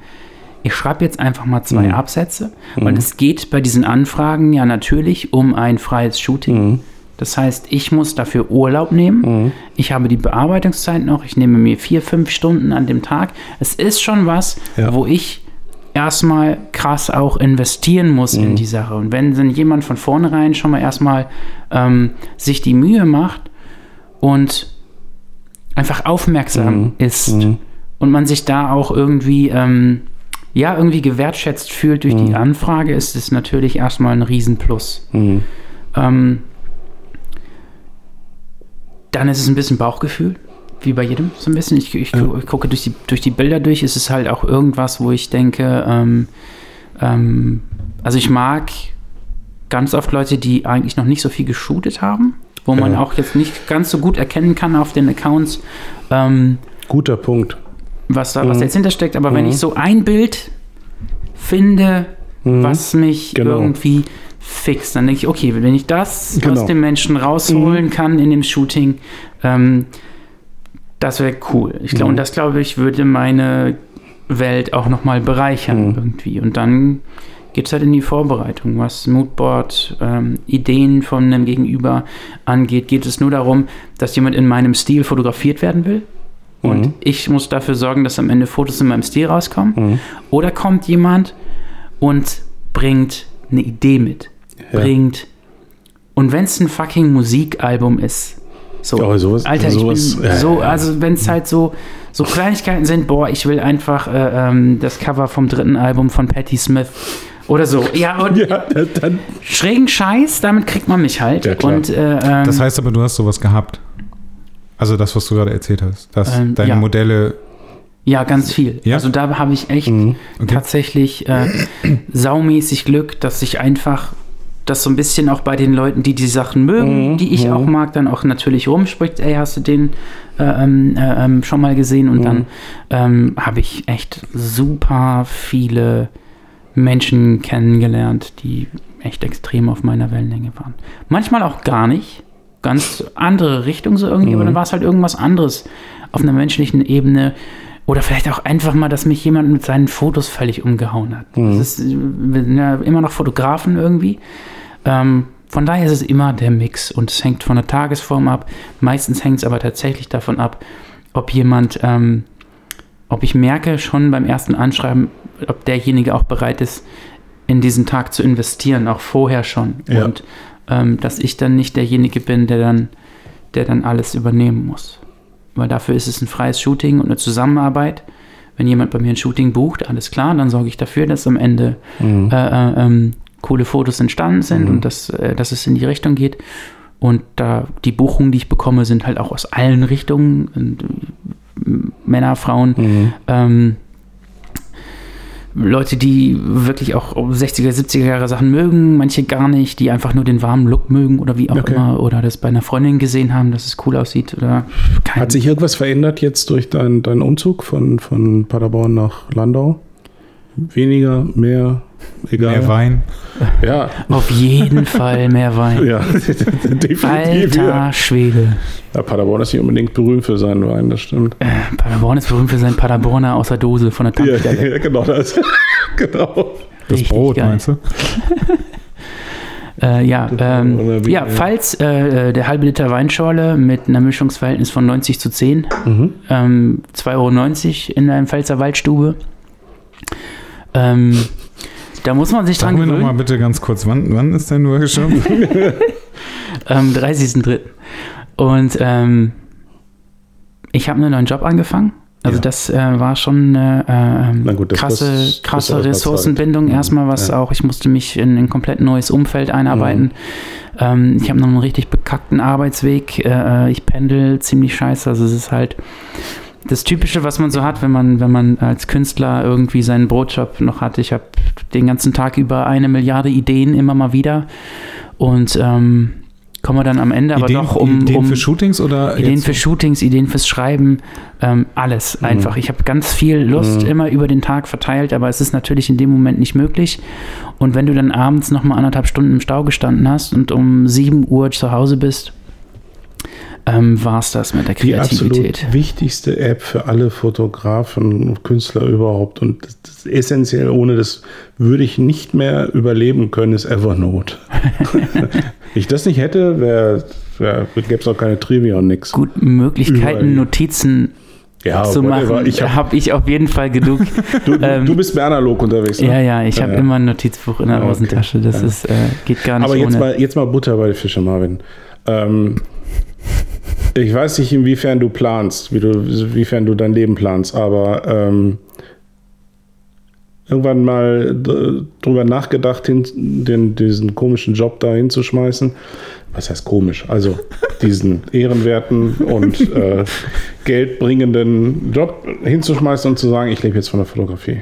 ich schreibe jetzt einfach mal zwei Mhm. Absätze, weil es geht bei diesen Anfragen ja natürlich um ein freies Shooting. Mhm. Das heißt, ich muss dafür Urlaub nehmen. Ich habe die Bearbeitungszeit noch. Ich nehme mir vier, fünf Stunden an dem Tag. Es ist schon was, Ja. wo ich erstmal krass auch investieren muss Mhm. in die Sache. Und wenn dann jemand von vornherein schon mal erstmal ähm, sich die Mühe macht und einfach aufmerksam Mhm. ist Mhm. und man sich da auch irgendwie, ähm, ja, irgendwie gewertschätzt fühlt durch die Anfrage, ist es natürlich erstmal ein Riesenplus. Mhm. Ähm, dann ist es ein bisschen Bauchgefühl, wie bei jedem so ein bisschen. Ich, ich, ich gucke durch die, durch die Bilder durch, ist es halt auch irgendwas, wo ich denke, ähm, ähm, also ich mag ganz oft Leute, die eigentlich noch nicht so viel geshootet haben, wo man Ja. auch jetzt nicht ganz so gut erkennen kann auf den Accounts, ähm, Guter Punkt. was da was Mhm. jetzt hintersteckt. Aber wenn Mhm. ich so ein Bild finde, Mhm. was mich Genau. irgendwie fixt, dann denke ich, okay, wenn ich das Genau. aus dem Menschen rausholen kann in dem Shooting, ähm, das wäre cool. Ich glaube, Mhm. und das glaube ich würde meine Welt auch nochmal bereichern Mhm. irgendwie. Und dann geht es halt in die Vorbereitung, was Moodboard, ähm, Ideen von einem Gegenüber angeht. Geht es nur darum, dass jemand in meinem Stil fotografiert werden will? Und Mhm. ich muss dafür sorgen, dass am Ende Fotos in meinem Stil rauskommen. Mhm. Oder kommt jemand und bringt eine Idee mit. Ja. bringt. Und wenn es ein fucking Musikalbum ist, so, Oh, sowas- Alter, sowas- ich bin ja, so, ja. also wenn es halt so, so Kleinigkeiten sind, boah, ich will einfach äh, ähm, das Cover vom dritten Album von Patti Smith oder so. Ja, und <laughs> Ja, dann. schrägen Scheiß, damit kriegt man mich halt. Ja, klar. und äh, ähm, Das heißt aber, du hast sowas gehabt. Also das, was du gerade erzählt hast. Dass Ähm, deine ja. Modelle. Ja, ganz viel. Ja? Also da habe ich echt Mhm. Okay. tatsächlich äh, saumäßig Glück, dass ich einfach das so ein bisschen auch bei den Leuten, die die Sachen mögen, Mhm, die ich mhm. auch mag, dann auch natürlich rumspricht, ey, hast du den äh, ähm, äh, ähm, schon mal gesehen? Und Mhm. dann ähm, habe ich echt super viele Menschen kennengelernt, die echt extrem auf meiner Wellenlänge waren. Manchmal auch gar nicht. Ganz andere Richtung so irgendwie, aber Mhm. dann war es halt irgendwas anderes auf einer menschlichen Ebene. Oder vielleicht auch einfach mal, dass mich jemand mit seinen Fotos völlig umgehauen hat. Mhm. Das ist, wir sind ja immer noch Fotografen irgendwie. Ähm, von daher ist es immer der Mix und es hängt von der Tagesform ab. Meistens hängt es aber tatsächlich davon ab, ob jemand, ähm, ob ich merke schon beim ersten Anschreiben, ob derjenige auch bereit ist, in diesen Tag zu investieren, auch vorher schon. Ja. Und ähm, dass ich dann nicht derjenige bin, der dann, der dann alles übernehmen muss. Weil dafür ist es ein freies Shooting und eine Zusammenarbeit. Wenn jemand bei mir ein Shooting bucht, alles klar, dann sorge ich dafür, dass am Ende Mhm. äh, äh, ähm, coole Fotos entstanden sind Mhm. und dass, äh, dass es in die Richtung geht. Und da die Buchungen, die ich bekomme, sind halt auch aus allen Richtungen. Und, äh, Männer, Frauen, Mhm. ähm, Leute, die wirklich auch 60er, 70er Jahre Sachen mögen, manche gar nicht, die einfach nur den warmen Look mögen oder wie auch Okay. immer, oder das bei einer Freundin gesehen haben, dass es cool aussieht oder kein, Hat sich irgendwas verändert jetzt durch deinen deinen Umzug von, von Paderborn nach Landau? Weniger, mehr, egal. Mehr Wein. Ja, auf jeden Fall mehr Wein. <laughs> ja, definitiv. Alter Ja. Schwede. Ja, Paderborn ist nicht unbedingt berühmt für seinen Wein, das stimmt. Äh, Paderborn ist berühmt für seinen Paderborner aus der Dose von der Ja, Tankstelle. <laughs> ja, genau das. <laughs> genau. Das Richtig Brot, geil. meinst du? Äh, ja, ähm, ja, falls äh, äh, der halbe Liter Weinschorle mit einem Mischungsverhältnis von 90 zu 10, Mhm. ähm, 2,90 Euro in einem Pfälzer Waldstube. Ähm, da muss man sich Sag dran mir noch mal gewöhnen. bitte ganz kurz, wann, wann ist dein Workshop? <laughs> <laughs> Am 30.03. Und ähm, ich habe einen neuen Job angefangen. Also Ja. das äh, war schon eine äh, gut, krasse, muss- krasse Ressourcenbindung. zeigen. Erstmal was Ja. auch, ich musste mich in ein komplett neues Umfeld einarbeiten. Mhm. Ähm, ich habe noch einen richtig bekackten Arbeitsweg. Äh, ich pendel ziemlich scheiße. Also es ist halt das Typische, was man so hat, wenn man, wenn man als Künstler irgendwie seinen Brotjob noch hat. Ich habe den ganzen Tag über eine Milliarde Ideen immer mal wieder und ähm, komme dann am Ende aber Ideen, doch um, Ideen um für Shootings oder Ideen für Shootings, Ideen fürs Schreiben, ähm, alles einfach. Ich habe ganz viel Lust Mhm. immer über den Tag verteilt, aber es ist natürlich in dem Moment nicht möglich. Und wenn du dann abends noch mal anderthalb Stunden im Stau gestanden hast und um 7 Uhr zu Hause bist, ähm, war es das mit der Die Kreativität. absolut wichtigste App für alle Fotografen und Künstler überhaupt. Und das, das essentiell, ohne das würde ich nicht mehr überleben können, ist Evernote. <laughs> Wenn ich das nicht hätte, wär, wär, gäbe es auch keine Trivia und nix. Gut, Möglichkeiten, Überall. Notizen Ja, zu whatever. machen, Ich hab, habe ich auf jeden Fall genug. <laughs> du, ähm, du bist mehr analog unterwegs. Ne? ja, ja, ich habe Ja, immer ein Notizbuch in der okay. Hosentasche. Das ist, äh, geht gar nicht Aber jetzt ohne. mal, jetzt mal Butter bei den Fische, Marvin. Ähm, ich weiß nicht, inwiefern du planst, wie du, inwiefern du dein Leben planst, aber ähm, irgendwann mal drüber nachgedacht, hin, den, diesen komischen Job da hinzuschmeißen. Was heißt komisch? Also diesen <laughs> ehrenwerten und äh, geldbringenden Job hinzuschmeißen und zu sagen, ich lebe jetzt von der Fotografie.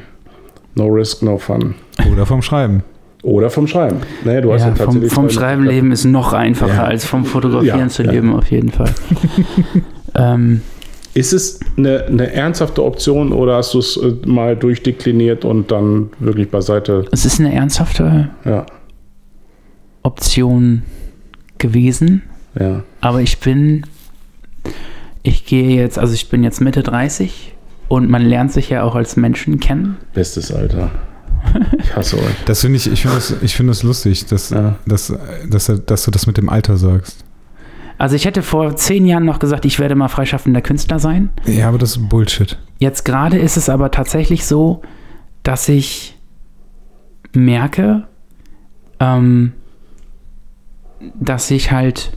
No risk, no fun. Oder vom Schreiben. Oder vom Schreiben. Naja, du hast ja Ja, vom, tatsächlich vom Schreiben leben ist noch einfacher Ja. als vom Fotografieren Ja, zu leben, auf jeden Fall. <laughs> ähm, Ist es eine, eine ernsthafte Option oder hast du es äh, mal durchdekliniert und dann wirklich beiseite? es ist eine ernsthafte Option gewesen, ja. aber ich bin, ich gehe jetzt, also ich bin jetzt Mitte 30 und man lernt sich ja auch als Menschen kennen. Bestes Alter. Ich hasse euch. Das finde ich, ich finde das, ich finde das lustig, dass, Ja. dass, dass, dass du das mit dem Alter sagst. Also ich hätte vor zehn Jahren noch gesagt, ich werde mal freischaffender Künstler sein. Ja, aber das ist Bullshit. Jetzt gerade ist es aber tatsächlich so, dass ich merke, ähm, dass ich halt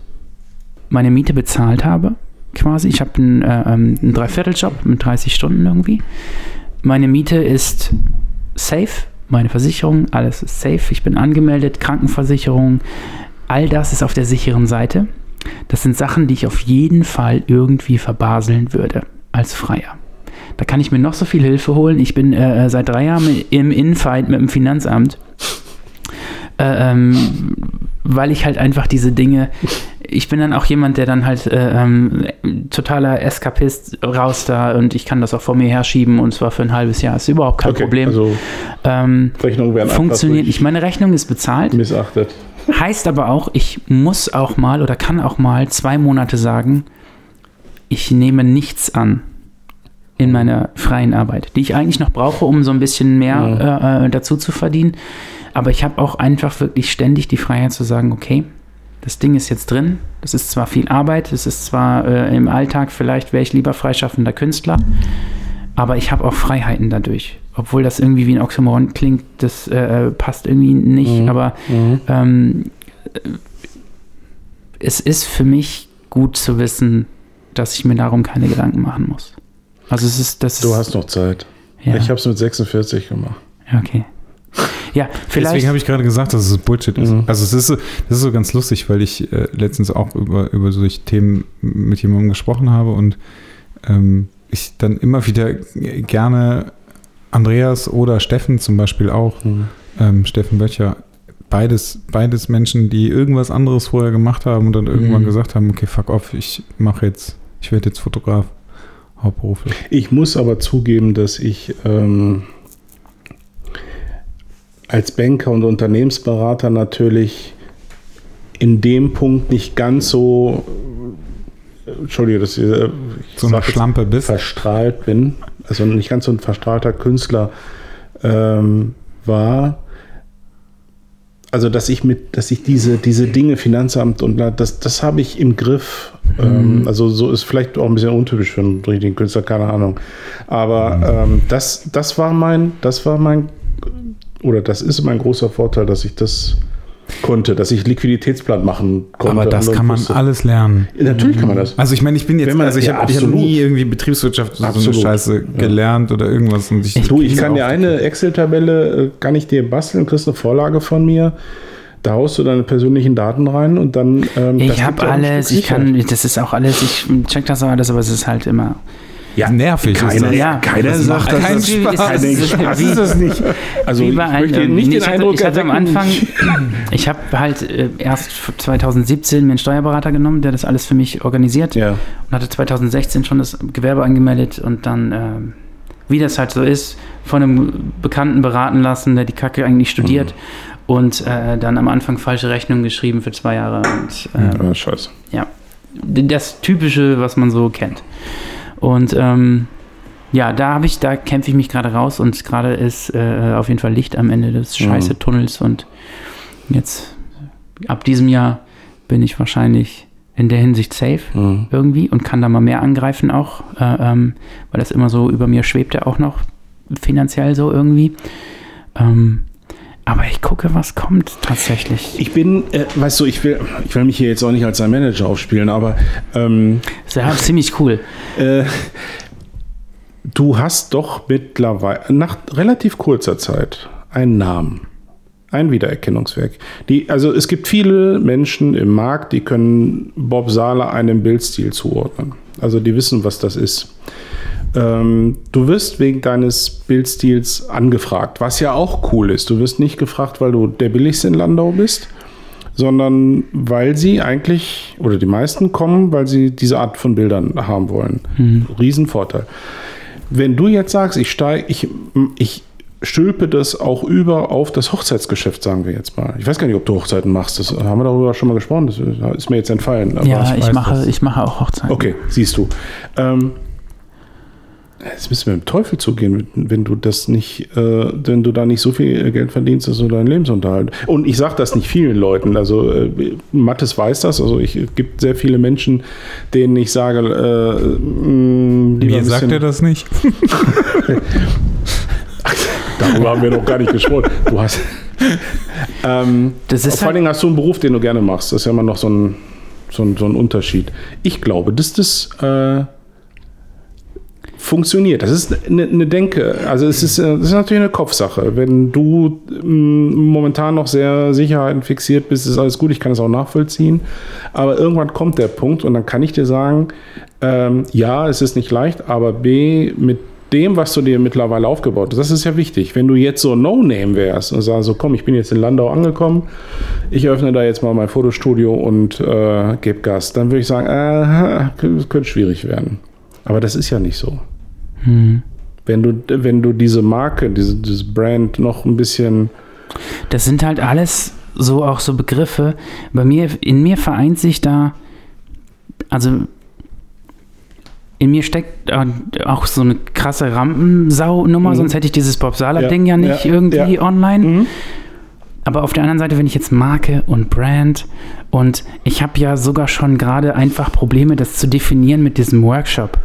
meine Miete bezahlt habe, quasi. Ich habe einen, äh, ähm, einen Dreivierteljob mit 30 Stunden irgendwie. Meine Miete ist safe, meine Versicherung, alles ist safe. Ich bin angemeldet, Krankenversicherung, all das ist auf der sicheren Seite. Das sind Sachen, die ich auf jeden Fall irgendwie verbaseln würde als Freier. Da kann ich mir noch so viel Hilfe holen. Ich bin äh, seit drei Jahren im Infight mit dem Finanzamt, äh, ähm, weil ich halt einfach diese Dinge. Ich bin dann auch jemand, der dann halt äh, ähm, totaler Eskapist raus da und ich kann das auch vor mir herschieben und zwar für ein halbes Jahr. Ist überhaupt kein Okay, Problem. Also ähm, Rechnungen werden funktioniert nicht. Meine Rechnung ist bezahlt. missachtet. Heißt aber auch, ich muss auch mal oder kann auch mal zwei Monate sagen, ich nehme nichts an in meiner freien Arbeit, die ich eigentlich noch brauche, um so ein bisschen mehr äh, äh, dazu zu verdienen. Aber ich habe auch einfach wirklich ständig die Freiheit zu sagen, okay, das Ding ist jetzt drin. Das ist zwar viel Arbeit, es ist zwar äh, im Alltag, vielleicht wäre ich lieber freischaffender Künstler, aber ich habe auch Freiheiten dadurch. Obwohl das irgendwie wie ein Oxymoron klingt, das äh, passt irgendwie nicht, Mhm. aber ähm, äh, es ist für mich gut zu wissen, dass ich mir darum keine Gedanken machen muss. Also es ist das. Du hast noch Zeit. ja, Ich habe es mit 46 gemacht. okay. Ja, vielleicht. Deswegen habe ich gerade gesagt, dass es Bullshit ist. Mhm. Also es ist so, das ist so ganz lustig, weil ich äh, letztens auch über, über solche Themen mit jemandem gesprochen habe und ähm, ich dann immer wieder gerne Andreas oder Steffen zum Beispiel auch, ähm, Steffen Böttcher, beides, beides Menschen, die irgendwas anderes vorher gemacht haben und dann irgendwann Mhm. gesagt haben, okay, fuck off, ich mache jetzt, ich werde jetzt Fotograf, hauptberuflich. Ich muss aber zugeben, dass ich ähm, als Banker und Unternehmensberater natürlich in dem Punkt nicht ganz so, Entschuldige, dass ich, äh, ich So eine Schlampe bist. verstrahlt bin, also nicht ganz so ein verstrahlter Künstler ähm, war. Also, dass ich mit, dass ich diese, diese Dinge, Finanzamt und das, das habe ich im Griff. Ähm, also, so ist vielleicht auch ein bisschen untypisch für einen richtigen Künstler, keine Ahnung. Aber ähm, das, das war mein, das war mein, oder das ist mein großer Vorteil, dass ich das konnte, dass ich Liquiditätsplan machen konnte. Aber das kann man wusste- alles lernen. Natürlich kann man das. Also ich meine, ich bin jetzt, also ich ja, habe hab nie irgendwie Betriebswirtschaft so eine Absolut. Scheiße gelernt oder irgendwas. Und ich, Du, ich kann dir eine Excel-Tabelle, äh, kann ich dir basteln, kriegst eine Vorlage von mir. Da haust du deine persönlichen Daten rein und dann. Ähm, ich habe alles, ich kann, das ist auch alles, ich check das auch alles, aber es ist halt immer. Ja, nervig. ist Keiner, das. Ja, keiner das sagt, dass keinen das Spaß. Keiner Es ist- Spaß ist das nicht. Also Wie ich bei möchte ähm, nicht den ich hatte, Eindruck ich hatte am Anfang, ich habe halt äh, erst 2017 mir einen Steuerberater genommen, der das alles für mich organisiert Ja. und hatte 2016 schon das Gewerbe angemeldet und dann, ähm, wie das halt so ist, von einem Bekannten beraten lassen, der die Kacke eigentlich studiert und äh, dann am Anfang falsche Rechnungen geschrieben für zwei Jahre und äh, Ja, scheiße. ja, das Typische, was man so kennt. Und ähm, ja, da habe ich, da kämpfe ich mich gerade raus und gerade ist äh, auf jeden Fall Licht am Ende des Mhm. scheiße Tunnels und jetzt ab diesem Jahr bin ich wahrscheinlich in der Hinsicht safe Mhm. irgendwie und kann da mal mehr angreifen auch, äh, ähm, weil das immer so über mir schwebte auch noch finanziell so irgendwie. Ähm, aber ich gucke, was kommt tatsächlich. Ich bin, äh, weißt du, ich will, ich will mich hier jetzt auch nicht als sein Manager aufspielen, aber ähm, Das ist ja ziemlich cool. äh, du hast doch mittlerweile nach relativ kurzer Zeit einen Namen. Ein Wiedererkennungswerk. Die, also es gibt viele Menschen im Markt, die können Bob Sahler einem Bildstil zuordnen. Also die wissen, was das ist. Ähm, du wirst wegen deines Bildstils angefragt, was ja auch cool ist. Du wirst nicht gefragt, weil du der billigste in Landau bist, sondern weil sie eigentlich, oder die meisten kommen, weil sie diese Art von Bildern haben wollen. Riesenvorteil. Wenn du jetzt sagst, ich steige, ich, ich stülpe das auch über auf das Hochzeitsgeschäft, sagen wir jetzt mal. Ich weiß gar nicht, ob du Hochzeiten machst. Das haben wir darüber schon mal gesprochen. Das ist mir jetzt entfallen. Ja, ich ich mache, das. ich mache auch Hochzeiten. Okay, siehst du. Ähm, jetzt müssen wir mit dem Teufel zugehen, wenn du das nicht, äh, wenn du da nicht so viel Geld verdienst, dass du deinen Lebensunterhalt. Und ich sage das nicht vielen Leuten. Also äh, Mattes weiß das. Also ich es gibt sehr viele Menschen, denen ich sage, äh, mh, lieber Mir sagt er das nicht. <laughs> Darüber haben wir noch gar nicht gesprochen. Du hast. Ähm, Das ist vor allen halt- Dingen hast du einen Beruf, den du gerne machst. Das ist ja immer noch so ein, so ein, so ein Unterschied. Ich glaube, dass das äh, funktioniert. Das ist eine, eine Denke. Also es ist, äh, das ist natürlich eine Kopfsache. Wenn du ähm, momentan noch sehr Sicherheiten fixiert bist, ist alles gut. Ich kann es auch nachvollziehen. Aber irgendwann kommt der Punkt und dann kann ich dir sagen, ähm, ja, es ist nicht leicht, aber B, mit dem, was du dir mittlerweile aufgebaut hast, das ist ja wichtig. Wenn du jetzt so No-Name wärst und sagst so, komm, ich bin jetzt in Landau angekommen, ich öffne da jetzt mal mein Fotostudio und äh, gebe Gas, dann würde ich sagen, äh, <laughs> könnte schwierig werden. Aber das ist ja nicht so. Wenn du, wenn du diese Marke, diese, dieses Brand noch ein bisschen Das sind halt alles so auch so Begriffe. Bei mir, in mir vereint sich da, also in mir steckt äh, auch so eine krasse Rampensau-Nummer, Mhm. sonst hätte ich dieses Bob Sala-Ding Ja, ja, nicht ja, irgendwie ja. online. Mhm. Aber auf der anderen Seite, wenn ich jetzt Marke und Brand und ich habe ja sogar schon gerade einfach Probleme, das zu definieren mit diesem Workshop.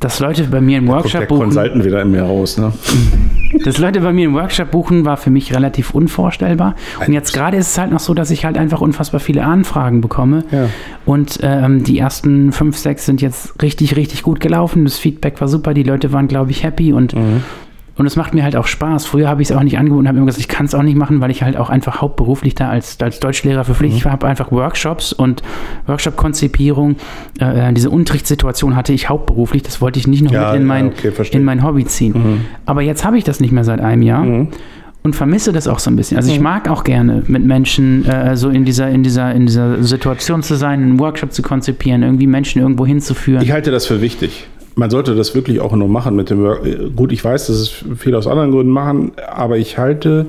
Dass Leute bei mir einen Workshop der buchen. Consultant wieder in mir raus. Ne? <laughs> Dass Leute bei mir einen Workshop buchen, war für mich relativ unvorstellbar. Und jetzt gerade ist es halt noch so, dass ich halt einfach unfassbar viele Anfragen bekomme. Ja. Und ähm, die ersten fünf, sechs sind jetzt richtig, richtig gut gelaufen. Das Feedback war super. Die Leute waren, glaube ich, happy und Mhm. Und es macht mir halt auch Spaß. Früher habe ich es auch nicht angeboten, habe immer gesagt, ich kann es auch nicht machen, weil ich halt auch einfach hauptberuflich da als, als Deutschlehrer verpflichtet war, habe einfach Workshops und Workshop-Konzipierung. Äh, diese Unterrichtssituation hatte ich hauptberuflich. Das wollte ich nicht noch Ja, mit in ja, mein, okay, verstehe. in mein Hobby ziehen. Aber jetzt habe ich das nicht mehr seit einem Jahr. Mhm. Und vermisse das auch so ein bisschen. Also ich mag auch gerne mit Menschen äh, so in dieser, in, dieser, in dieser Situation zu sein, einen Workshop zu konzipieren, irgendwie Menschen irgendwo hinzuführen. Ich halte das für wichtig. Man sollte das wirklich auch nur machen mit dem Work. äh, Gut, ich weiß, dass es viele aus anderen Gründen machen, aber ich halte,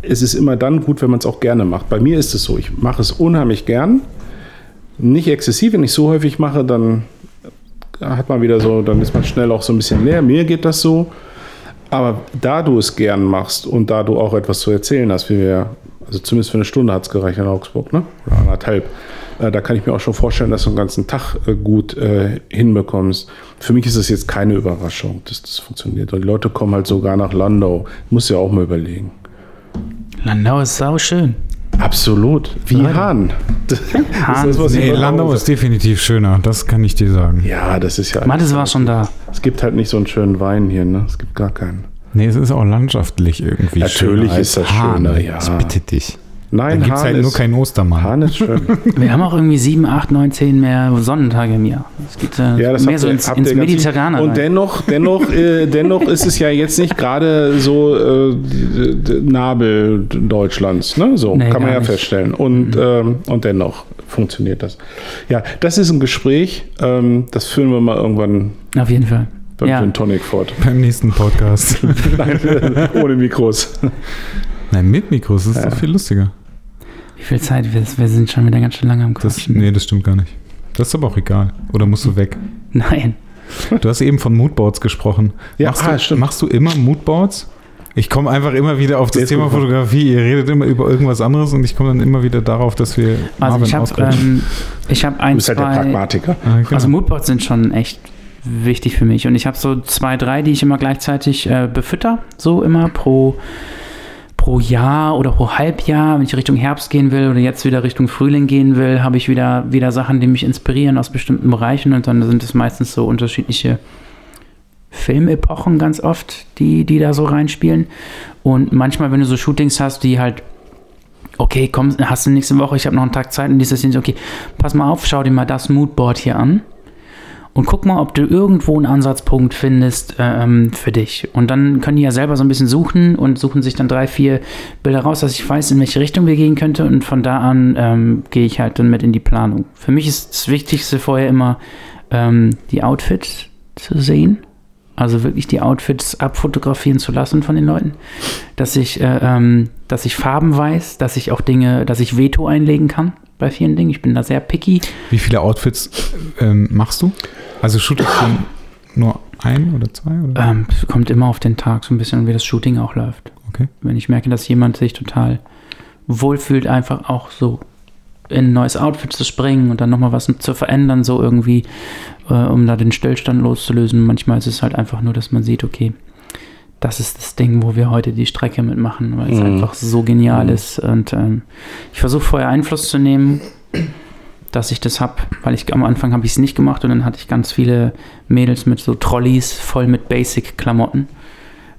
es ist immer dann gut, wenn man es auch gerne macht. Bei mir ist es so, ich mache es unheimlich gern. Nicht exzessiv, wenn ich so häufig mache, dann hat man wieder so, dann ist man schnell auch so ein bisschen leer. Mir geht das so. Aber da du es gern machst und da du auch etwas zu erzählen hast, wie wir, also zumindest für eine Stunde hat es gereicht in Augsburg, ne? Oder anderthalb. Äh, da kann ich mir auch schon vorstellen, dass du einen ganzen Tag äh, gut äh, hinbekommst. Für mich ist es jetzt keine Überraschung, dass das funktioniert. Und die Leute kommen halt sogar nach Landau. Muss ja auch mal überlegen. Landau ist sau schön. Absolut. Wie Leute. Hahn. <laughs> Das Hahn. ist, was ich Nee, Landau ist definitiv schöner, das kann ich dir sagen. Ja, das ist ja. Mathis war schon da. Es gibt halt nicht so einen schönen Wein hier, ne? Es gibt gar keinen. Nee, es ist auch landschaftlich irgendwie Natürlich schöner ist das Hahn. schöner, ja. Ich bitte dich. Nein, Dann gibt es halt nur keinen Ostermann. Hahn ist schön. Wir haben auch irgendwie sieben, acht, neun, zehn mehr Sonnentage im Jahr. Es geht äh, Ja, das mehr so ihr- ins, ins Mediterrane. Und rein. dennoch, dennoch, äh, dennoch ist es ja jetzt nicht gerade so äh, Nabel Deutschlands, ne? So Nee, kann man ja nicht. feststellen. Und, ähm, und dennoch funktioniert das. Ja, das ist ein Gespräch. Ähm, das führen wir mal irgendwann Auf jeden Fall. beim Ja. Gin Tonic fort. Beim nächsten Podcast. <laughs> Nein, ohne Mikros. Nein, mit Mikros, das ist doch viel lustiger. Wie viel Zeit? Wir, wir sind schon wieder ganz schön lange am Das, Quatschen. nee, das stimmt gar nicht. Das ist aber auch egal. Oder musst du weg? Nein. Du hast eben von Moodboards gesprochen. Ja, machst, ah, du, stimmt. machst du immer Moodboards? Ich komme einfach immer wieder auf das Jetzt Thema. Fotografie. Ihr redet immer über irgendwas anderes und ich komme dann immer wieder darauf, dass wir Also Marvin ich habe ähm, ich hab Du ein, bist halt der zwei... Pragmatiker. Ah, genau. Also Moodboards sind schon echt wichtig für mich. Und ich habe so zwei, drei, die ich immer gleichzeitig äh, befütter. So immer pro, pro Jahr oder pro Halbjahr. Wenn ich Richtung Herbst gehen will oder jetzt wieder Richtung Frühling gehen will, habe ich wieder, wieder Sachen, die mich inspirieren aus bestimmten Bereichen. Und dann sind es meistens so unterschiedliche Filmepochen ganz oft, die, die da so reinspielen. Und manchmal, wenn du so Shootings hast, die halt okay, komm, hast du nächste Woche, ich habe noch einen Tag Zeit und dieses, okay, pass mal auf, schau dir mal das Moodboard hier an und guck mal, ob du irgendwo einen Ansatzpunkt findest ähm, für dich. Und dann können die ja selber so ein bisschen suchen und suchen sich dann drei, vier Bilder raus, dass ich weiß, in welche Richtung wir gehen könnte und von da an ähm, gehe ich halt dann mit in die Planung. Für mich ist das Wichtigste vorher immer ähm, die Outfits zu sehen. Also wirklich die Outfits abfotografieren zu lassen von den Leuten. Dass ich, äh, ähm, dass ich Farben weiß, dass ich auch Dinge, dass ich Veto einlegen kann bei vielen Dingen. Ich bin da sehr picky. Wie viele Outfits ähm, machst du? Also shootest du nur ein oder zwei? Oder? Ähm, es kommt immer auf den Tag so ein bisschen, wie das Shooting auch läuft. Okay. Wenn ich merke, dass jemand sich total wohlfühlt, einfach auch so in ein neues Outfit zu springen und dann nochmal was zu verändern, so irgendwie, äh, um da den Stillstand loszulösen. Manchmal ist es halt einfach nur, dass man sieht, okay, das ist das Ding, wo wir heute die Strecke mitmachen, weil es Mhm. einfach so genial Mhm. ist. Und ähm, ich versuche vorher Einfluss zu nehmen, dass ich das habe, weil ich am Anfang habe ich es nicht gemacht und dann hatte ich ganz viele Mädels mit so Trolleys voll mit Basic-Klamotten.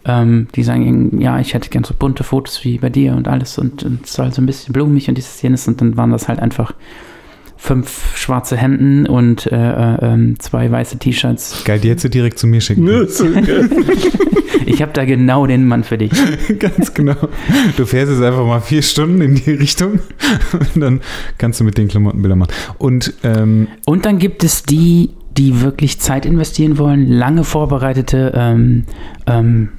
Ähm, die sagen, ja, ich hätte gern so bunte Fotos wie bei dir und alles und, es soll so ein bisschen blumig und dieses jenes und dann waren das halt einfach fünf schwarze Hemden und äh, äh, ähm, zwei weiße T-Shirts. Geil, die hättest du direkt zu mir schicken. So, <laughs> Ich habe da genau den Mann für dich. <laughs> Ganz genau. Du fährst jetzt einfach mal vier Stunden in die Richtung und dann kannst du mit den Klamotten Bilder machen. Und ähm, Und dann gibt es die, die wirklich Zeit investieren wollen, lange vorbereitete ähm, ähm,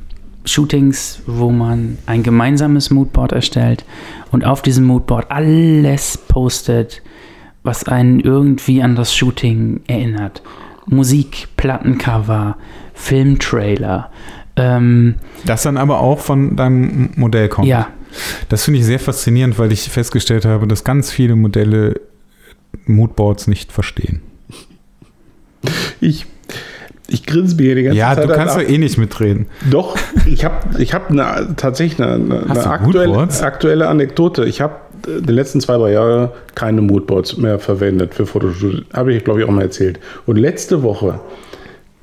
Shootings, wo man ein gemeinsames Moodboard erstellt und auf diesem Moodboard alles postet, was einen irgendwie an das Shooting erinnert. Musik, Plattencover, Filmtrailer. Ähm, das dann aber auch von deinem Modell kommt. ja, Das finde ich sehr faszinierend, weil ich festgestellt habe, dass ganz viele Modelle Moodboards nicht verstehen. ich, ich grinse mir hier die ganze Ja, Zeit du kannst doch eh nicht mitreden. Doch, ich habe ich hab eine, tatsächlich eine, eine, eine aktuelle, aktuelle Anekdote. Ich habe die letzten zwei, drei Jahre keine Moodboards mehr verwendet für Fotoshooting. Habe ich, glaube ich, auch mal erzählt. Und letzte Woche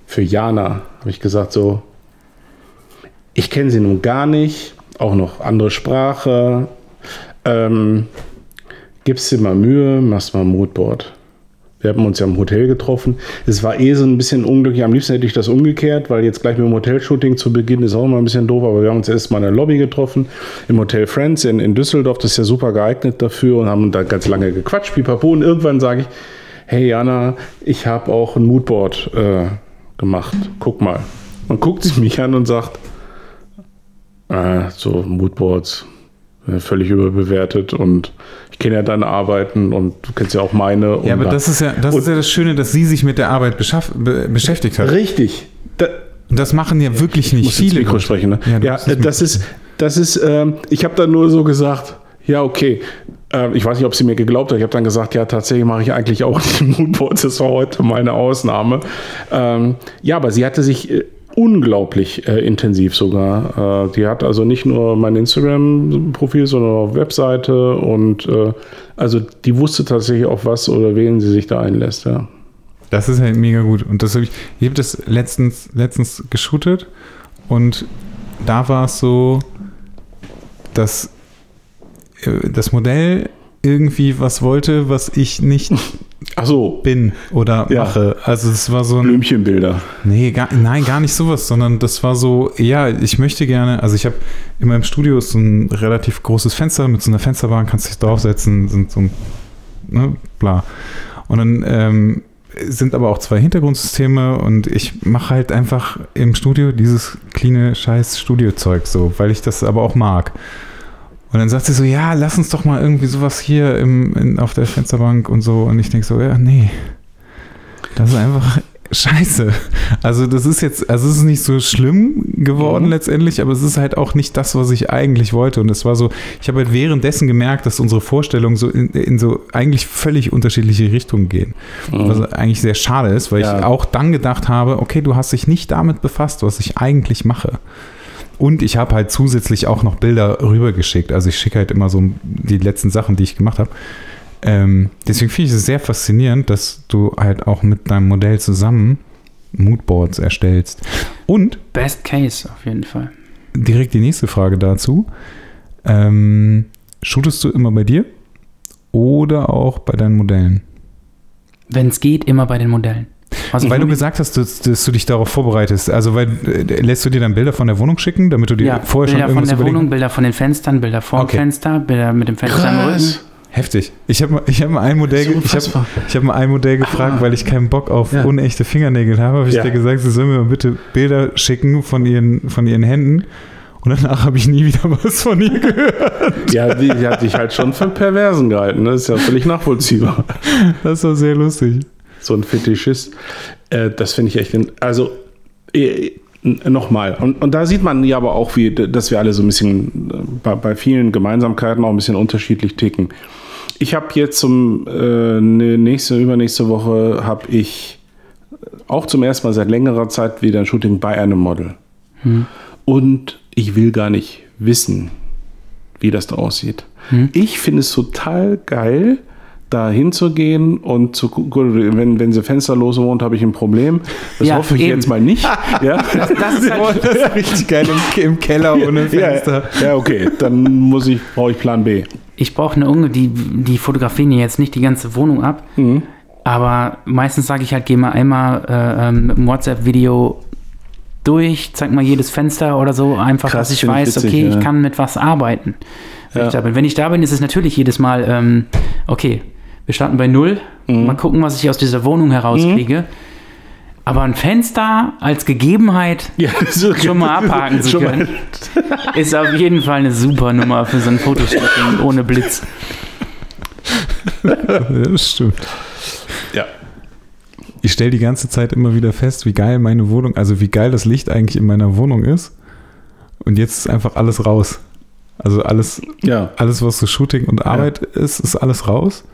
für Jana habe ich gesagt so, ich kenne sie nun gar nicht, auch noch andere Sprache. Ähm, gibst dir mal Mühe, machst mal ein Moodboard. Wir haben uns ja im Hotel getroffen. Es war eh so ein bisschen unglücklich. Am liebsten hätte ich das umgekehrt, weil jetzt gleich mit dem Hotelshooting zu Beginn ist auch immer ein bisschen doof. Aber wir haben uns erst mal in der Lobby getroffen, im Hotel Friends in, in Düsseldorf. Das ist ja super geeignet dafür und haben da ganz lange gequatscht, pipapo. Und irgendwann sage ich, hey Jana, ich habe auch ein Moodboard äh, gemacht. Guck mal. Und guckt sie mich an und sagt, äh, so Moodboards, völlig überbewertet und ich kenne ja deine Arbeiten und du kennst ja auch meine. Ja, aber da- das ist ja, das ist ja das Schöne, dass sie sich mit der Arbeit beschaff, be, beschäftigt hat. Richtig. Da, das machen ja wirklich nicht viele. Mikro sprechen, ne? Ja, Ja, äh, das ist, das ist, ähm, ich habe dann nur so gesagt, ja, okay. Ähm, ich weiß nicht, ob sie mir geglaubt hat. Ich habe dann gesagt, ja, tatsächlich mache ich eigentlich auch <laughs> die Moodboards. Das war heute meine Ausnahme. Ähm, ja, aber sie hatte sich äh, unglaublich äh, intensiv sogar. Äh, die hat also nicht nur mein Instagram-Profil, sondern auch Webseite und äh, also die wusste tatsächlich auf was oder wen sie sich da einlässt, ja. Das ist halt mega gut. Und das habe ich, ich habe das letztens, letztens geshootet und da war es so, dass äh, das Modell irgendwie was wollte, was ich nicht <laughs> Ach so, bin oder Ja. mache. Also es war so ein Blümchenbilder. Nee, gar, nein, gar nicht sowas, sondern das war so, ja, ich möchte gerne, also ich habe in meinem Studio ist so ein relativ großes Fenster mit so einer Fensterbank, kannst dich draufsetzen, sind so ein, ne, bla. Und dann ähm, sind aber auch zwei Hintergrundsysteme und ich mache halt einfach im Studio dieses cleane scheiß Studiozeug so, weil ich das aber auch mag. Und dann sagt sie so, ja, lass uns doch mal irgendwie sowas hier im, in, auf der Fensterbank und so. Und ich denke so, ja, nee. Das ist einfach scheiße. Also das ist jetzt, also es ist nicht so schlimm geworden Mhm. letztendlich, aber es ist halt auch nicht das, was ich eigentlich wollte. Und es war so, ich habe halt währenddessen gemerkt, dass unsere Vorstellungen so in, in so eigentlich völlig unterschiedliche Richtungen gehen. Was eigentlich sehr schade ist, weil ich Ja. auch dann gedacht habe, okay, du hast dich nicht damit befasst, was ich eigentlich mache. Und ich habe halt zusätzlich auch noch Bilder rübergeschickt. Also ich schicke halt immer so die letzten Sachen, die ich gemacht habe. Ähm, deswegen finde ich es sehr faszinierend, dass du halt auch mit deinem Modell zusammen Moodboards erstellst. Und Best Case auf jeden Fall. direkt die nächste Frage dazu. Ähm, shootest du immer bei dir oder auch bei deinen Modellen? Wenn es geht, immer bei den Modellen. Also Weil du mich- gesagt hast, dass, dass du dich darauf vorbereitest. Also, weil äh, lässt du dir dann Bilder von der Wohnung schicken, damit du dir ja, vorher Bilder schon von irgendwas der überlegen Wohnung, Bilder von den Fenstern, Bilder vorm Okay. Fenster, Bilder mit dem Fenster im Rücken. Krass. Heftig. Ich habe mal, ich hab mal ein Modell, ich habe unfassbar. ich hab mal ein Modell gefragt, Ah. weil ich keinen Bock auf Ja. unechte Fingernägel habe. Habe ich Ja. dir gesagt, sie soll mir mal bitte Bilder schicken von ihren, von ihren Händen. Und danach habe ich nie wieder was von ihr gehört. Ja, die, die hat dich halt schon für einen Perversen gehalten. ne? Das ist ja völlig nachvollziehbar. Das war sehr lustig. So ein Fetischist. Äh, das finde ich echt. Also, äh, nochmal. Und, und da sieht man ja aber auch, wie, dass wir alle so ein bisschen äh, bei, bei vielen Gemeinsamkeiten auch ein bisschen unterschiedlich ticken. Ich habe jetzt zum äh, ne- nächste, übernächste Woche habe ich auch zum ersten Mal seit längerer Zeit wieder ein Shooting bei einem Model. Und und ich will gar nicht wissen, wie das da aussieht. Hm. Ich finde es total geil, da hinzugehen und zu gucken, wenn, wenn sie fensterlos wohnt, habe ich ein Problem. Das Ja, hoffe ich eben. jetzt mal nicht. <laughs> ja. Das ist halt, <laughs> Das richtig geil im, im Keller ohne Fenster. Ja, ja, okay, dann muss ich, brauche ich Plan B. ich brauche eine Unge, die, die fotografieren jetzt nicht die ganze Wohnung ab. Mhm. Aber meistens sage ich halt, geh mal einmal äh, ähm, mit einem WhatsApp-Video durch, zeig mal jedes Fenster oder so, einfach, Krass, dass ich weiß, witzig, okay, ja. ich kann mit was arbeiten. Wenn, Ja. ich da bin. wenn ich da bin, ist es natürlich jedes Mal, ähm, okay, wir starten bei Null, Mhm. mal gucken, was ich aus dieser Wohnung herauskriege. Aber ein Fenster als Gegebenheit Ja, <laughs> das ist schon mal <laughs> abhaken zu können, <laughs> ist auf jeden Fall eine super Nummer für so ein Fotoshooting ohne Blitz. Ja, das stimmt. Ja. Ich stelle die ganze Zeit immer wieder fest, wie geil meine Wohnung, also wie geil das Licht eigentlich in meiner Wohnung ist. Und jetzt ist einfach alles raus. Also alles, Ja. alles was so Shooting und Arbeit ist, ist alles raus.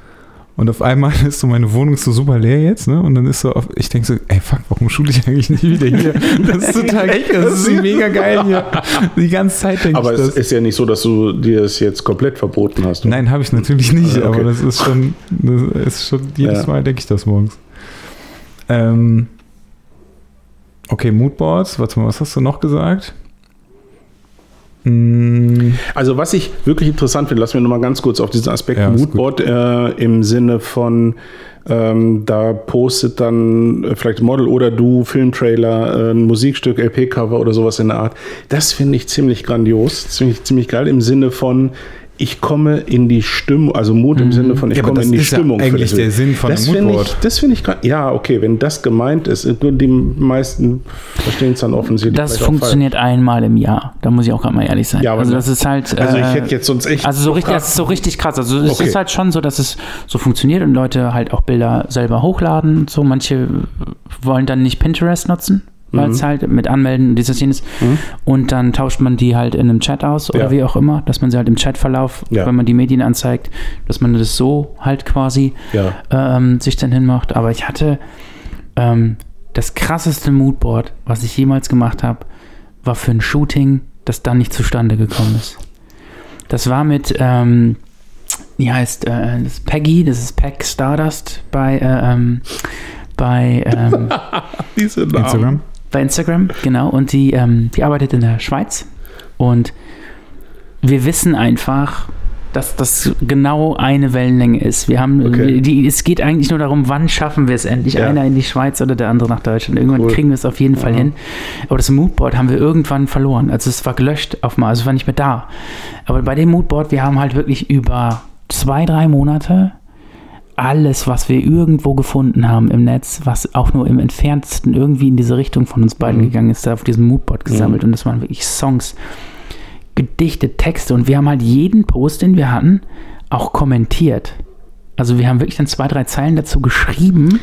Und auf einmal <laughs> ist so meine Wohnung so super leer jetzt, ne? Und dann ist so, auf, ich denke so, ey fuck, warum shoote ich eigentlich nicht wieder hier? Das ist <laughs> total, das ist mega geil hier. <laughs> Die ganze Zeit denke Aber ich es das. ist ja nicht so, dass du dir es jetzt komplett verboten hast. oder? Nein, habe ich natürlich nicht, Ah, okay. aber das ist schon, das ist schon jedes Ja. Mal denke ich das morgens. Ähm, okay, Moodboards, warte mal, was hast du noch gesagt? Mm, Also was ich wirklich interessant finde, lass mir noch mal ganz kurz auf diesen Aspekt Ja, Moodboard äh, im Sinne von ähm, da postet dann äh, vielleicht Model oder du Filmtrailer, äh, ein Musikstück, LP-Cover oder sowas in der Art. Das finde ich ziemlich grandios, das finde ich ziemlich geil im Sinne von ich komme in die Stimmung, also Mut im Sinne von ich Ja, komme in die ist ja Stimmung. für eigentlich das der. Sinn von das einem finde Moodboard. Ich, das finde ich, gra- ja, okay, wenn das gemeint ist, nur die meisten verstehen es dann offensichtlich. Das funktioniert einmal im Jahr. Da muss ich auch gerade mal ehrlich sein. Ja, aber also das- das ist halt. Also ich äh, hätte jetzt sonst echt. Also so richtig, das ist so richtig krass. Also es Okay. ist halt schon so, dass es so funktioniert und Leute halt auch Bilder selber hochladen. und So manche wollen dann nicht Pinterest nutzen, weil Mhm. es halt mit Anmelden und dieses jenes. Und dann tauscht man die halt in einem Chat aus oder Ja. wie auch immer, dass man sie halt im Chatverlauf, Ja. wenn man die Medien anzeigt, dass man das so halt quasi ja. ähm, sich dann hinmacht. Aber ich hatte ähm, das krasseste Moodboard, was ich jemals gemacht habe, war für ein Shooting, das dann nicht zustande gekommen ist. Das war mit, ähm, wie heißt, äh, das ist Peggy, das ist Peg Stardust bei, äh, ähm, bei, ähm, <laughs> Diese Namen. Instagram? Bei Instagram, genau. Und die, ähm, die arbeitet in der Schweiz. Und wir wissen einfach, dass das genau eine Wellenlänge ist. Wir haben, Okay. die, es geht eigentlich nur darum, wann schaffen wir es endlich. Ja. Einer in die Schweiz oder der andere nach Deutschland. Irgendwann Cool. kriegen wir es auf jeden Fall Ja. hin. Aber das Moodboard haben wir irgendwann verloren. Also es war gelöscht auf mal, also es war nicht mehr da. Aber bei dem Moodboard, wir haben halt wirklich über zwei, drei Monate alles, was wir irgendwo gefunden haben im Netz, was auch nur im entferntesten irgendwie in diese Richtung von uns beiden Mhm. gegangen ist, da auf diesem Moodboard gesammelt. Und das waren wirklich Songs, Gedichte, Texte. Und wir haben halt jeden Post, den wir hatten, auch kommentiert. Also wir haben wirklich dann zwei, drei Zeilen dazu geschrieben.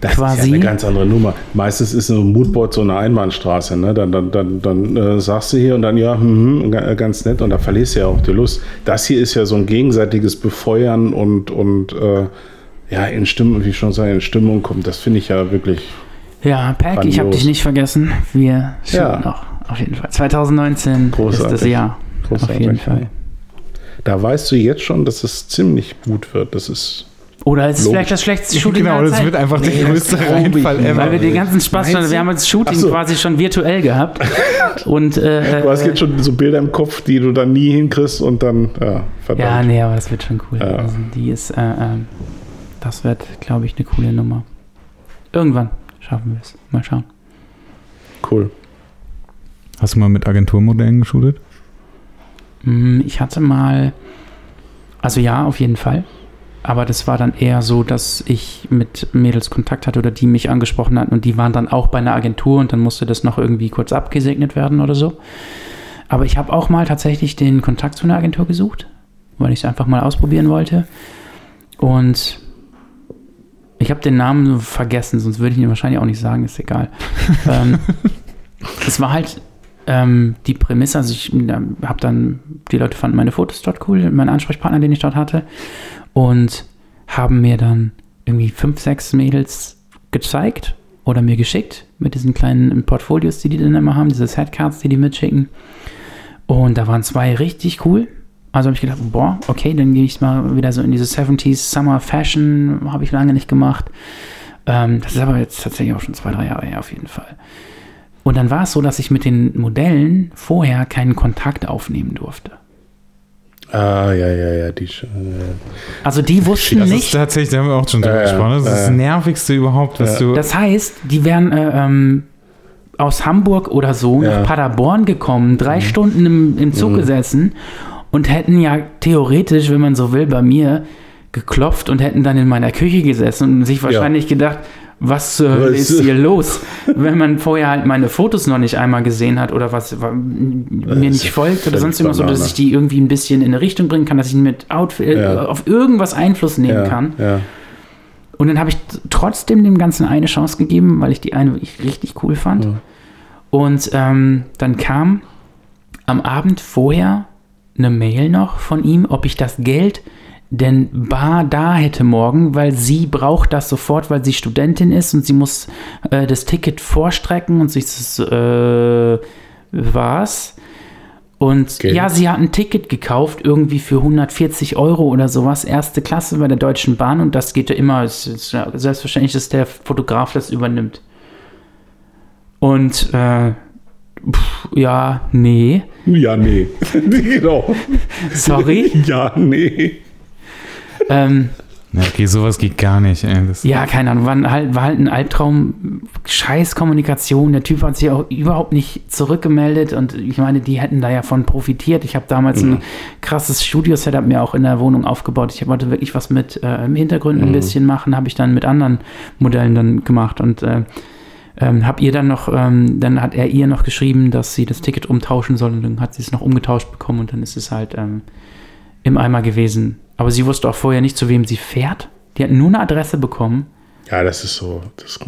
Das ist quasi. ja eine ganz andere Nummer. Meistens ist so ein Moodboard so eine Einbahnstraße. Ne? Dann, dann, dann, dann äh, sagst du hier und dann, ja, hm, hm, ga- ganz nett und da verlierst du ja auch die Lust. Das hier ist ja so ein gegenseitiges Befeuern und, und äh, ja, in Stimmung, wie ich schon sage, in Stimmung kommt. Das finde ich ja wirklich. Ja, Pack, ich habe dich nicht vergessen. Wir schauen Ja. noch. Auf jeden Fall. 2019 ist das Großartig. Jahr. Großartig. Auf jeden Fall. Da weißt du jetzt schon, dass es ziemlich gut wird. Das ist. Oder es ist vielleicht das schlechteste Shooting Genau, das wird einfach der Nee, das größte Reinfall ever. Weil wir den ganzen Spaß schon, wir haben das Shooting so. quasi schon virtuell gehabt. <laughs> Und äh, Du hast jetzt schon so Bilder im Kopf, die du dann nie hinkriegst und dann, ja, ja, verdammt. nee, aber das wird schon cool. Ja. Also die ist, äh, ähm, das wird, glaube ich, eine coole Nummer. Irgendwann schaffen wir es. Mal schauen. Cool. Hast du mal mit Agenturmodellen geshootet? Mm, Ich hatte mal, also ja, auf jeden Fall. Aber das war dann eher so, dass ich mit Mädels Kontakt hatte oder die mich angesprochen hatten und die waren dann auch bei einer Agentur und dann musste das noch irgendwie kurz abgesegnet werden oder so. Aber ich habe auch mal tatsächlich den Kontakt zu einer Agentur gesucht, weil ich es einfach mal ausprobieren wollte. Und ich habe den Namen vergessen, sonst würde ich ihn wahrscheinlich auch nicht sagen, ist egal. <laughs> ähm, es war halt ähm, die Prämisse, also ich habe dann, die Leute fanden meine Fotos dort cool, mein Ansprechpartner, den ich dort hatte, und haben mir dann irgendwie fünf, sechs Mädels gezeigt oder mir geschickt mit diesen kleinen Portfolios, die die dann immer haben, diese Setcards, die die mitschicken. Und da waren zwei richtig cool. Also habe ich gedacht, boah, okay, dann gehe ich mal wieder so in diese 70s Summer Fashion, habe ich lange nicht gemacht. Ähm, das ist aber jetzt tatsächlich auch schon zwei, drei Jahre her auf jeden Fall. Und dann war es so, dass ich mit den Modellen vorher keinen Kontakt aufnehmen durfte. Ah, ja, ja, ja, die schon. Ja. Also die wussten Das ist nicht. tatsächlich, da haben wir auch schon drüber Ja, ja, gesprochen. Das ist ja, das ja. Nervigste überhaupt, was Ja. du. Das heißt, die wären äh, ähm, aus Hamburg oder so Ja. nach Paderborn gekommen, drei Stunden im, im Zug gesessen und hätten ja theoretisch, wenn man so will, bei mir geklopft und hätten dann in meiner Küche gesessen und sich wahrscheinlich gedacht, was zur Hölle ist hier <laughs> los? Wenn man vorher halt meine Fotos noch nicht einmal gesehen hat oder was wa- mir nicht folgt oder sonst irgendwas, so dass ich die irgendwie ein bisschen in eine Richtung bringen kann, dass ich mit Outfit Ja. auf irgendwas Einfluss nehmen ja, kann. Ja. Und dann habe ich trotzdem dem Ganzen eine Chance gegeben, weil ich die eine wirklich richtig cool fand. Ja. Und ähm, dann kam am Abend vorher eine Mail noch von ihm, ob ich das Geld denn bar da hätte morgen, weil sie braucht das sofort, weil sie Studentin ist und sie muss äh, das Ticket vorstrecken und sich das äh, was. Und Geld. ja, sie hat ein Ticket gekauft, irgendwie für 140 Euro oder sowas, erste Klasse bei der Deutschen Bahn und das geht ja immer, es ist ja selbstverständlich, dass der Fotograf das übernimmt. Und äh, pff, ja, nee, Ja, nee. <laughs> genau. sorry. <laughs> Ja, nee. ähm, Ja, okay, sowas geht gar nicht. Ey. Das, ja, keine Ahnung, war, halt, war halt ein Albtraum, scheiß Kommunikation. Der Typ hat sich auch überhaupt nicht zurückgemeldet und ich meine, die hätten da ja von profitiert. Ich habe damals ein krasses Studio-Setup mir auch in der Wohnung aufgebaut. Ich wollte wirklich was mit äh, im Hintergrund ein bisschen machen, habe ich dann mit anderen Modellen dann gemacht und äh, ähm, hab ihr dann noch, ähm, dann hat er ihr noch geschrieben, dass sie das Ticket umtauschen soll und dann hat sie es noch umgetauscht bekommen und dann ist es halt ähm, im Eimer gewesen. Aber sie wusste auch vorher nicht, zu wem sie fährt. Die hat nur eine Adresse bekommen. Ja, das ist so. Das,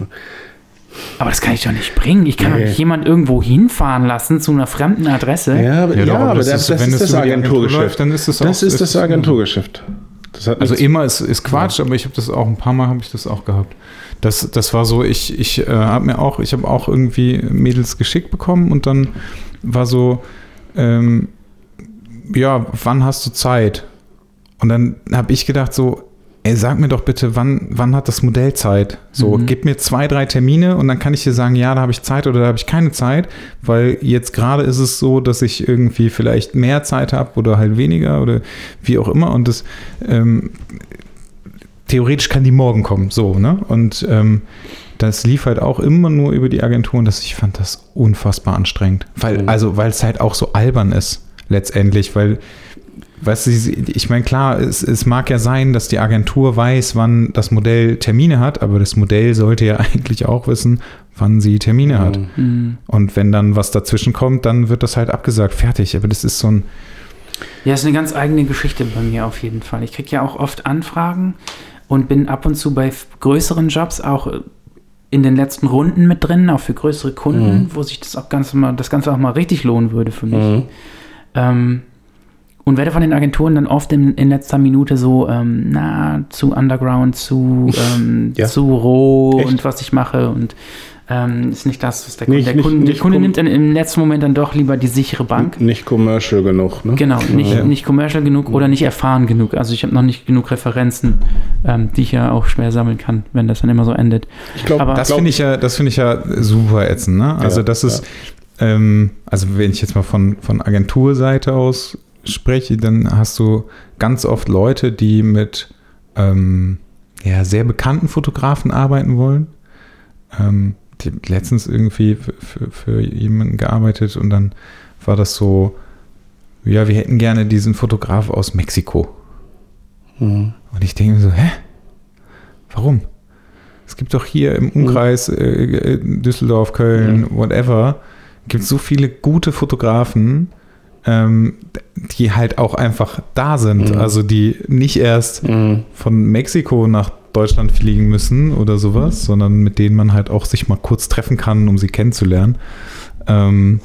Aber das kann ich doch nicht bringen. Ich kann doch Nee. nicht jemanden irgendwo hinfahren lassen zu einer fremden Adresse. ja, aber, Ja, ja, doch, aber das das, ist- das, wenn ist das das Agenturgeschäft. läuft, dann ist das das auch- ist das Agenturgeschäft. Das hat Also immer ist, ist Quatsch, aber ich habe das auch ein paar Mal habe ich das auch gehabt. Das, das war so, ich, ich äh, habe mir auch, ich habe auch irgendwie Mädels geschickt bekommen und dann war so, ähm, ja, wann hast du Zeit? Und dann habe ich gedacht so, ey, sag mir doch bitte, wann, wann hat das Modell Zeit? So, Mhm. gib mir zwei, drei Termine und dann kann ich dir sagen, ja, da habe ich Zeit oder da habe ich keine Zeit, weil jetzt gerade ist es so, dass ich irgendwie vielleicht mehr Zeit habe oder halt weniger oder wie auch immer und das ähm, theoretisch kann die morgen kommen, so, ne? Und ähm, das lief halt auch immer nur über die Agentur und das, ich fand das unfassbar anstrengend. Weil, Mhm. also, weil es halt auch so albern ist, letztendlich, weil, weißt du, ich meine, klar, es, es mag ja sein, dass die Agentur weiß, wann das Modell Termine hat, aber das Modell sollte ja <laughs> eigentlich auch wissen, wann sie Termine hat. Mhm. Hm. Und wenn dann was dazwischen kommt, dann wird das halt abgesagt, fertig. Aber das ist so ein, Ja, ist eine ganz eigene Geschichte bei mir auf jeden Fall. Ich kriege ja auch oft Anfragen und bin ab und zu bei größeren Jobs auch äh, in den letzten Runden mit drin, auch für größere Kunden, Mhm. wo sich das auch ganz mal, das Ganze auch mal richtig lohnen würde für mich. Mhm. Ähm, und werde von den Agenturen dann oft in, in letzter Minute so, ähm, na, zu Underground, zu, ähm, Ja. zu roh Echt? und was ich mache und ähm, ist nicht das, was der Nicht- Kunde. Der nicht- Kunde, der nicht Kunde kom- nimmt dann im letzten Moment dann doch lieber die sichere Bank. Nicht commercial genug, ne? Genau, nicht, Ja. nicht commercial genug oder nicht erfahren genug. Also ich habe noch nicht genug Referenzen, ähm, die ich ja auch schwer sammeln kann, wenn das dann immer so endet. Ich glaube, Aber- Das finde ich ja, das finde ich ja super ätzend, ne? Also Ja, das ist, ähm, also wenn ich jetzt mal von, von Agenturseite aus spreche, dann hast du ganz oft Leute, die mit ähm, ja, sehr bekannten Fotografen arbeiten wollen. Ähm, letztens irgendwie für, für, für jemanden gearbeitet und dann war das so, ja, wir hätten gerne diesen Fotograf aus Mexiko. Mhm. Und ich denke mir so, hä? Warum? Es gibt doch hier im Umkreis äh, äh, Düsseldorf, Köln, whatever, gibt so viele gute Fotografen, ähm, die halt auch einfach da sind. Mhm. Also die nicht erst Mhm. von Mexiko nach Deutschland fliegen müssen oder sowas, sondern mit denen man halt auch sich mal kurz treffen kann, um sie kennenzulernen. Ähm,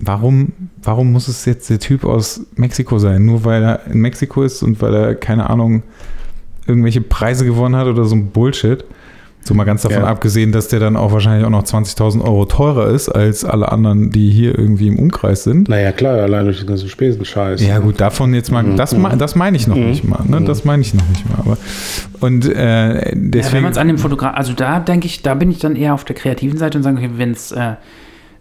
warum, warum muss es jetzt der Typ aus Mexiko sein? Nur weil er in Mexiko ist und weil er, keine Ahnung, irgendwelche Preise gewonnen hat oder so ein Bullshit. So mal ganz davon Ja. abgesehen, dass der dann auch wahrscheinlich auch noch 20.000 Euro teurer ist als alle anderen, die hier irgendwie im Umkreis sind. Naja, klar, allein durch den ganzen Spesenscheiß. Ja gut, davon jetzt mal, das, me- das meine ich noch Mhm. nicht mal, ne? das meine ich noch nicht mal. Aber, und äh, Ja, wenn deswegen, man es an dem Fotograf, also da denke ich, da bin ich dann eher auf der kreativen Seite und sage, okay, wenn's, äh,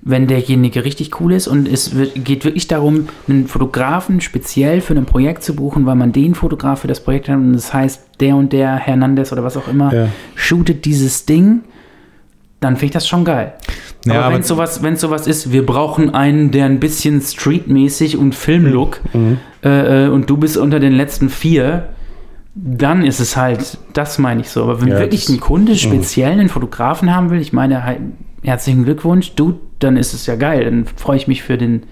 wenn derjenige richtig cool ist und es wird, geht wirklich darum, einen Fotografen speziell für ein Projekt zu buchen, weil man den Fotograf für das Projekt hat und das heißt, der und der Hernandez oder was auch immer Ja. shootet dieses Ding, dann finde ich das schon geil. Ja, aber wenn es sowas, wenn's sowas ist, wir brauchen einen, der ein bisschen streetmäßig und Filmlook Mhm. äh, äh, und du bist unter den letzten vier, dann ist es halt, das meine ich so. Aber wenn Ja, wirklich Mhm. ein Kunde speziell einen Fotografen haben will, ich meine, herzlichen Glückwunsch, du, dann ist es ja geil. Dann freue ich mich für den,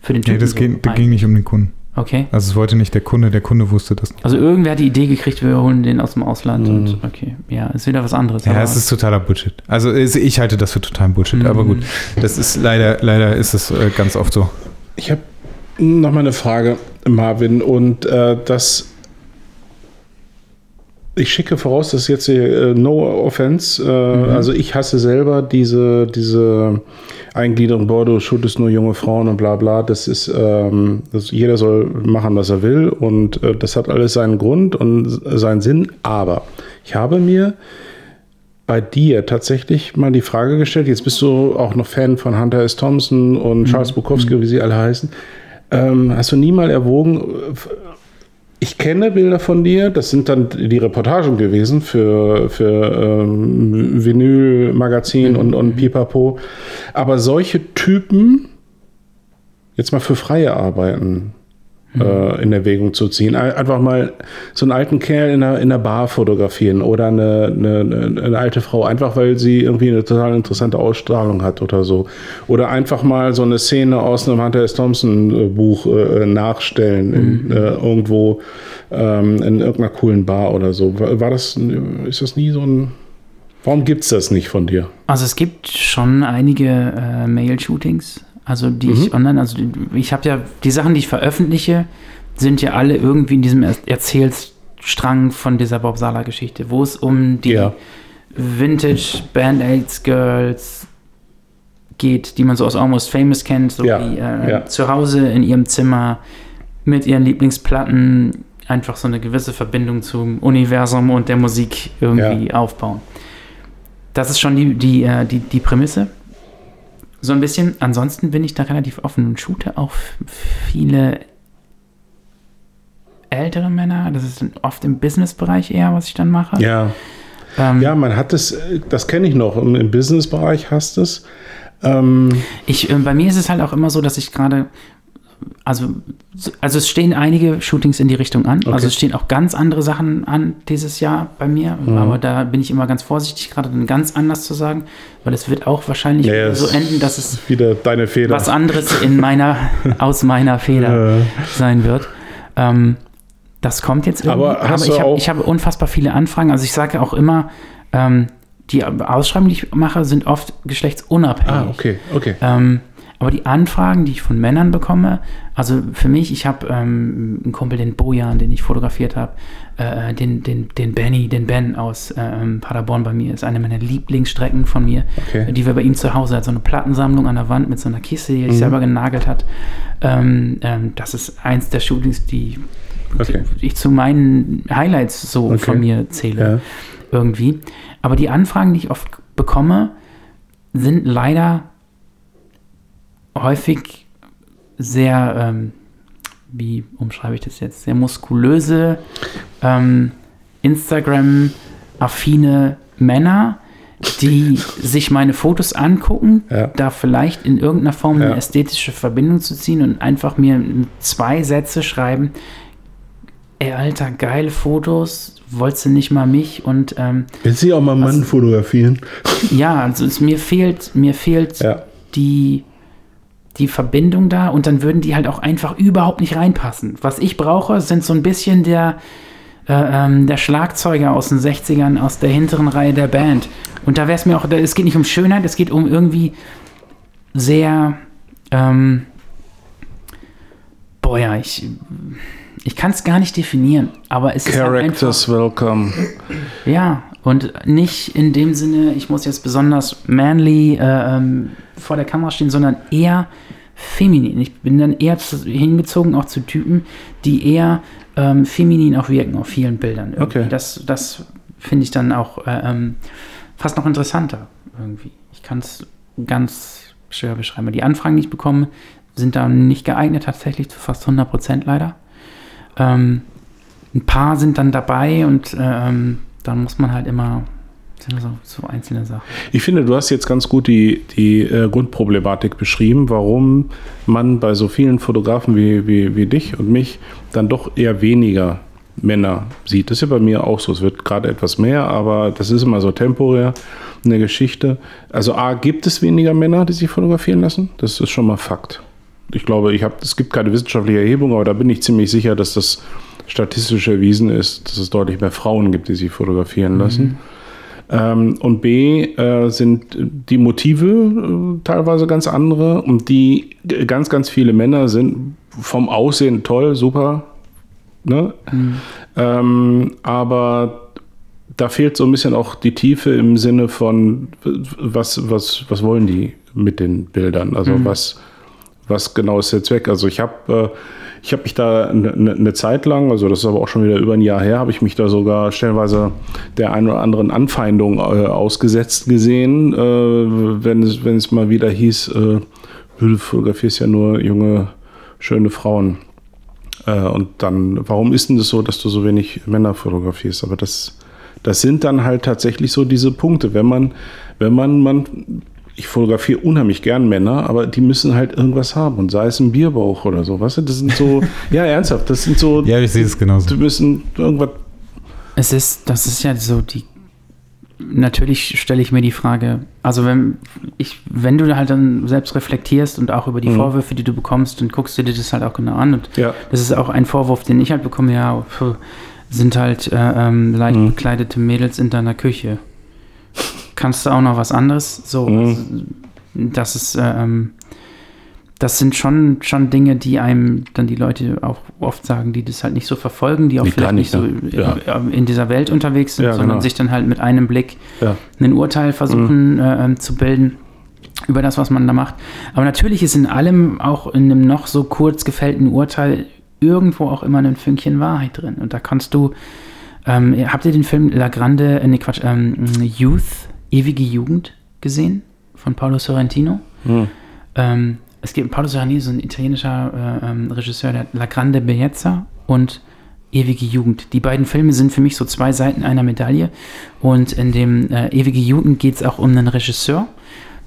für den nee, das, so ging, das ging nicht um den Kunden. Okay. Also es wollte nicht der Kunde, der Kunde wusste das noch. Also irgendwer hat die Idee gekriegt, wir holen den aus dem Ausland Mhm. und okay, ja, ist wieder was anderes. Ja, aber- es ist totaler Bullshit. Also es- ich halte das für totalen Bullshit, aber gut, das ist leider, leider ist es äh, ganz oft so. Ich habe noch mal eine Frage, Marvin, und äh, das. Ich schicke voraus, dass jetzt hier, äh, no offense, äh, also ich hasse selber diese, diese Eingliederung, boah, du shootest nur junge Frauen und bla bla. Das ist, ähm, das, jeder soll machen, was er will und äh, das hat alles seinen Grund und seinen Sinn. Aber ich habe mir bei dir tatsächlich mal die Frage gestellt, jetzt bist du auch noch Fan von Hunter S. Thompson und Charles Bukowski, wie sie alle heißen. Ähm, hast du nie mal erwogen, äh, ich kenne Bilder von dir, das sind dann die Reportagen gewesen für, für ähm, Vinyl, Magazin und, und Pipapo. Aber solche Typen jetzt mal für freie Arbeiten äh, in Erwägung zu ziehen. Ein- Einfach mal so einen alten Kerl in einer, in einer Bar fotografieren oder eine, eine, eine, alte Frau, einfach weil sie irgendwie eine total interessante Ausstrahlung hat oder so. Oder einfach mal so eine Szene aus einem Hunter S. Thompson äh, Buch äh, nachstellen, in, äh, irgendwo ähm, in irgendeiner coolen Bar oder so. War, war das, ist das nie so ein, warum gibt es das nicht von dir? Also es gibt schon einige äh, Mail-Shootings, also die Mhm. ich online, also die, ich habe ja, die Sachen, die ich veröffentliche, sind ja alle irgendwie in diesem Er Erzählstrang von dieser Bob Sala-Geschichte, wo es um die Ja. Vintage Band-Aids Girls geht, die man so aus Almost Famous kennt, so Ja, die äh, ja. zu Hause in ihrem Zimmer mit ihren Lieblingsplatten einfach so eine gewisse Verbindung zum Universum und der Musik irgendwie aufbauen. Das ist schon die, die, äh, die, die Prämisse. So ein bisschen. Ansonsten bin ich da relativ offen und shoote auch viele ältere Männer. Das ist oft im Business-Bereich eher, was ich dann mache. Ja. Ähm, Ja, man hat es, das kenne ich noch, im im Businessbereich hast du es. Ähm, Ich, äh, bei mir ist es halt auch immer so, dass ich gerade, also, so- also es stehen einige Shootings in die Richtung an. Okay. Also es stehen auch ganz andere Sachen an dieses Jahr bei mir. Mhm. Aber da bin ich immer ganz vorsichtig, gerade dann ganz anders zu sagen, weil es wird auch wahrscheinlich Ja, ja, so enden, dass es wieder deine Fehler. was anderes in meiner, <laughs> aus meiner Feder Äh, sein wird. Ähm, das kommt jetzt irgendwie. Aber hast ich auch- ich habe unfassbar viele Anfragen. Also ich sage auch immer, ähm, die Ausschreibungen, die ich mache, sind oft geschlechtsunabhängig. ah, okay, okay. Ähm, aber die Anfragen, die ich von Männern bekomme, also für mich, ich habe ähm, einen Kumpel, den Bojan, den ich fotografiert habe, äh, den, den, den Benny, den Ben aus ähm, Paderborn bei mir, ist eine meiner Lieblingsstrecken von mir, Okay. die wir bei ihm zu Hause hat. So eine Plattensammlung an der Wand mit so einer Kiste, die er Mhm. sich selber genagelt hat. Ähm, ähm, das ist eins der Shootings, die Okay. ich zu meinen Highlights so Okay. von mir zähle Ja. irgendwie. Aber die Anfragen, die ich oft bekomme, sind leider häufig sehr, ähm, wie umschreibe ich das jetzt, sehr muskulöse, ähm, Instagram-affine Männer, die <laughs> sich meine Fotos angucken, Ja. da vielleicht in irgendeiner Form Ja. eine ästhetische Verbindung zu ziehen und einfach mir zwei Sätze schreiben, ey Alter, geile Fotos, wolltest du nicht mal mich und ähm, Willst du auch mal einen Mann fotografieren? ja, also es, mir fehlt, mir fehlt Ja. die, die Verbindung da und dann würden die halt auch einfach überhaupt nicht reinpassen. Was ich brauche, sind so ein bisschen der, äh, ähm, der Schlagzeuger aus den 60ern, aus der hinteren Reihe der Band. Und da wäre es mir auch, es geht nicht um Schönheit, es geht um irgendwie sehr, ähm, boah ja, ich, ich kann es gar nicht definieren, aber es ist halt einfach, Characters welcome. ja, Und nicht in dem Sinne, ich muss jetzt besonders manly äh, ähm, vor der Kamera stehen, sondern eher feminin. Ich bin dann eher hingezogen auch zu Typen, die eher ähm, feminin auch wirken auf vielen Bildern. Irgendwie. Okay. Das, das finde ich dann auch äh, ähm, fast noch interessanter irgendwie. Ich kann es ganz schwer beschreiben. Die Anfragen, die ich bekomme, sind da nicht geeignet, tatsächlich zu fast 100 Prozent leider. Ähm, ein paar sind dann dabei und ähm, dann muss man halt immer so, so einzelne Sachen. Ich finde, du hast jetzt ganz gut die, die äh, Grundproblematik beschrieben, warum man bei so vielen Fotografen wie, wie, wie dich und mich dann doch eher weniger Männer sieht. Das ist ja bei mir auch so. Es wird gerade etwas mehr, aber das ist immer so temporär eine Geschichte. Also A, gibt es weniger Männer, die sich fotografieren lassen? Das ist schon mal Fakt. Ich glaube, ich habe, es gibt keine wissenschaftliche Erhebung, aber da bin ich ziemlich sicher, dass das statistisch erwiesen ist, dass es deutlich mehr Frauen gibt, die sich fotografieren lassen. Ähm, und B äh, sind die Motive äh, teilweise ganz andere und die ganz, ganz viele Männer sind vom Aussehen toll, super. Ne? Ähm, aber da fehlt so ein bisschen auch die Tiefe im Sinne von, was, was, was wollen die mit den Bildern? Also was, was genau ist der Zweck? Also ich habe äh, ich habe mich da eine, eine Zeit lang, also das ist aber auch schon wieder über ein Jahr her, habe ich mich da sogar stellenweise der einen oder anderen Anfeindung äh, ausgesetzt gesehen, äh, wenn, es, wenn es mal wieder hieß, äh, du fotografierst ja nur junge, schöne Frauen. Äh, und dann, warum ist denn das so, dass du so wenig Männer fotografierst? Aber das, das sind dann halt tatsächlich so diese Punkte. Wenn man, wenn man, man, ich fotografiere unheimlich gern Männer, aber die müssen halt irgendwas haben. Und sei es ein Bierbauch oder so, weißt du? Das sind so, <laughs> ja, ernsthaft, das sind so, Ja, ich sehe es genauso. die müssen irgendwas, Es ist, das ist ja so die. Natürlich stelle ich mir die Frage, also wenn ich, wenn du halt dann selbst reflektierst und auch über die Mhm. Vorwürfe, die du bekommst, dann guckst du dir das halt auch genau an. Und Ja. das ist auch ein Vorwurf, den ich halt bekomme, ja, pf, sind halt äh, ähm, leicht Mhm. bekleidete Mädels in deiner Küche. Kannst du auch noch was anderes? So, Mhm. das ist, äh, ähm, das sind schon, schon Dinge, die einem dann die Leute auch oft sagen, die das halt nicht so verfolgen, die auch Nee, vielleicht nicht, nicht, so ne? in, in dieser Welt unterwegs sind, Ja, sondern genau. sich dann halt mit einem Blick ja. ein Urteil versuchen Mhm. äh, ähm, zu bilden über das, was man da macht. Aber natürlich ist in allem, auch in einem noch so kurz gefällten Urteil, irgendwo auch immer ein Fünkchen Wahrheit drin. Und da kannst du, ähm, habt ihr den Film La Grande, äh, nee, Quatsch, ähm, Youth, ewige Jugend gesehen? Von Paolo Sorrentino? Hm. Ähm, es gibt Paolo Sorrentino, so ein italienischer äh, ähm, Regisseur, der hat La Grande Bellezza und Ewige Jugend. Die beiden Filme sind für mich so zwei Seiten einer Medaille. Und in dem äh, Ewige Jugend geht es auch um einen Regisseur,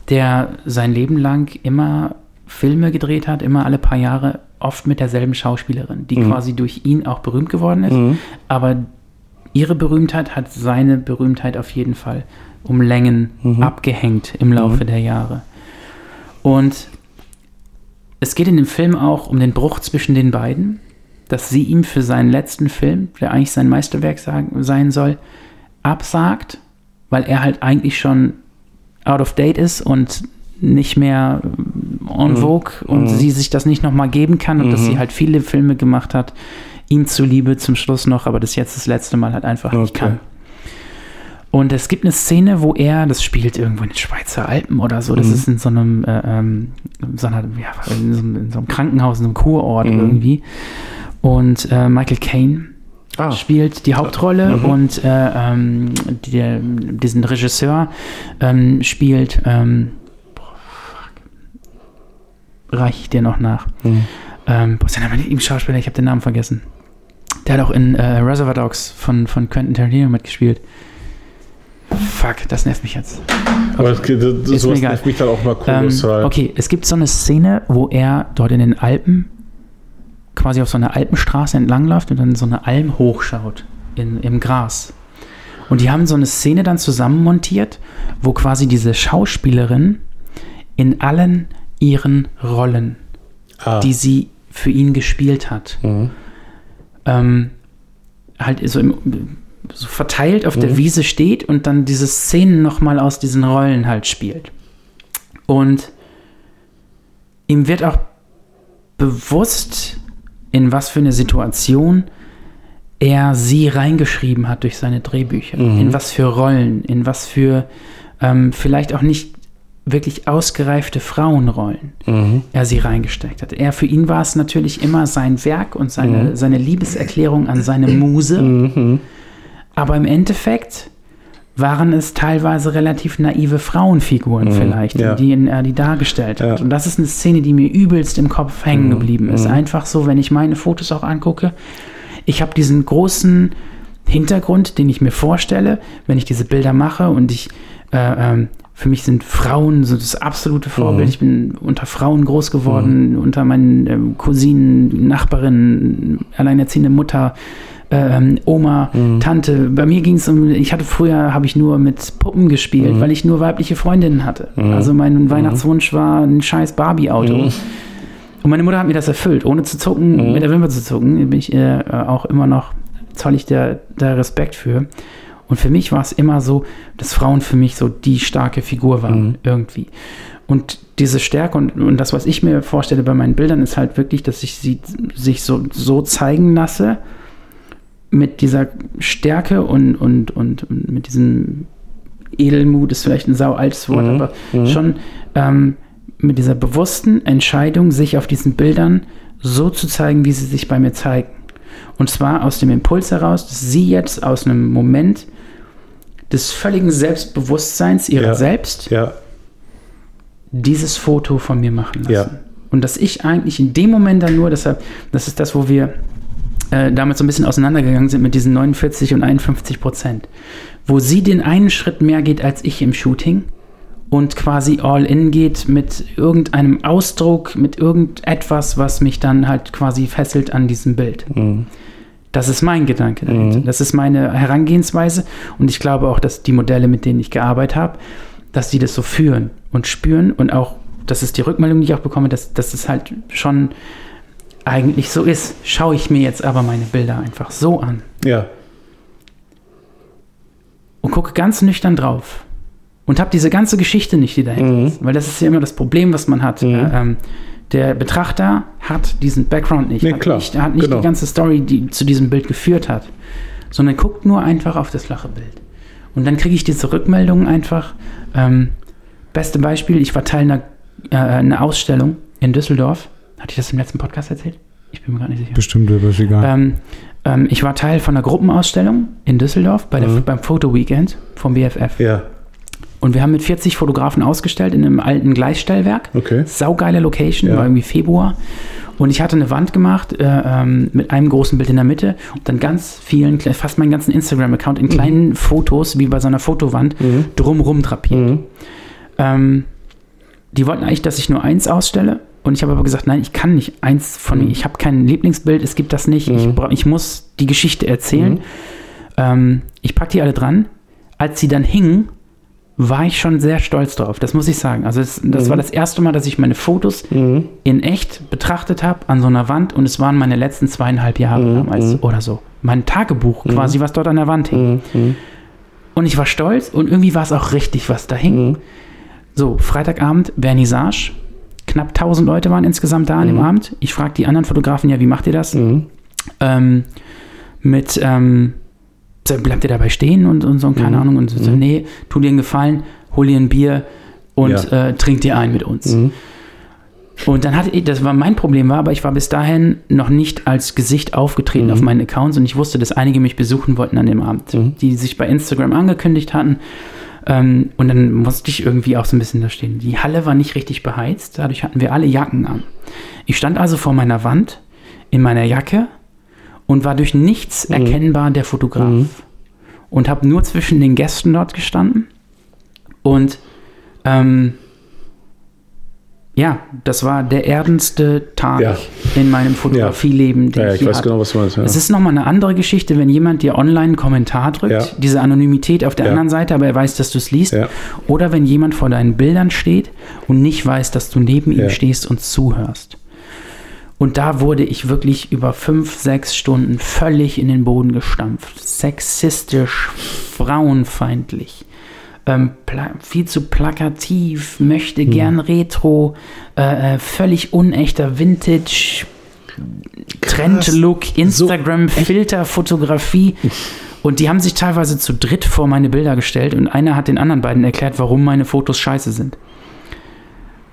der sein Leben lang immer Filme gedreht hat, immer alle paar Jahre, oft mit derselben Schauspielerin, die Mhm. quasi durch ihn auch berühmt geworden ist. Mhm. Aber ihre Berühmtheit hat seine Berühmtheit auf jeden Fall um Längen Mhm. abgehängt im Laufe der Jahre. Und es geht in dem Film auch um den Bruch zwischen den beiden, dass sie ihm für seinen letzten Film, der eigentlich sein Meisterwerk sagen, sein soll, absagt, weil er halt eigentlich schon out of date ist und nicht mehr en vogue und sie sich das nicht nochmal geben kann und dass Mhm. sie halt viele Filme gemacht hat, ihm zuliebe zum Schluss noch, aber das jetzt das letzte Mal halt einfach nicht Okay. kann. Und es gibt eine Szene, wo er, das spielt irgendwo in den Schweizer Alpen oder so, das Mhm. ist in so einem, äh, ähm, so einer, ja, in, so einem, in so einem Krankenhaus, in einem Kurort Mhm. irgendwie. Und äh, Michael Caine Ah, spielt die Hauptrolle Mhm. und äh, ähm, der, diesen Regisseur ähm, spielt, ähm, boah, fuck, reich ich dir noch nach. Mhm. Ähm, boah, ist der Name nicht im Schauspieler, ich habe den Namen vergessen. Der hat auch in äh, Reservoir Dogs von, von Quentin Tarantino mitgespielt. Fuck, das nervt mich jetzt. aber das, das, Ist sowas nervt mich dann auch mal Ähm, kolossal. okay, es gibt so eine Szene, wo er dort in den Alpen quasi auf so einer Alpenstraße entlangläuft und dann so eine Alm hochschaut in, im Gras. Und die haben so eine Szene dann zusammenmontiert, wo quasi diese Schauspielerin in allen ihren Rollen, ah. die sie für ihn gespielt hat, Mhm. ähm, halt so, im, so verteilt auf der Mhm. Wiese steht und dann diese Szenen nochmal aus diesen Rollen halt spielt. Und ihm wird auch bewusst, in was für eine Situation er sie reingeschrieben hat durch seine Drehbücher. Mhm. In was für Rollen, in was für ähm, vielleicht auch nicht wirklich ausgereifte Frauenrollen Mhm. er sie reingesteckt hat. Er, für ihn war es natürlich immer sein Werk und seine, Mhm. seine Liebeserklärung an seine Muse. Mhm. Aber im Endeffekt waren es teilweise relativ naive Frauenfiguren vielleicht, Mhm. ja. die ihn, er die dargestellt hat. Ja. Und das ist eine Szene, die mir übelst im Kopf hängen geblieben ist. Mhm. Einfach so, wenn ich meine Fotos auch angucke. Ich habe diesen großen Hintergrund, den ich mir vorstelle, wenn ich diese Bilder mache und ich äh, ähm, für mich sind Frauen so das absolute Vorbild. Mhm. Ich bin unter Frauen groß geworden, unter meinen ähm, Cousinen, Nachbarinnen, alleinerziehende Mutter, ähm, Oma, Mhm. Tante. Bei mir ging es um, ich hatte früher, habe ich nur mit Puppen gespielt, Mhm. weil ich nur weibliche Freundinnen hatte. Mhm. Also mein Weihnachtswunsch war ein scheiß Barbie-Auto. Mhm. Und meine Mutter hat mir das erfüllt, ohne zu zucken, Mhm. mit der Wimper zu zucken. Bin ich äh, auch immer noch, zoll ich der, der Respekt für. Und für mich war es immer so, dass Frauen für mich so die starke Figur waren, Mhm. irgendwie. Und diese Stärke und, und das, was ich mir vorstelle bei meinen Bildern, ist halt wirklich, dass ich sie sich so, so zeigen lasse, mit dieser Stärke und, und, und, mit diesem Edelmut, ist vielleicht ein sau altes Wort, Mhm. aber Mhm. schon ähm, mit dieser bewussten Entscheidung, sich auf diesen Bildern so zu zeigen, wie sie sich bei mir zeigen. Und zwar aus dem Impuls heraus, dass sie jetzt aus einem Moment des völligen Selbstbewusstseins ihrer Ja. selbst Ja. dieses Foto von mir machen lassen. Ja. Und dass ich eigentlich in dem Moment dann nur, deshalb, das ist das, wo wir äh, damit so ein bisschen auseinandergegangen sind mit diesen 49 und 51 Prozent, wo sie den einen Schritt mehr geht als ich im Shooting und quasi all in geht mit irgendeinem Ausdruck, mit irgendetwas, was mich dann halt quasi fesselt an diesem Bild. Mhm. Das ist mein Gedanke dahinter. Mhm. Das ist meine Herangehensweise. Und ich glaube auch, dass die Modelle, mit denen ich gearbeitet habe, dass die das so führen und spüren und auch, das ist die Rückmeldung, die ich auch bekomme, dass, dass es halt schon eigentlich so ist. Schaue ich mir jetzt aber meine Bilder einfach so an Ja. und gucke ganz nüchtern drauf und habe diese ganze Geschichte nicht, die dahinter Mhm. ist. Weil das ist ja immer das Problem, was man hat. Mhm. Äh, ähm, der Betrachter hat diesen Background nicht. Nee, hat klar. nicht, hat nicht Genau. die ganze Story, die zu diesem Bild geführt hat, sondern guckt nur einfach auf das flache Bild. Und dann kriege ich diese Rückmeldungen einfach. Ähm, beste Beispiel, ich war Teil einer, äh, einer Ausstellung in Düsseldorf. Hatte ich das im letzten Podcast erzählt? Ich bin mir gar nicht sicher. Bestimmt, aber ist egal. Ähm, ähm, ich war Teil von einer Gruppenausstellung in Düsseldorf bei der, Mhm. beim Foto Weekend vom BFF. Ja. Und wir haben mit 40 Fotografen ausgestellt in einem alten Gleisstellwerk. Okay. Saugeile Location, Ja. war irgendwie Februar. Und ich hatte eine Wand gemacht äh, ähm, mit einem großen Bild in der Mitte und dann ganz vielen, fast meinen ganzen Instagram-Account in kleinen Fotos, wie bei so einer Fotowand, Mhm. drumrum drapiert. Mhm. Ähm, die wollten eigentlich, dass ich nur eins ausstelle. Und ich habe aber gesagt, nein, ich kann nicht eins von Mhm. mir. Ich habe kein Lieblingsbild, es gibt das nicht. Ich, Mhm. bra- ich muss die Geschichte erzählen. Mhm. Ähm, ich packe die alle dran. Als sie dann hingen, war ich schon sehr stolz drauf. Das muss ich sagen. Also das Mhm. war das erste Mal, dass ich meine Fotos Mhm. in echt betrachtet habe an so einer Wand. Und es waren meine letzten zweieinhalb Jahre Mhm. damals Mhm. oder so. Mein Tagebuch quasi, was dort an der Wand hing. Mhm. Mhm. Und ich war stolz und irgendwie war es auch richtig, was da hing. Mhm. So, Freitagabend, Vernissage. Knapp 1000 Leute waren insgesamt da an dem Mhm. Abend. Ich frage die anderen Fotografen, ja, wie macht ihr das? Mhm. Ähm, mit, ähm, bleibt ihr dabei stehen und, und so, und keine Mhm. Ahnung. Und so, Mhm. nee, tu dir einen Gefallen, hol dir ein Bier und äh, trink dir ein mit uns. Mhm. Und dann hatte ich, das war mein Problem war, aber ich war bis dahin noch nicht als Gesicht aufgetreten Mhm. auf meinen Accounts und ich wusste, dass einige mich besuchen wollten an dem Abend, Mhm. die sich bei Instagram angekündigt hatten. Ähm, und dann musste ich irgendwie auch so ein bisschen da stehen. Die Halle war nicht richtig beheizt, dadurch hatten wir alle Jacken an. Ich stand also vor meiner Wand in meiner Jacke und war durch nichts Mhm. erkennbar der Fotograf. Mhm. Und habe nur zwischen den Gästen dort gestanden. Und ähm, ja, das war der erdenste Tag Ja. in meinem Fotografieleben, den Ja, ja, ich ich weiß hatte. genau, was du meinst. Ja. Es ist nochmal eine andere Geschichte, wenn jemand dir online einen Kommentar drückt, Ja. diese Anonymität auf der anderen Seite, aber er weiß, dass du es liest. Ja. Oder wenn jemand vor deinen Bildern steht und nicht weiß, dass du neben ihm stehst und zuhörst. Und da wurde ich wirklich über fünf, sechs Stunden völlig in den Boden gestampft. Sexistisch, frauenfeindlich, ähm, viel zu plakativ, möchte Hm. gern Retro, äh, äh, völlig unechter Vintage, Trend-Look, Instagram-Filter, Fotografie. Und die haben sich teilweise zu dritt vor meine Bilder gestellt und einer hat den anderen beiden erklärt, warum meine Fotos scheiße sind.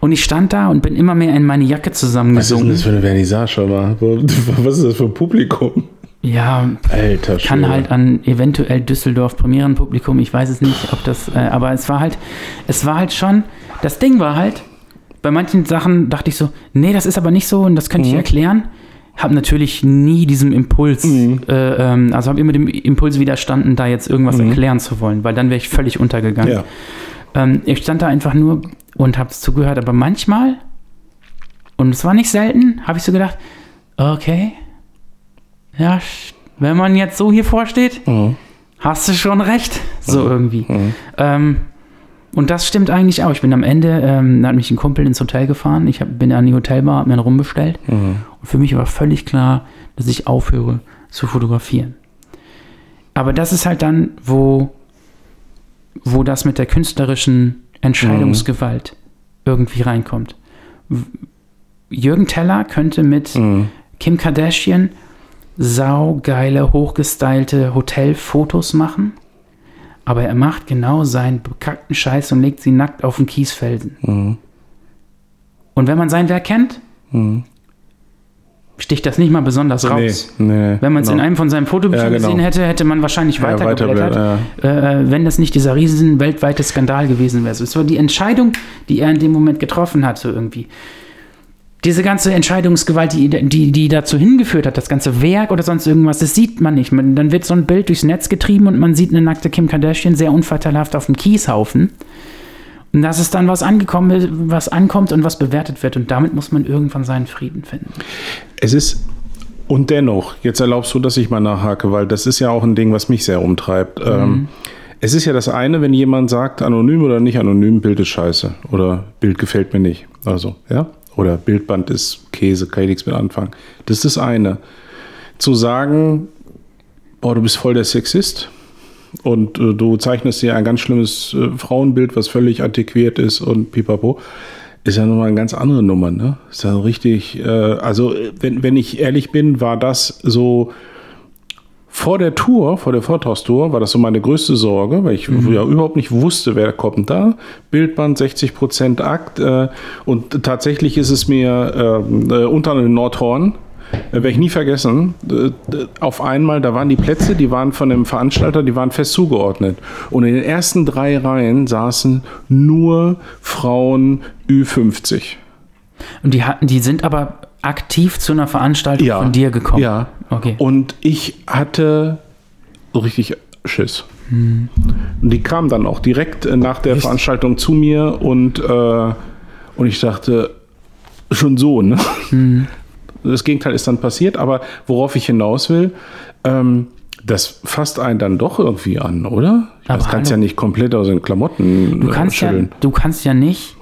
Und ich stand da und bin immer mehr in meine Jacke Was ist denn das für eine Vernissage? aber? <laughs> Was ist das für ein Publikum? Ja, Alter kann halt an eventuell Düsseldorf Premierenpublikum, ich weiß es nicht, ob das, äh, aber es war halt, es war halt schon, das Ding war halt, bei manchen Sachen dachte ich so, nee, das ist aber nicht so und das könnte ich erklären. Habe natürlich nie diesem Impuls, äh, ähm, also habe immer dem Impuls widerstanden, da jetzt irgendwas erklären zu wollen, weil dann wäre ich völlig untergegangen. Ja. Ähm, ich stand da einfach nur und habe zugehört, aber manchmal, und es war nicht selten, habe ich so gedacht, okay, ja, wenn man jetzt so hier vorsteht, Mhm. hast du schon recht, so irgendwie. Ähm, und das stimmt eigentlich auch. Ich bin am Ende, ähm, da hat mich ein Kumpel ins Hotel gefahren, ich hab, bin an die Hotelbar, hab mir einen rumbestellt und für mich war völlig klar, dass ich aufhöre zu fotografieren. Aber das ist halt dann, wo, wo das mit der künstlerischen Entscheidungsgewalt irgendwie reinkommt. Jürgen Teller könnte mit Kim Kardashian saugeile, hochgestylte Hotelfotos machen, aber er macht genau seinen bekackten Scheiß und legt sie nackt auf den Kiesfelsen. Und wenn man sein Werk kennt, sticht das nicht mal besonders raus. Nee, nee, Wenn man es in genau. einem von seinen Fotobüchern Ja, genau. gesehen hätte, hätte man wahrscheinlich Ja, weitergeblättert, weiter, äh, wenn das nicht dieser riesen weltweite Skandal gewesen wäre. Es war die Entscheidung, die er in dem Moment getroffen hat, so irgendwie. Diese ganze Entscheidungsgewalt, die, die, die dazu hingeführt hat, das ganze Werk oder sonst irgendwas, das sieht man nicht. Man, dann wird so ein Bild durchs Netz getrieben und man sieht eine nackte Kim Kardashian sehr unvorteilhaft auf dem Kieshaufen. Und das ist dann was angekommen, was ankommt und was bewertet wird. Und damit muss man irgendwann seinen Frieden finden. Es ist, und dennoch, jetzt erlaubst du, dass ich mal nachhake, weil das ist ja auch ein Ding, was mich sehr umtreibt. Ähm, es ist ja das eine, wenn jemand sagt, anonym oder nicht anonym, Bild ist scheiße oder Bild gefällt mir nicht. Also, ja. Oder Bildband ist Käse, kann ich nichts mit anfangen. Das ist das eine. Zu sagen, boah, du bist voll der Sexist und äh, du zeichnest dir ein ganz schlimmes äh, Frauenbild, was völlig antiquiert ist und pipapo, ist ja nochmal eine ganz andere Nummer, ne? Ist ja richtig, äh, also äh, wenn, wenn ich ehrlich bin, war das so vor der Tour, vor der Vortragstour, war das so meine größte Sorge, weil ich ja überhaupt nicht wusste, wer kommt da. Bildband 60% Akt äh, und tatsächlich ist es mir äh, äh, unter dem Nordhorn, äh, werde ich nie vergessen, äh, äh, auf einmal, da waren die Plätze, die waren von dem Veranstalter, die waren fest zugeordnet. Und in den ersten drei Reihen saßen nur Frauen Ü50. Und die hatten, die sind aber aktiv zu einer Veranstaltung von dir gekommen. Ja. Okay. Und ich hatte so richtig Schiss. Hm. Und die kamen dann auch direkt äh, nach der Veranstaltung zu mir und, äh, und ich dachte, schon so, ne? Hm. Das Gegenteil ist dann passiert, aber worauf ich hinaus will, ähm, das fasst einen dann doch irgendwie an, oder? Aber Das kannst ja nicht komplett aus den Klamotten Du äh, kannst, ja, schütteln. du kannst ja nicht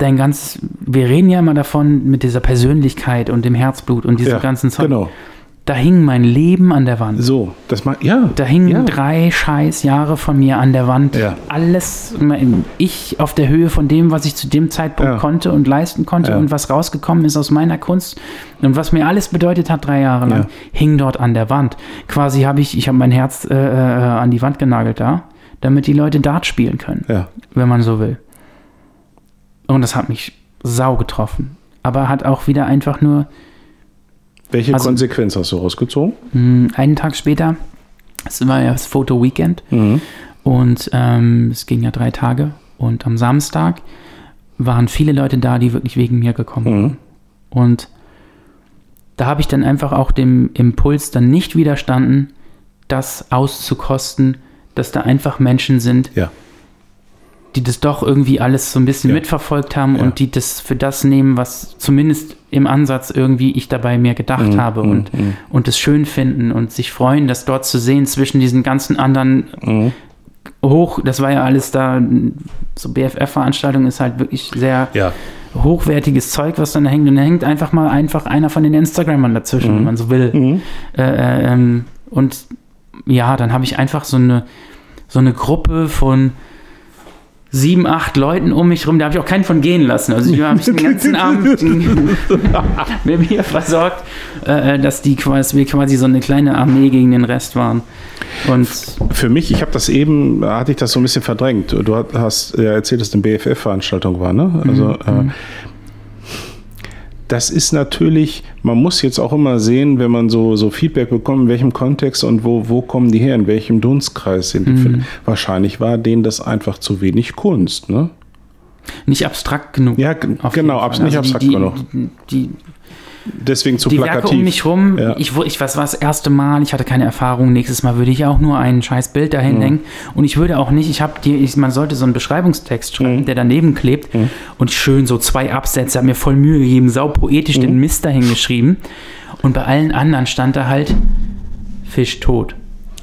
dein ganz, wir reden ja immer davon mit dieser Persönlichkeit und dem Herzblut und diesem Ja, ganzen Zeug. Genau. Da hing mein Leben an der Wand. So, das mal, ja. Da hingen ja. drei scheiß Jahre von mir an der Wand. Ja. Alles, ich auf der Höhe von dem, was ich zu dem Zeitpunkt Ja. konnte und leisten konnte und was rausgekommen ist aus meiner Kunst und was mir alles bedeutet hat, drei Jahre lang, hing dort an der Wand. Quasi habe ich, ich habe mein Herz äh, äh, an die Wand genagelt da, damit die Leute Dart spielen können, Ja. wenn man so will. Und das hat mich sau getroffen. Aber hat auch wieder einfach nur Welche Also- Konsequenz hast du rausgezogen? mh, einen Tag später, es war ja das Foto-Weekend, Mhm. Und ähm, es ging ja drei Tage. Und am Samstag waren viele Leute da, die wirklich wegen mir gekommen. Mhm. Und da habe ich dann einfach auch dem Impuls dann nicht widerstanden, das auszukosten, dass da einfach Menschen sind, Ja. Die das doch irgendwie alles so ein bisschen Ja. mitverfolgt haben Ja. und die das für das nehmen, was zumindest im Ansatz irgendwie ich dabei mir gedacht Mhm, habe mhm, und, mhm. und es schön finden und sich freuen, das dort zu sehen zwischen diesen ganzen anderen Mhm. hoch, das war ja alles da, so BFF-Veranstaltung ist halt wirklich sehr Ja. hochwertiges Zeug, was dann da hängt. Und da hängt einfach mal einfach einer von den Instagrammern dazwischen, wenn man so will. Mhm. Äh, äh, ähm, und ja, dann habe ich einfach so eine, so eine Gruppe von sieben, acht Leuten um mich rum. Da habe ich auch keinen von gehen lassen. Also ich habe mich den <laughs> ganzen Abend <laughs> mit mir versorgt, äh, dass, die, dass wir quasi so eine kleine Armee gegen den Rest waren. Und Für mich, ich habe das eben, hatte ich das so ein bisschen verdrängt. Du hast ja erzählt, dass es eine BFF-Veranstaltung war, ne? Also äh, das ist natürlich, man muss jetzt auch immer sehen, wenn man so, so Feedback bekommt, in welchem Kontext und wo, wo kommen die her, in welchem Dunstkreis sind die. Wahrscheinlich war denen das einfach zu wenig Kunst, ne? nicht abstrakt genug. Ja, genau, abs- Fall. nicht Also abstrakt die, genug. Die, die, Deswegen zu die Werke plakativ. um mich rum, Ja. ich, ich was war das erste Mal, ich hatte keine Erfahrung. Nächstes Mal würde ich auch nur ein scheiß Bild dahin Mhm. hängen. Und ich würde auch nicht, ich habe die, ich, man sollte so einen Beschreibungstext schreiben, Mhm. der daneben klebt und schön so zwei Absätze, habe mir voll Mühe gegeben, sau poetisch Mhm. den Mist dahin geschrieben. Und bei allen anderen stand da halt Fisch tot.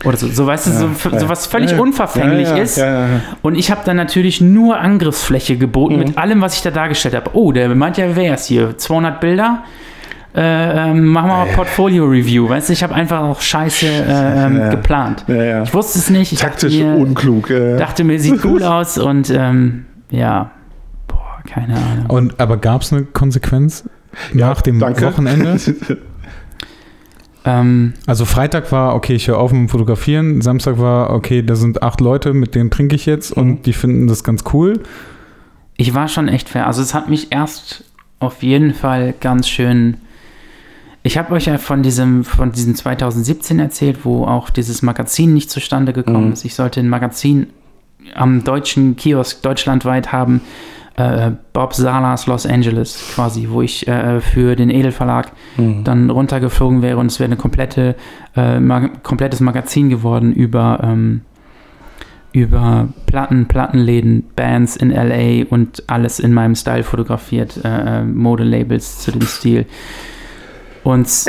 Oder so, so weißt du, so, so was völlig Ja, ja. unverfänglich Ja, ja, ist. ja, ja, ja. Und ich habe dann natürlich nur Angriffsfläche geboten Mhm. mit allem, was ich da dargestellt habe. Oh, der meint ja, wer ist hier? 200 Bilder? Äh, ähm, machen wir mal Portfolio-Review. Weißt du, ich habe einfach auch Scheiße äh, ähm, Ja. geplant. Ja, ja. Ich wusste es nicht. Ich Taktisch dachte mir, unklug. Äh. dachte mir, sieht cool <laughs> aus und ähm, ja, boah, keine Ahnung. Und aber gab es eine Konsequenz nach dem danke. Wochenende? <laughs> Ähm, Also Freitag war, okay, ich höre auf mit dem Fotografieren. Samstag war, okay, da sind acht Leute, mit denen trinke ich jetzt Mhm. und die finden das ganz cool. ich war schon echt fair. Also es hat mich erst auf jeden Fall ganz schön. Ich habe euch ja von diesem, von diesem 2017 erzählt, wo auch dieses Magazin nicht zustande gekommen Mhm. ist. Ich sollte ein Magazin am deutschen Kiosk deutschlandweit haben, äh, Bob Salas Los Angeles quasi, wo ich äh, für den Edelverlag Mhm. dann runtergeflogen wäre und es wäre eine komplette, äh, mag komplettes Magazin geworden über, ähm, über Platten, Plattenläden, Bands in LA und alles in meinem Style fotografiert, äh, äh, Modelabels zu dem <laughs> Stil. Und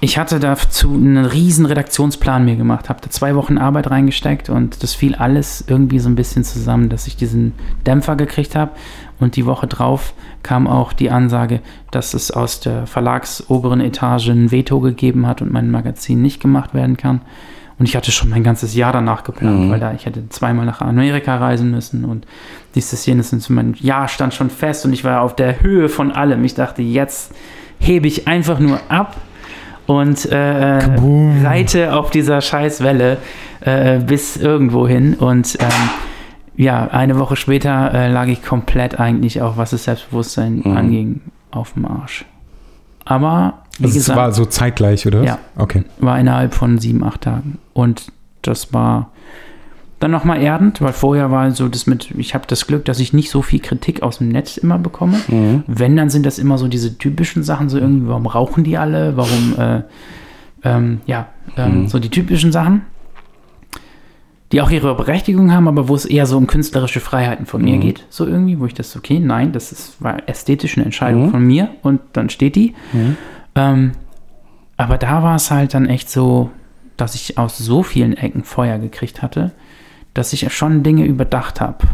ich hatte dazu einen riesen Redaktionsplan mir gemacht, habe da zwei Wochen Arbeit reingesteckt und das fiel alles irgendwie so ein bisschen zusammen, dass ich diesen Dämpfer gekriegt habe. Und die Woche drauf kam auch die Ansage, dass es aus der verlagsoberen Etage ein Veto gegeben hat und mein Magazin nicht gemacht werden kann. Und ich hatte schon mein ganzes Jahr danach geplant, Mhm. weil da ich hätte zweimal nach Amerika reisen müssen und dieses, jenes und. Mein Jahr stand schon fest und ich war auf der Höhe von allem. Ich dachte, jetzt hebe ich einfach nur ab und äh, reite auf dieser Scheißwelle äh, bis irgendwo hin. Und ähm, ja, eine Woche später äh, lag ich komplett eigentlich auch, was das Selbstbewusstsein Mhm. anging, auf dem Arsch. Aber wie Also es gesagt, war so zeitgleich, oder? Ja. Okay. war innerhalb von sieben, acht Tagen. Und das war dann nochmal erdend, weil vorher war so das mit, ich habe das Glück, dass ich nicht so viel Kritik aus dem Netz immer bekomme. Mhm. Wenn, dann sind das immer so diese typischen Sachen, so irgendwie, warum rauchen die alle? Warum, äh, ähm, ja, ähm, Mhm. so die typischen Sachen, die auch ihre Berechtigung haben, aber wo es eher so um künstlerische Freiheiten von mir Mhm. geht, so irgendwie, wo ich das, okay, nein, das ist, war ästhetisch eine Entscheidung Mhm. von mir und dann steht die. Mhm. Ähm, aber da war es halt dann echt so, dass ich aus so vielen Ecken Feuer gekriegt hatte, dass ich schon Dinge überdacht habe.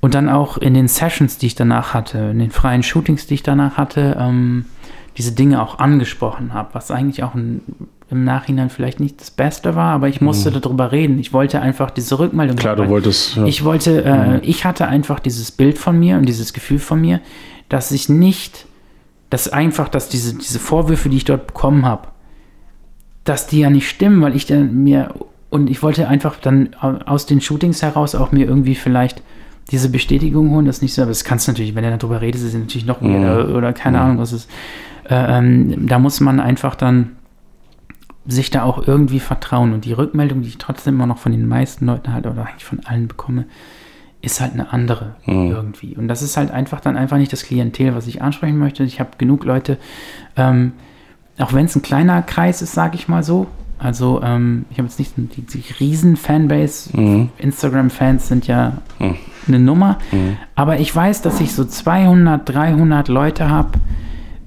Und dann auch in den Sessions, die ich danach hatte, in den freien Shootings, die ich danach hatte, ähm, diese Dinge auch angesprochen habe, was eigentlich auch ein, im Nachhinein vielleicht nicht das Beste war, aber ich musste darüber reden. Ich wollte einfach diese Rückmeldung Klar, du wolltest. Ja. Ich wollte, äh, ich hatte einfach dieses Bild von mir und dieses Gefühl von mir, dass ich nicht, dass einfach, dass diese, diese Vorwürfe, die ich dort bekommen habe, dass die ja nicht stimmen, weil ich dann mir, und ich wollte einfach dann aus den Shootings heraus auch mir irgendwie vielleicht diese Bestätigung holen, das nicht so, aber das kannst du natürlich, wenn er darüber redet, ist es natürlich noch mehr oder, oder keine Mhm. Ahnung, was ist. Äh, ähm, da muss man einfach dann sich da auch irgendwie vertrauen. Und die Rückmeldung, die ich trotzdem immer noch von den meisten Leuten halt oder eigentlich von allen bekomme, ist halt eine andere Mhm. irgendwie. Und das ist halt einfach dann einfach nicht das Klientel, was ich ansprechen möchte. Ich habe genug Leute, ähm, auch wenn es ein kleiner Kreis ist, sage ich mal so. Also ähm, ich habe jetzt nicht die, die riesen Fanbase. Mhm. Instagram-Fans sind ja Mhm. eine Nummer. Mhm. Aber ich weiß, dass ich so 200, 300 Leute habe,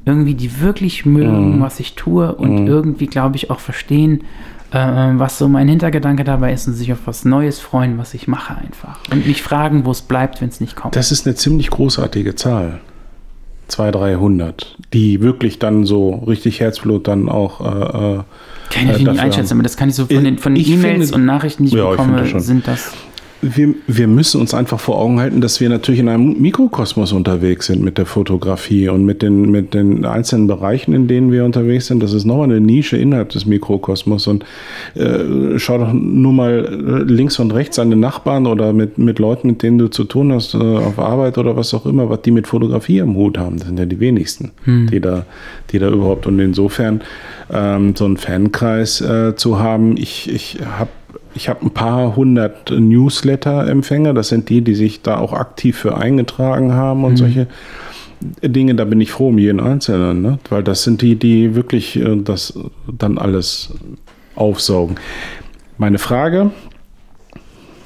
irgendwie, die wirklich mögen, Mhm. was ich tue und Mhm. irgendwie, glaube ich, auch verstehen, äh, was so mein Hintergedanke dabei ist und sich auf was Neues freuen, was ich mache einfach. Und mich fragen, wo es bleibt, wenn es nicht kommt. Das ist eine ziemlich großartige Zahl. 200, 300. Die wirklich dann so richtig Herzblut dann auch. Äh, äh, kann ich äh, nicht einschätzen, aber das kann ich so von den, Ich E-Mails finde- und Nachrichten, die ich Ja, ich bekomme, schon. sind das. Wir, wir müssen uns einfach vor Augen halten, dass wir natürlich in einem Mikrokosmos unterwegs sind mit der Fotografie und mit den, mit den einzelnen Bereichen, in denen wir unterwegs sind. Das ist nochmal eine Nische innerhalb des Mikrokosmos. Und äh, schau doch nur mal links und rechts an den Nachbarn oder mit, mit Leuten, mit denen du zu tun hast, äh, auf Arbeit oder was auch immer, was die mit Fotografie am Hut haben. Das sind ja die wenigsten, hm. die, da, die da überhaupt. Und insofern ähm, so einen Fankreis äh, zu haben, ich, ich habe ich habe ein paar hundert Newsletter-Empfänger. Das sind die, die sich da auch aktiv für eingetragen haben und mhm. solche Dinge. Da bin ich froh um jeden Einzelnen, ne? weil das sind die, die wirklich äh, das dann alles aufsaugen. Meine Frage,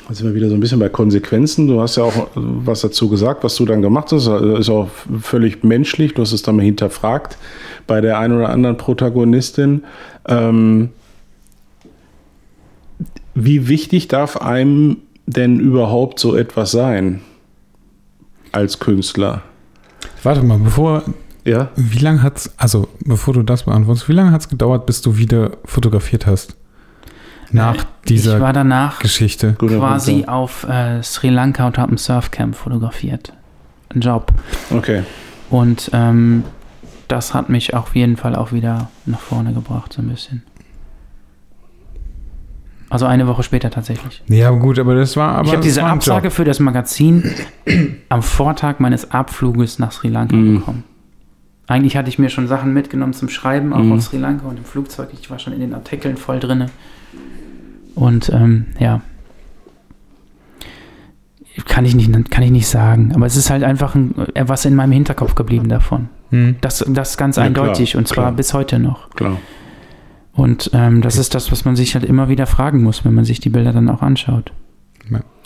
da sind wir wieder so ein bisschen bei Konsequenzen. Du hast ja auch was dazu gesagt, was du dann gemacht hast. Das ist auch völlig menschlich. Du hast es dann mal hinterfragt bei der einen oder anderen Protagonistin. Ähm, wie wichtig darf einem denn überhaupt so etwas sein als Künstler? Warte mal, bevor. Ja. Wie lange hat es, also bevor du das beantwortest, wie lange hat es gedauert, bis du wieder fotografiert hast? Nach äh, dieser ich war danach Geschichte. Quasi auf äh, Sri Lanka und habe ein Surfcamp fotografiert. Ein Job. Okay. Und ähm, das hat mich auf jeden Fall auch wieder nach vorne gebracht, so ein bisschen. Also eine Woche später tatsächlich. Ja, gut, aber das war aber. Ich habe diese Absage für das Magazin <clears throat> am Vortag meines Abfluges nach Sri Lanka mm. bekommen. Eigentlich hatte ich mir schon Sachen mitgenommen zum Schreiben, auch mm. auf Sri Lanka und im Flugzeug. Ich war schon in den Artikeln voll drin. Und ähm, ja. Kann ich, nicht, kann ich nicht sagen. Aber es ist halt einfach ein, was in meinem Hinterkopf geblieben davon. Mm. Das, das ganz ja, eindeutig klar, und zwar klar. bis heute noch. Klar. Und ähm, das ist das, was man sich halt immer wieder fragen muss, wenn man sich die Bilder dann auch anschaut.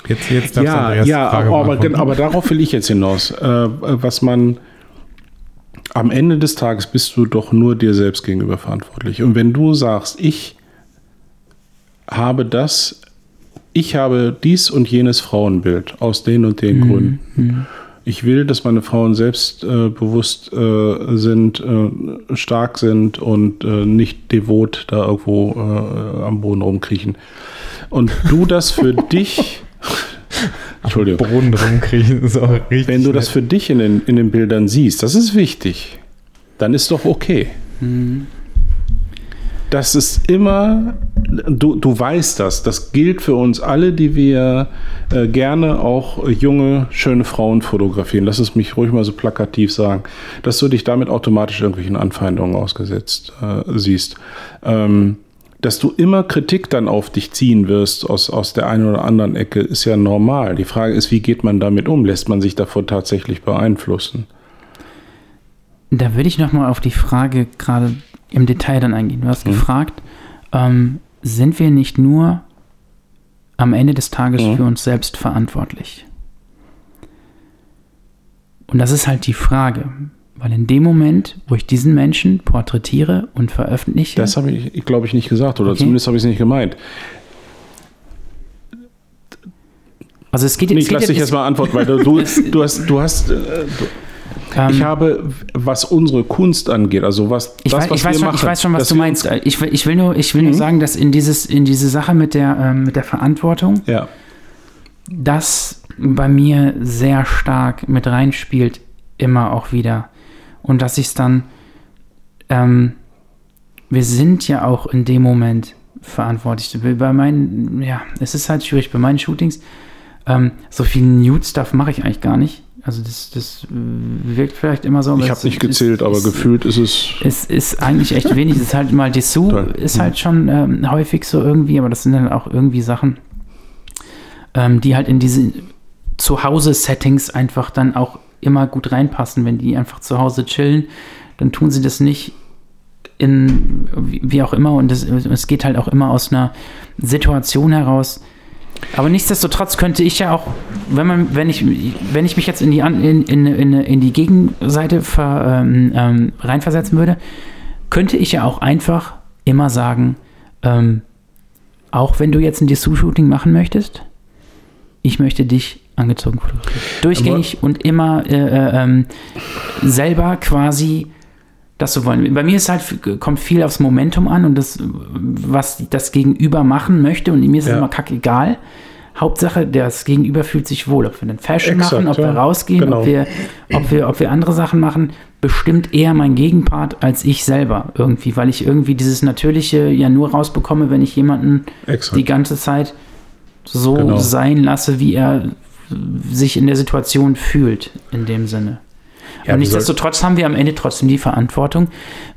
Jetzt, jetzt ja, ja aber, aber, darauf will ich jetzt hinaus. Äh, was man am Ende des Tages bist du doch nur dir selbst gegenüber verantwortlich. Und wenn du sagst, ich habe das, ich habe dies und jenes Frauenbild aus den und den mhm. Gründen. Ich will, dass meine Frauen selbstbewusst äh, äh, sind, äh, stark sind und äh, nicht devot da irgendwo äh, am Boden rumkriechen. Und du das für <laughs> dich. Entschuldigung. Boden rumkriechen ist auch richtig. Wenn du das für dich in den, in den Bildern siehst, das ist wichtig, dann ist doch okay. Mhm das ist immer, du, du weißt das, das gilt für uns alle, die wir äh, gerne auch junge, schöne Frauen fotografieren. Lass es mich ruhig mal so plakativ sagen, dass du dich damit automatisch irgendwelchen Anfeindungen ausgesetzt äh, siehst. Ähm, dass du immer Kritik dann auf dich ziehen wirst aus, aus der einen oder anderen Ecke, ist ja normal. Die Frage ist, wie geht man damit um? Lässt man sich davon tatsächlich beeinflussen? Da würde ich nochmal auf die Frage gerade im Detail dann eingehen. Du hast mhm. gefragt, ähm, sind wir nicht nur am Ende des Tages mhm. für uns selbst verantwortlich? Und das ist halt die Frage, weil in dem Moment, wo ich diesen Menschen porträtiere und veröffentliche. Das habe ich, glaube ich, nicht gesagt, oder okay. zumindest habe ich es nicht gemeint. Also es geht jetzt. Nee, ich lasse dich erstmal antworten, weil du, du, <laughs> du hast, du hast, äh, du, ähm, ich habe, was unsere Kunst angeht, also was ich das, weiß, was ich wir schon, machen. Ich weiß schon, was du meinst. Ich will, ich will nur, ich will mhm. nur sagen, dass in, dieses, in diese Sache mit der, ähm, mit der Verantwortung, ja. das bei mir sehr stark mit reinspielt, immer auch wieder. Und dass ich es dann, ähm, wir sind ja auch in dem Moment verantwortlich. Bei meinen, ja, es ist halt schwierig. Bei meinen Shootings, ähm, so viel Nude-Stuff mache ich eigentlich gar nicht. Also das, das wirkt vielleicht immer so. Ich habe nicht gezählt, ist, aber ist, gefühlt ist es. Es ist eigentlich echt <laughs> wenig. Es ist halt mal Dessous, ist halt schon ähm, häufig so irgendwie, aber das sind dann auch irgendwie Sachen, ähm, die halt in diese Zuhause-Settings einfach dann auch immer gut reinpassen. Wenn die einfach zu Hause chillen, dann tun sie das nicht in wie auch immer und es geht halt auch immer aus einer Situation heraus, aber nichtsdestotrotz könnte ich ja auch, wenn man, wenn ich, wenn ich mich jetzt in die in, in, in, in die Gegenseite ver, ähm, ähm, reinversetzen würde, könnte ich ja auch einfach immer sagen, ähm, auch wenn du jetzt ein Dessous-Shooting machen möchtest, ich möchte dich angezogen fotografieren. Durchgängig Aber und immer äh, äh, ähm, selber quasi das zu wollen. Bei mir ist halt, kommt viel aufs Momentum an und das, was das Gegenüber machen möchte und mir ist es ja. immer kackegal. Hauptsache, das Gegenüber fühlt sich wohl. Ob wir einen Fashion Exakt, machen, ob ja. wir rausgehen, Genau. ob, wir, ob, wir, ob wir andere Sachen machen, bestimmt eher mein Gegenpart als ich selber irgendwie, weil ich irgendwie dieses Natürliche ja nur rausbekomme, wenn ich jemanden Exakt. die ganze Zeit so Genau. sein lasse, wie er sich in der Situation fühlt, in dem Sinne. Ja, und nichtsdestotrotz haben wir am Ende trotzdem die Verantwortung,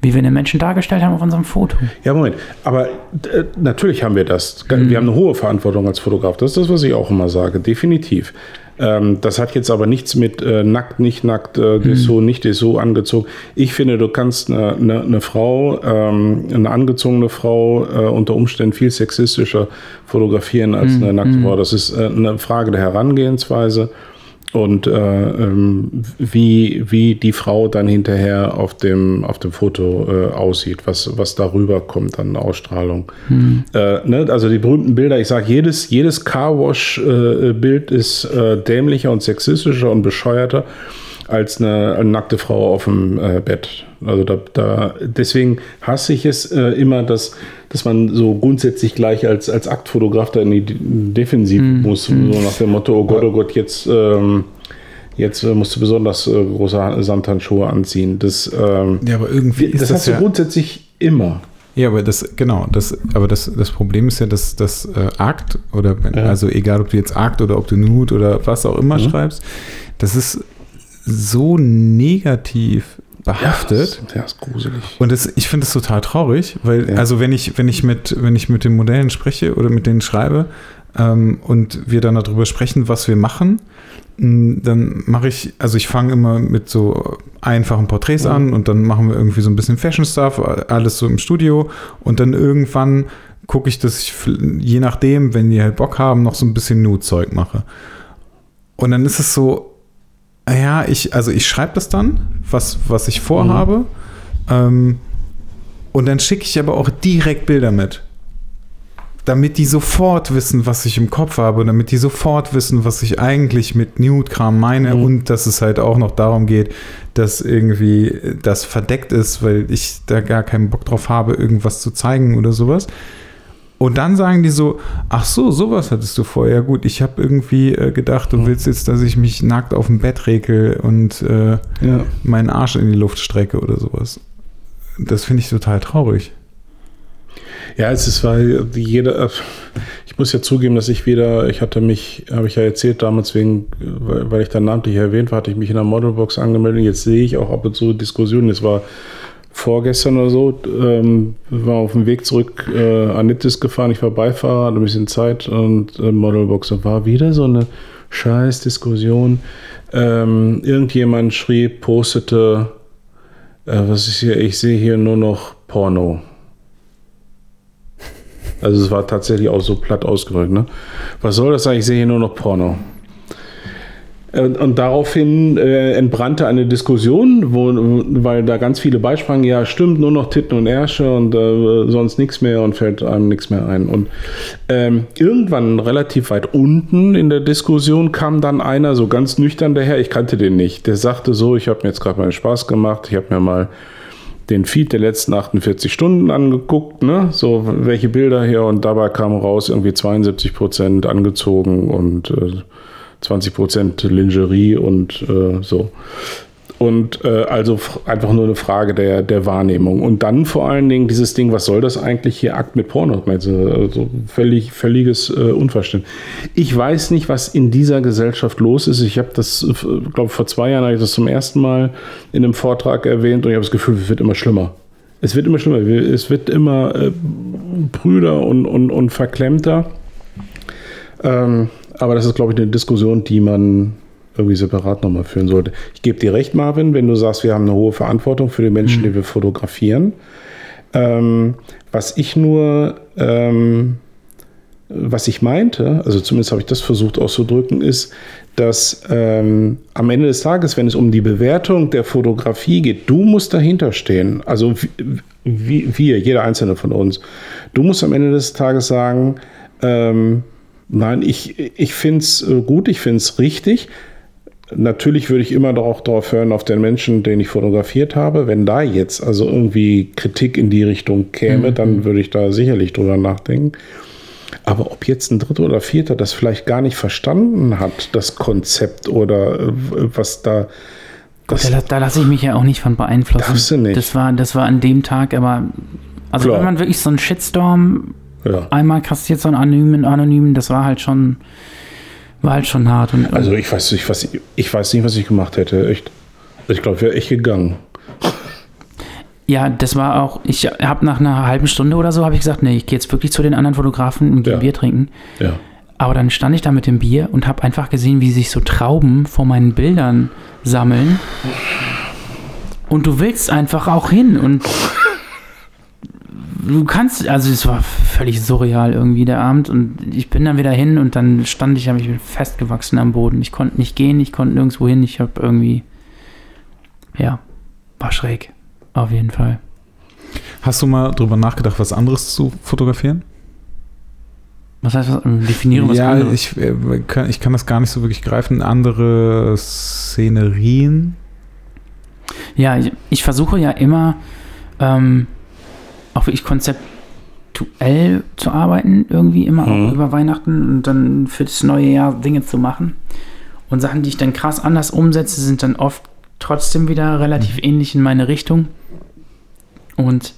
wie wir den Menschen dargestellt haben auf unserem Foto. Ja, Moment. Aber äh, natürlich haben wir das. Wir haben eine hohe Verantwortung als Fotograf. Das ist das, was ich auch immer sage. Definitiv. Ähm, das hat jetzt aber nichts mit äh, nackt, nicht nackt, äh, Dessous, nicht Dessous angezogen. Ich finde, du kannst eine, eine, eine Frau, ähm, eine angezogene Frau äh, unter Umständen viel sexistischer fotografieren als eine nackte Frau. Das ist äh, eine Frage der Herangehensweise und äh, ähm, wie, wie die Frau dann hinterher auf dem, auf dem Foto äh, aussieht, was, was darüber kommt an Ausstrahlung. Äh, ne? Also die berühmten Bilder, ich sage, jedes, jedes Carwash-Bild ist äh, dämlicher und sexistischer und bescheuerter als eine, eine nackte Frau auf dem äh, Bett. Also da, da, deswegen hasse ich es äh, immer, dass, dass man so grundsätzlich gleich als, als Aktfotograf da in die Defensive muss, so nach dem Motto, oh Gott, oh Gott, jetzt, ähm, jetzt äh, musst du besonders äh, große Samthandschuhe anziehen. Das, ähm, Ja, aber irgendwie das hast das du ja, grundsätzlich immer. Ja, aber das, genau, das, aber das, das Problem ist ja, dass das äh, Akt oder wenn, Ja. also egal ob du jetzt Akt oder ob du Nude oder was auch immer Mhm. schreibst, das ist so negativ behaftet. Ja, ist gruselig. Und das, ich finde es total traurig, weil, Ja. also wenn ich, wenn ich mit, wenn ich mit den Modellen spreche oder mit denen schreibe ähm, und wir dann darüber sprechen, was wir machen, dann mache ich, also ich fange immer mit so einfachen Porträts Mhm. an und dann machen wir irgendwie so ein bisschen Fashion-Stuff, alles so im Studio und dann irgendwann gucke ich, dass ich, je nachdem, wenn die halt Bock haben, noch so ein bisschen Nude-Zeug mache. Und dann ist es so, ja, ich, also ich schreibe das dann, was, was ich vorhabe. Ähm, und dann schicke ich aber auch direkt Bilder mit. Damit die sofort wissen, was ich im Kopf habe, damit die sofort wissen, was ich eigentlich mit Nude-Kram meine Mhm. und dass es halt auch noch darum geht, dass irgendwie das verdeckt ist, weil ich da gar keinen Bock drauf habe, irgendwas zu zeigen oder sowas. Und dann sagen die so, ach so, sowas hattest du vor. Ja gut, ich habe irgendwie äh, gedacht, du willst jetzt, dass ich mich nackt auf dem Bett rekel und äh, Ja. meinen Arsch in die Luft strecke oder sowas. Das finde ich total traurig. Ja, es ist, weil jeder, ich muss ja zugeben, dass ich wieder, ich hatte mich, habe ich ja erzählt damals wegen, weil, weil ich dann namentlich erwähnt war, hatte ich mich in der Modelbox angemeldet. Jetzt sehe ich auch ab und zu Diskussionen. Es war vorgestern oder so, ähm, war auf dem Weg zurück äh, an Nittis gefahren. Ich war Beifahrer, hatte ein bisschen Zeit und äh, Modelbox war wieder so eine scheiß Diskussion. Ähm, irgendjemand schrieb, postete, äh, was ist hier, ich sehe hier nur noch Porno. Also es war tatsächlich auch so platt ausgedrückt. Ne? Was soll das sein? Ich sehe hier nur noch Porno. Und, und daraufhin äh, entbrannte eine Diskussion, wo, weil da ganz viele beisprangen, ja stimmt, nur noch Titten und Ärsche und äh, sonst nichts mehr und fällt einem nichts mehr ein. Und ähm, irgendwann relativ weit unten in der Diskussion kam dann einer so ganz nüchtern daher, ich kannte den nicht, der sagte so, ich habe mir jetzt gerade mal Spaß gemacht, ich habe mir mal den Feed der letzten 48 Stunden angeguckt, ne? So welche Bilder hier und dabei kam raus irgendwie 72 Prozent angezogen und äh, 20 Prozent Lingerie und äh, so. Und äh, also einfach nur eine Frage der, der Wahrnehmung. Und dann vor allen Dingen dieses Ding, was soll das eigentlich hier, Akt mit Porno? Also, also völlig, völliges äh, Unverständnis. Ich weiß nicht, was in dieser Gesellschaft los ist. Ich habe das, glaube vor zwei Jahren habe ich das zum ersten Mal in einem Vortrag erwähnt und ich habe das Gefühl, es wird immer schlimmer. Es wird immer schlimmer. Es wird immer äh, brüder und, und, und verklemmter. Ähm, aber das ist, glaube ich, eine Diskussion, die man irgendwie separat nochmal führen sollte. Ich gebe dir recht, Marvin, wenn du sagst, wir haben eine hohe Verantwortung für die Menschen, die wir fotografieren. Ähm, was ich nur, ähm, was ich meinte, also zumindest habe ich das versucht auszudrücken, ist, dass ähm, am Ende des Tages, wenn es um die Bewertung der Fotografie geht, du musst dahinter stehen. Also wir, jeder einzelne von uns. Du musst am Ende des Tages sagen, ähm, nein, ich, ich finde es gut, ich finde es richtig. Natürlich würde ich immer auch darauf hören, auf den Menschen, den ich fotografiert habe. Wenn da jetzt also irgendwie Kritik in die Richtung käme, dann würde ich da sicherlich drüber nachdenken. Aber ob jetzt ein Dritter oder Vierter das vielleicht gar nicht verstanden hat, das Konzept oder äh, was da. Das, Da, da lasse ich mich ja auch nicht von beeinflussen. Darfst du nicht. Das war, das war an dem Tag, aber also Klar. wenn man wirklich so einen Shitstorm ja. einmal kassiert, so einen anonymen, anonymen, das war halt schon, war halt schon hart. Und, Also ich weiß nicht, was ich, ich weiß nicht, was ich gemacht hätte. Echt. Ich glaube, wäre echt gegangen. ja, das war auch, ich habe nach einer halben Stunde oder so, habe ich gesagt, nee, ich gehe jetzt wirklich zu den anderen Fotografen und gehe Ja. Bier trinken. Ja. Aber dann stand ich da mit dem Bier und habe einfach gesehen, wie sich so Trauben vor meinen Bildern sammeln. Und du willst einfach auch hin und du kannst, also es war völlig surreal irgendwie der Abend und ich bin dann wieder hin und dann stand ich, habe ich festgewachsen am Boden. Ich konnte nicht gehen, ich konnte nirgendwo hin, ich habe irgendwie, ja, war schräg, auf jeden Fall. Hast du mal drüber nachgedacht, was anderes zu fotografieren? Was heißt was? Definiere was ja, anderes. ich, äh, kann, ich kann das gar nicht so wirklich greifen. Andere Szenerien. Ja, ich, ich versuche ja immer ähm, auch wirklich konzeptuell zu arbeiten, irgendwie immer Mhm. auch über Weihnachten und dann für das neue Jahr Dinge zu machen. Und Sachen, die ich dann krass anders umsetze, sind dann oft trotzdem wieder relativ ähnlich in meine Richtung. Und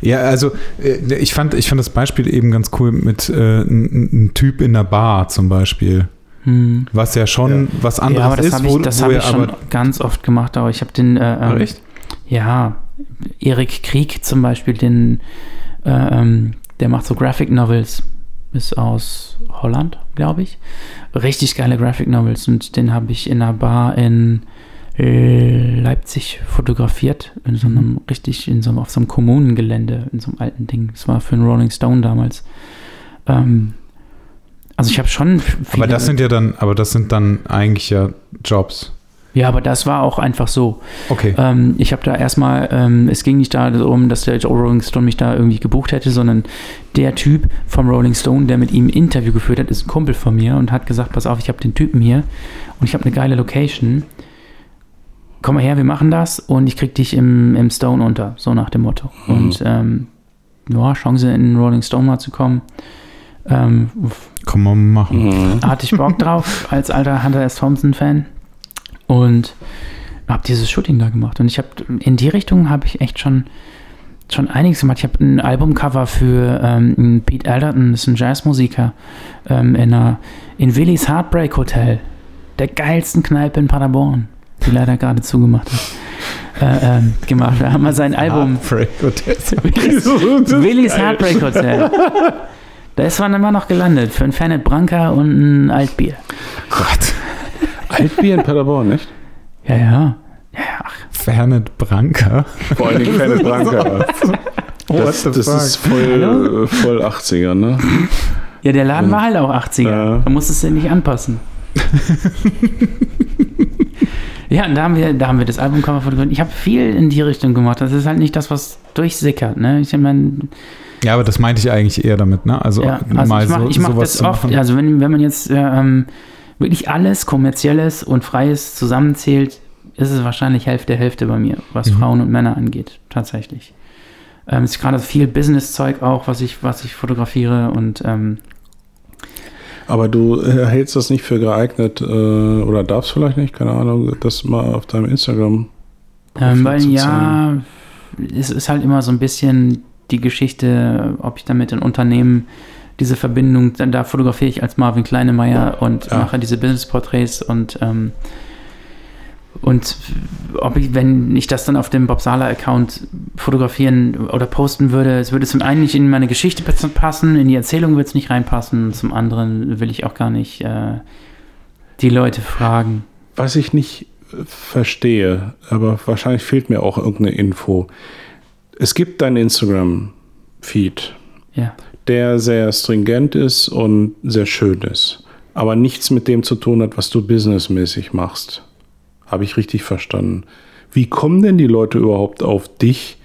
Ja, also äh, ich fand, ich fand das Beispiel eben ganz cool mit äh, ein, ein Typ in der Bar zum Beispiel. hm, Was ja schon was anderes ja, aber das ist, habe wo, ich, das wo hab er ich schon aber. ganz oft gemacht. Aber ich habe den, äh, ähm, echt? ja, Erik Krieg zum Beispiel, den, äh, ähm, der macht so Graphic Novels, ist aus Holland, glaube ich. Richtig geile Graphic Novels und den habe ich in einer Bar in äh, Leipzig fotografiert, in so einem richtig, in so einem, auf so einem Kommunengelände, in so einem alten Ding. Das war für einen Rolling Stone damals. Ähm, also ich habe schon Aber das sind ja dann, aber das sind dann eigentlich ja Jobs. Ja, aber das war auch einfach so. Okay. Ähm, ich habe da erstmal, ähm, es ging nicht darum, dass der Rolling Stone mich da irgendwie gebucht hätte, sondern der Typ vom Rolling Stone, der mit ihm ein Interview geführt hat, ist ein Kumpel von mir und hat gesagt, pass auf, ich habe den Typen hier und ich habe eine geile Location. Komm mal her, wir machen das und ich krieg dich im, im Stone unter, so nach dem Motto. Mhm. Und ähm, ja, Chance in den Rolling Stone mal zu kommen. Ähm, Kann man machen. Mhm. hatte ich Bock drauf als alter Hunter S. Thompson-Fan und habe dieses Shooting da gemacht. Und ich habe in die Richtung habe ich echt schon, schon einiges gemacht. Ich habe ein Albumcover für ähm, Pete Alderton, das ist ein Jazzmusiker, ähm, in, einer, in Willys Heartbreak Hotel, der geilsten Kneipe in Paderborn, die leider gerade zugemacht hat. Äh, ähm, gemacht. Da haben wir sein Album. Heartbreak. <laughs> Willys Heartbreak Hotel. <laughs> Da ist man immer noch gelandet für ein Fernet Branca und ein Altbier. Gott. Altbier in Paderborn, nicht? <laughs> Ja, ja. Ja, ja, ach, Fernet Branca. Vor allen Dingen Fernet Branca. <laughs> Das, das ist voll, äh, voll 80er, ne? Ja, der Laden war halt auch 80er. Ja. Da musstest du nicht anpassen. <laughs> ja, und da haben wir, da haben wir das Albumcover fotografiert. Ich habe viel in die Richtung gemacht. Das ist halt nicht das, was durchsickert. Ne? Ich meine, Ja, aber das meinte ich eigentlich eher damit, ne? Also, ja, also mal ich mache so, mach sowas das oft. machen. Also wenn, wenn man jetzt äh, ähm, wirklich alles kommerzielles und freies zusammenzählt, ist es wahrscheinlich Hälfte Hälfte bei mir, was Mhm. Frauen und Männer angeht, tatsächlich. Ähm, es ist gerade viel Business-Zeug auch, was ich, was ich fotografiere und ähm, Aber du äh, hältst das nicht für geeignet äh, oder darfst vielleicht nicht, keine Ahnung, das mal auf deinem Instagram. Ähm, weil ja, es ist halt immer so ein bisschen die Geschichte, ob ich damit in Unternehmen diese Verbindung, dann da fotografiere ich als Marvin Kleinemeier und Ja. mache diese Business-Porträts und ähm, und ob ich, wenn ich das dann auf dem Bob Sala-Account fotografieren oder posten würde, es würde zum einen nicht in meine Geschichte passen, in die Erzählung würde es nicht reinpassen, zum anderen will ich auch gar nicht äh, die Leute fragen. Was ich nicht äh, verstehe, aber wahrscheinlich fehlt mir auch irgendeine Info. Es gibt deinen Instagram-Feed, Ja. Der sehr stringent ist und sehr schön ist, aber nichts mit dem zu tun hat, was du businessmäßig machst. Habe ich richtig verstanden. Wie kommen denn die Leute überhaupt auf dich,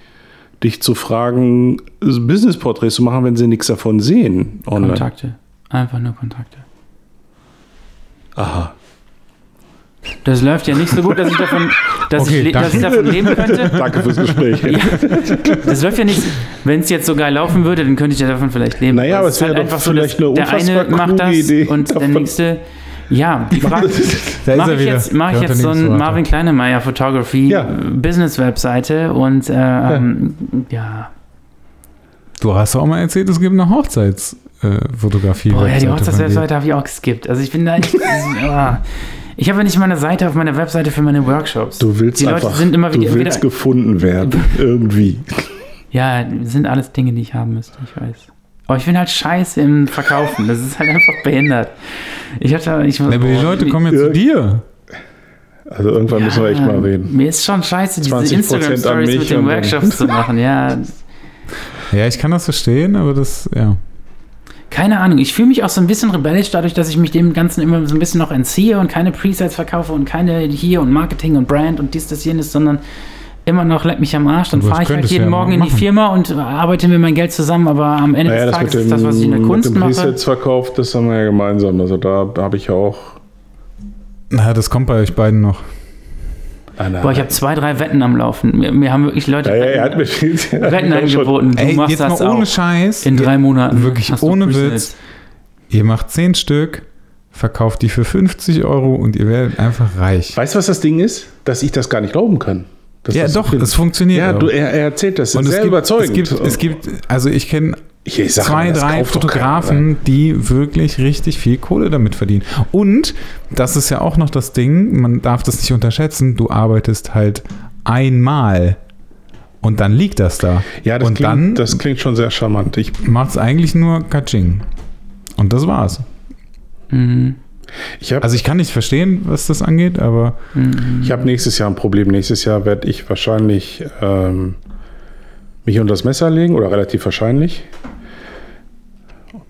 dich zu fragen, Business-Porträts zu machen, wenn sie nichts davon sehen Kontakte. Einfach nur Kontakte. Aha. Das läuft ja nicht so gut, dass ich davon, dass Okay, ich, le- dass ich davon leben könnte. <laughs> Danke fürs Gespräch. Ja, das läuft ja nicht. Wenn es jetzt so geil laufen würde, dann könnte ich ja davon vielleicht leben. Naja, aber es es wäre doch vielleicht eine der eine macht das Idee und der davon. nächste. Ja, die <laughs> Frage. Da ist Mache ich jetzt, mach ich Der jetzt so ein Unternehmensberater. Marvin Kleinemeier Photography Ja. äh, Business Webseite und äh, ähm, ja. Du hast auch mal erzählt, es gibt eine Hochzeitsfotografie. Boah, ja, die Hochzeitswebseite habe ich auch geskippt. Also ich bin da echt. <laughs> ah. Ich habe ja nicht mal eine Seite auf meiner Webseite für meine Workshops. Du willst die einfach, Leute sind immer du wieder, willst wieder <laughs> gefunden werden. <laughs> Irgendwie. Ja, sind alles Dinge, die ich haben müsste, ich weiß. Aber ich bin halt scheiße im Verkaufen. Das ist halt einfach behindert. Ich hatte, ich, Aber die Leute kommen ja zu Irg- dir. Also irgendwann müssen wir echt mal reden. Mir ist schon scheiße, diese 20% Instagram-Stories mit den Workshops zu machen. Ja, Ja, ich kann das verstehen, aber das, ja. Keine Ahnung. Ich fühle mich auch so ein bisschen rebellisch dadurch, dass ich mich dem Ganzen immer so ein bisschen noch entziehe und keine Presets verkaufe und keine hier und Marketing und Brand und dies, das, jenes, sondern immer noch leck mich am Arsch. Dann fahre ich halt jeden ja Morgen in die. Firma und arbeite mir mein Geld zusammen, aber am Ende Naja, des Tages mit ist das, was ich in der dem, mit Kunst dem mache. Presets-Verkauf, das haben wir ja gemeinsam. Also da habe ich ja auch. Na, das kommt bei euch beiden noch. Ah, nein. Boah, ich habe zwei, drei Wetten am Laufen. Mir, mir haben wirklich Leute ja, ja, er hat Wetten, mir viel. hat Wetten angeboten. Du Ey, machst jetzt das mal ohne auch. Scheiß. In drei Monaten. Wirklich ohne. Witz. Ihr macht 10 Stück, verkauft die für 50 Euro und ihr werdet einfach reich. Weißt du, was das Ding ist? Dass ich das gar nicht glauben kann. Ja, das so doch, viel- es funktioniert. Ja, du, er, er erzählt das und sehr es gibt, überzeugend. Es gibt, es gibt, also ich kenne Ich- ich zwei, drei Fotografen, die wirklich richtig viel Kohle damit verdienen. Und das ist ja auch noch das Ding, man darf das nicht unterschätzen, du arbeitest halt einmal und dann liegt das da. Ja, das, und klingt, dann das klingt schon sehr charmant. Ich, macht es eigentlich nur Katsching. Und das war's. Mhm. ich habe Also ich kann nicht verstehen, was das angeht, aber Mhm. ich hab nächstes Jahr ein Problem. Nächstes Jahr werde ich wahrscheinlich ähm, mich unter das Messer legen oder relativ wahrscheinlich.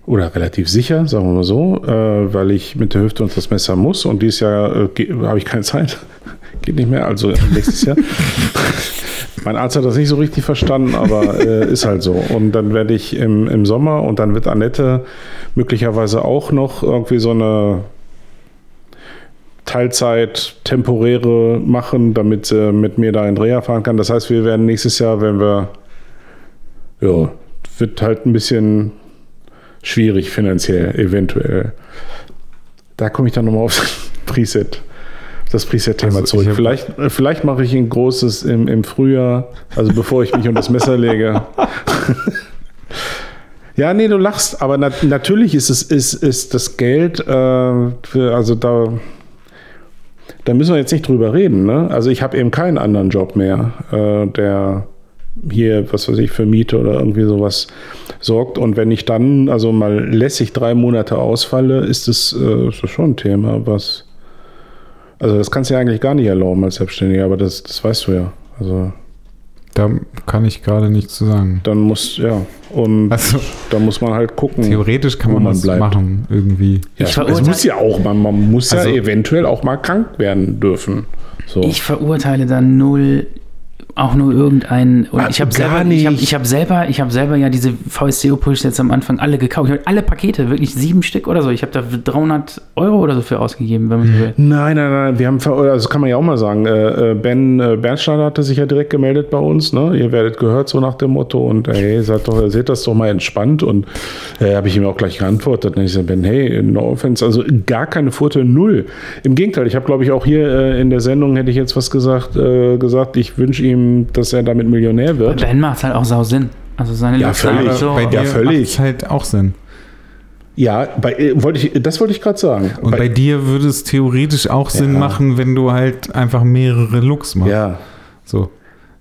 Oder relativ sicher, sagen wir mal so, äh, weil ich mit der Hüfte unter das Messer muss und dieses Jahr äh, habe ich keine Zeit. <laughs> Geht nicht mehr, also nächstes Jahr. <laughs> mein Arzt hat das nicht so richtig verstanden, aber äh, ist halt so. Und dann werde ich im, im Sommer und dann wird Annette möglicherweise auch noch irgendwie so eine Teilzeit, temporäre machen, damit sie mit mir da in Dreher fahren kann. Das heißt, wir werden nächstes Jahr, wenn wir, ja, wird halt ein bisschen schwierig finanziell, eventuell. Da komme ich dann nochmal aufs Preset, das Preset-Thema Also zurück. Vielleicht, vielleicht mache ich ein großes im, im Frühjahr, also bevor ich mich unter das Messer lege. Ja, nee, du lachst, aber nat natürlich ist es ist, ist das Geld, äh, für, also da, da müssen wir jetzt nicht drüber reden. Ne? Also ich habe eben keinen anderen Job mehr, äh, der hier, was weiß ich, für Miete oder irgendwie sowas sorgt. Und wenn ich dann also mal lässig drei Monate ausfalle, ist das, äh, ist das schon ein Thema, was. Also das kannst du ja eigentlich gar nicht erlauben als Selbstständiger, aber das, das weißt du ja. Also da kann ich gerade nichts zu sagen. dann muss, ja. Und Also da muss man halt gucken. theoretisch kann man, man das bleibt. machen, irgendwie. Ja, Ich es muss ja auch, man, man muss Also- ja eventuell auch mal krank werden dürfen. So. Ich verurteile da null auch nur irgendeinen. Und Ah, ich habe selber, ich habe ich hab selber, ich habe selber ja diese VSCO-Push jetzt am Anfang alle gekauft. Ich habe alle Pakete, wirklich sieben Stück oder so. Ich habe da 300 Euro oder so für ausgegeben, wenn man so will. Nein, nein, nein, wir haben, also das kann man ja auch mal sagen. Äh, äh, Ben äh, Bernstein hatte sich ja direkt gemeldet bei uns. Ne? Ihr werdet gehört, so nach dem Motto. Und hey, seid doch, seht das doch mal entspannt. Und äh, habe ich ihm auch gleich geantwortet. Und ich sage, Ben, hey, no offense, also gar keine Vorteile, null. Im Gegenteil, ich habe, glaube ich, auch hier äh, in der Sendung hätte ich jetzt was gesagt, äh, gesagt, ich wünsche ihm, dass er damit Millionär Bei wird. Ben macht es halt auch sau Sinn. Also seine Ja, völlig. so, bei dir ja, völlig. macht es halt auch Sinn. Ja, bei, äh, wollte ich, das wollte ich gerade sagen. Und bei, dir würde es theoretisch auch Sinn Ja. machen, wenn du halt einfach mehrere Looks machst. ja. So.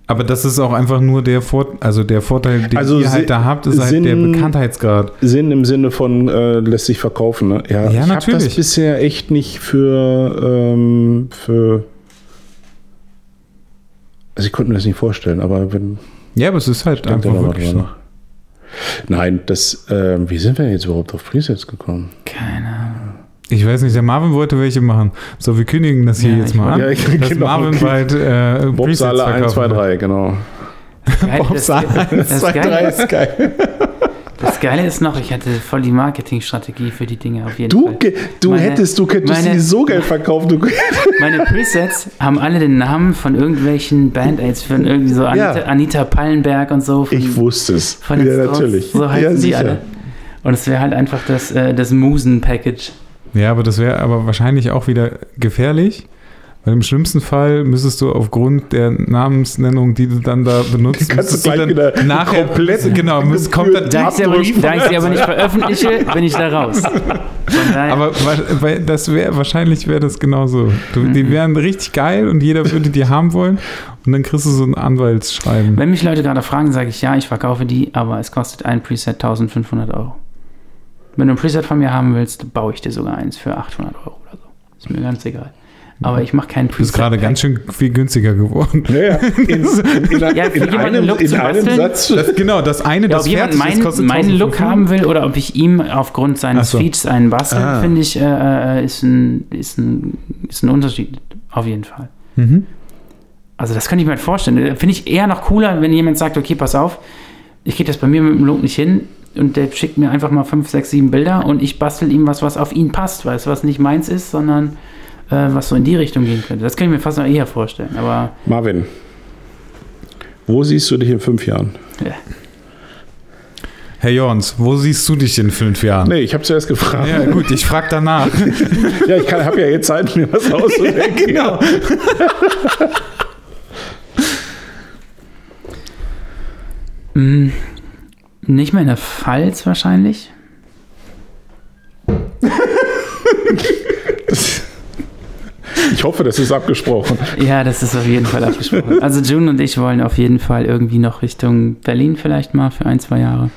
Aber das ist auch einfach nur der, Vor also der Vorteil, den Also ihr halt da habt, ist halt der Sinn- Bekanntheitsgrad. Sinn im Sinne von äh, lässt sich verkaufen. Ne? Ja, Ja, ich habe natürlich. das bisher echt nicht für, ähm, für. Also ich konnte mir das nicht vorstellen, aber wenn. Ja, aber es ist halt einfach wirklich so. Nein, das. ähm, wie sind wir jetzt überhaupt auf Presets gekommen? keine Ahnung. Ich weiß nicht, der Marvin wollte welche machen. So, wir kündigen das hier Ja, jetzt ich mal an. Ja, <laughs> dass genau. Marvin bald äh, Bob Presets Sala 1, verkaufen 2, wird. 3, genau. Bob Sala 1, das 2, 3 Geile- ist geil. <laughs> Das Geile ist noch, ich hatte voll die Marketingstrategie für die Dinge auf jeden Du, Fall. du Meine- hättest, du könntest meine- die so Geld verkaufen. Du, <laughs> Meine Presets haben alle den Namen von irgendwelchen Band-Aids, von irgendwie so Anita, Ja. Anita Pallenberg und so. Von, ich wusste es. von Ja, Strokes. natürlich. So heißen ja, die sicher. alle. Und es wäre halt einfach das, äh, das Musen-Package. Ja, aber das wäre aber wahrscheinlich auch wieder gefährlich. Weil im schlimmsten Fall müsstest du aufgrund der Namensnennung, die du dann da benutzt, müsstest du dann wieder nachher komplett genau, müsst, kommt dann, Da ich sie aber nicht, da ich sie aber nicht <laughs> veröffentliche, bin ich da raus. Aber weil das wäre wahrscheinlich wäre das genauso. Du, Mhm. Die wären richtig geil und jeder würde die haben wollen und dann kriegst du so ein Anwaltsschreiben. wenn mich Leute gerade fragen, sage ich ja, ich verkaufe die, aber es kostet ein Preset 1500 Euro. Wenn du ein Preset von mir haben willst, baue ich dir sogar eins für 800 Euro oder so. Ist mir ganz egal. Aber ich mache kein Du Preset. bist gerade ganz schön viel günstiger geworden. Ja. <laughs> In, in, in, Ja, für in, einem, Look in zu einem basteln? Satz. Das, genau, das eine, Ja, das ob jemand fertig ist, meinen kostet meinen Look 1500. haben will oder ob ich ihm aufgrund seines so. Feeds einen bastel, Ah. finde ich, äh, äh, ist, ein, ist, ein, ist ein Unterschied. Auf jeden Fall. Mhm. Also das könnte ich mir halt vorstellen. Finde ich eher noch cooler, wenn jemand sagt, okay, pass auf, ich kriege das bei mir mit dem Look nicht hin und der schickt mir einfach mal 5, 6, 7 Bilder und ich bastel ihm was, was auf ihn passt, weil es was nicht meins ist, sondern äh, was so in die Richtung gehen könnte. Das kann ich mir fast noch eher vorstellen. Aber Marvin, wo siehst du dich in fünf Jahren? ja. Herr Jorns, wo siehst du dich in fünf Jahren? Nee, ich habe zuerst gefragt. Ja, gut, ich frage danach. <laughs> Ja, ich habe ja jetzt Zeit, mir was auszudenken. <laughs> genau. <laughs> Mm, Nicht mehr in der Pfalz wahrscheinlich. Ich hoffe, das ist abgesprochen. Ja, das ist auf jeden Fall abgesprochen. Also June und ich wollen auf jeden Fall irgendwie noch Richtung Berlin vielleicht mal für ein, zwei Jahre.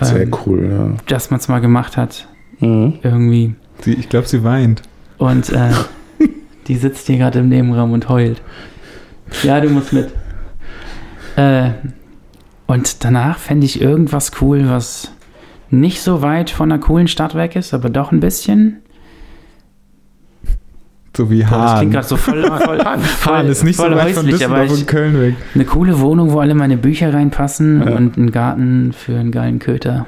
Sehr Ähm, cool, ja. Dass man es mal gemacht hat. Mhm. Irgendwie. Sie, ich glaube, sie weint. Und äh, <laughs> die sitzt hier gerade im Nebenraum und heult. Ja, du musst mit. Äh, und danach fände ich irgendwas cool, was nicht so weit von einer coolen Stadt weg ist, aber doch ein bisschen. So wie Boah, das Hahn. klingt gerade so voll, <laughs> voll, voll, Hahn ist nicht so voll weit von aber ich, und Köln weg. eine coole Wohnung, wo alle meine Bücher reinpassen Ja. und einen Garten für einen geilen Köter.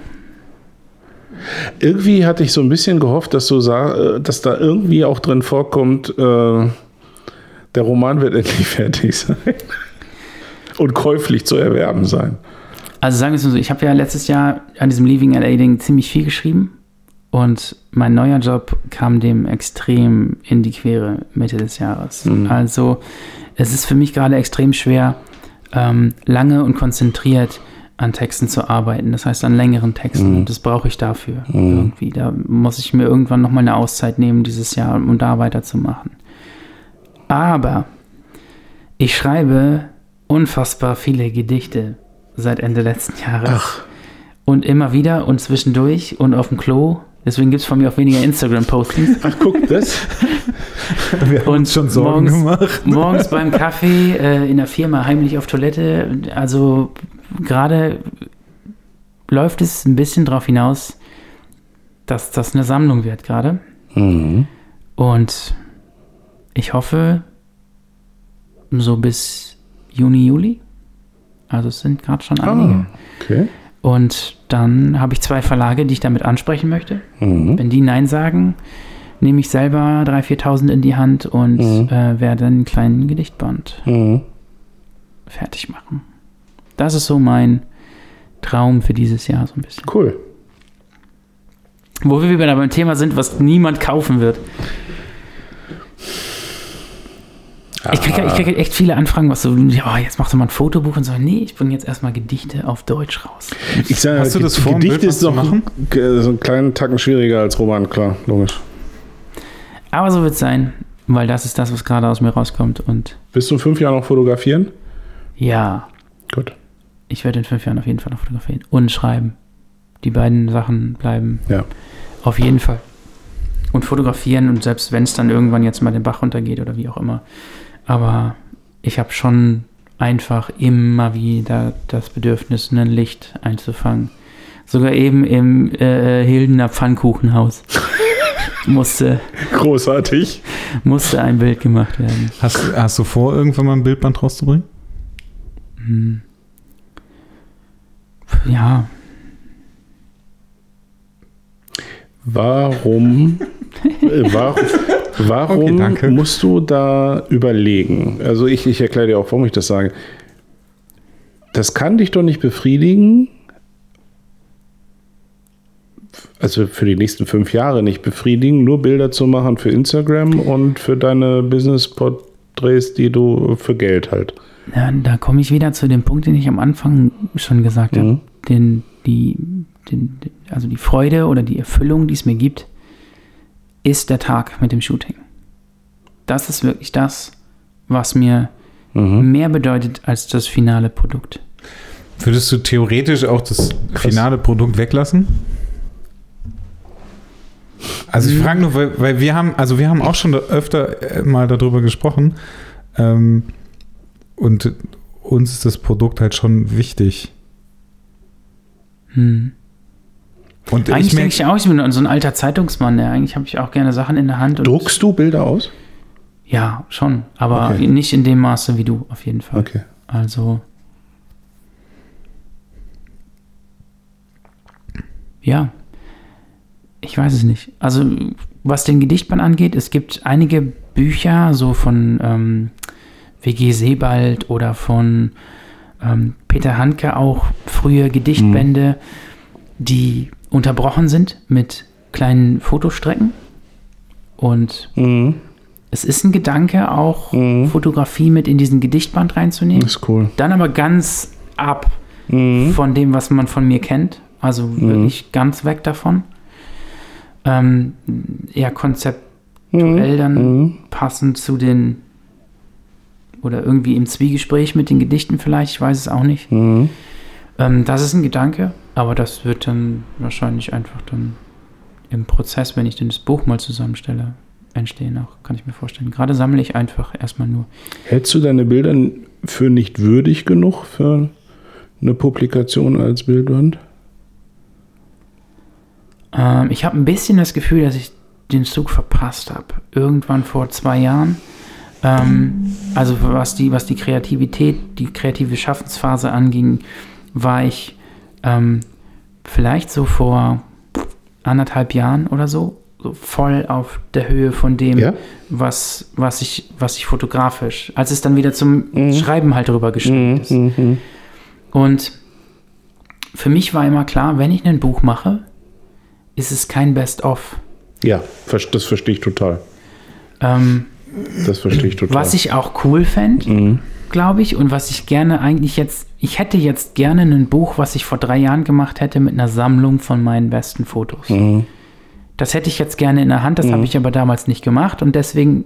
Irgendwie hatte ich so ein bisschen gehofft, dass du sag, äh, dass da irgendwie auch drin vorkommt, äh, der Roman wird endlich <laughs> fertig sein. Und käuflich zu erwerben sein. Also sagen wir es mal so, ich habe ja letztes Jahr an diesem Leaving LA Ding ziemlich viel geschrieben und mein neuer Job kam dem extrem in die Quere Mitte des Jahres. Mhm. Also es ist für mich gerade extrem schwer, ähm, lange und konzentriert an Texten zu arbeiten. Das heißt an längeren Texten. Mhm. Und das brauche ich dafür Mhm. irgendwie. Da muss ich mir irgendwann nochmal eine Auszeit nehmen dieses Jahr, um da weiterzumachen. Aber ich schreibe unfassbar viele Gedichte seit Ende letzten Jahres. Ach. Und immer wieder und zwischendurch und auf dem Klo. Deswegen gibt es von mir auch weniger Instagram-Postings. <laughs> Ach, guck, das. <laughs> Wir haben Und uns schon Sorgen morgens- gemacht. <laughs> Morgens beim Kaffee äh, in der Firma heimlich auf Toilette. Also gerade läuft es ein bisschen darauf hinaus, dass das eine Sammlung wird gerade. Mhm. Und ich hoffe, so bis Juni, Juli. Also es sind gerade schon einige. Ah, okay. Und dann habe ich zwei Verlage, die ich damit ansprechen möchte. Mhm. Wenn die Nein sagen, nehme ich selber 3.000, 4.000 in die Hand und Mhm. äh, werde einen kleinen Gedichtband Mhm. fertig machen. Das ist so mein Traum für dieses Jahr so ein bisschen. Cool. Wo wir wieder beim Thema sind, was niemand kaufen wird. Ich kriege krieg echt viele Anfragen, was so, oh, jetzt machst du mal ein Fotobuch und so. Nee, ich bringe jetzt erstmal Gedichte auf Deutsch raus. Ich sage, Hast du das vor, ein Gedicht Bild ist noch machen? ge- so einen kleinen Tacken schwieriger als Roman, klar, logisch. Aber so wird es sein, weil das ist das, was gerade aus mir rauskommt. Und Willst du in fünf Jahren noch fotografieren? ja, Gut. ich werde in fünf Jahren auf jeden Fall noch fotografieren und schreiben. Die beiden Sachen bleiben Ja. auf jeden Fall. Und fotografieren und selbst wenn es dann irgendwann jetzt mal den Bach runtergeht oder wie auch immer. Aber ich habe schon einfach immer wieder das Bedürfnis, ein Licht einzufangen. Sogar eben im äh, Hildener Pfannkuchenhaus <laughs> musste, Großartig. musste ein Bild gemacht werden. Hast, hast du vor, irgendwann mal ein Bildband rauszubringen? Hm. Ja, Warum, äh, warum, warum Okay, danke. musst du da überlegen? Also ich, ich erkläre dir auch, warum ich das sage. Das kann dich doch nicht befriedigen, also für die nächsten fünf Jahre nicht befriedigen, nur Bilder zu machen für Instagram und für deine Business-Porträts, die du für Geld halt. Ja, da komme ich wieder zu dem Punkt, den ich am Anfang schon gesagt habe. Mhm. Den, die, den, also die Freude oder die Erfüllung, die es mir gibt, ist der Tag mit dem Shooting. Das ist wirklich das, was mir Mhm. mehr bedeutet als das finale Produkt. Würdest du theoretisch auch das finale Produkt weglassen? Also ich frage nur, weil, weil wir haben, also wir haben auch schon öfter äh, mal darüber gesprochen ähm, und uns ist das Produkt halt schon wichtig. Hm. Und Eigentlich ich denke ich auch, ich bin so ein alter Zeitungsmann. Ja. Eigentlich habe ich auch gerne Sachen in der Hand. Druckst du Bilder aus? Ja, schon. Aber Okay. nicht in dem Maße wie du, auf jeden Fall. Okay. Also. Ja. Ich weiß es nicht. Also, was den Gedichtband angeht, es gibt einige Bücher, so von ähm, W.G. Sebald oder von ähm, Peter Handke auch, frühe Gedichtbände, die unterbrochen sind mit kleinen Fotostrecken. Und Mhm. es ist ein Gedanke, auch Mhm. Fotografie mit in diesen Gedichtband reinzunehmen. Das ist cool. Dann aber ganz ab Mhm. von dem, was man von mir kennt. Also wirklich ganz weg davon. Ähm, eher konzeptuell dann Mhm. passend zu den oder irgendwie im Zwiegespräch mit den Gedichten vielleicht, ich weiß es auch nicht. Mhm. Ähm, das ist ein Gedanke, aber das wird dann wahrscheinlich einfach dann im Prozess, wenn ich denn das Buch mal zusammenstelle, entstehen auch, kann ich mir vorstellen. Gerade sammle ich einfach erstmal nur. Hältst du deine Bilder für nicht würdig genug für eine Publikation als Bildband? Ähm, ich habe ein bisschen das Gefühl, dass ich den Zug verpasst habe. Irgendwann vor zwei Jahren. Ähm, also was die, was die Kreativität, die kreative Schaffensphase anging, war ich ähm, vielleicht so vor anderthalb Jahren oder so, so voll auf der Höhe von dem, Ja? was, was, ich, was ich fotografisch, als es dann wieder zum Schreiben halt drüber geschrieben ist. Mhm. Und für mich war immer klar, wenn ich ein Buch mache, ist es kein Best-of. Ja, das verstehe ich total. Ähm, Das verstehe ich total. was ich auch cool fände, Mhm. Glaube ich, und was ich gerne eigentlich jetzt, ich hätte jetzt gerne ein Buch, was ich vor drei Jahren gemacht hätte mit einer Sammlung von meinen besten Fotos. Mhm. Das hätte ich jetzt gerne in der Hand, das habe ich aber damals nicht gemacht und deswegen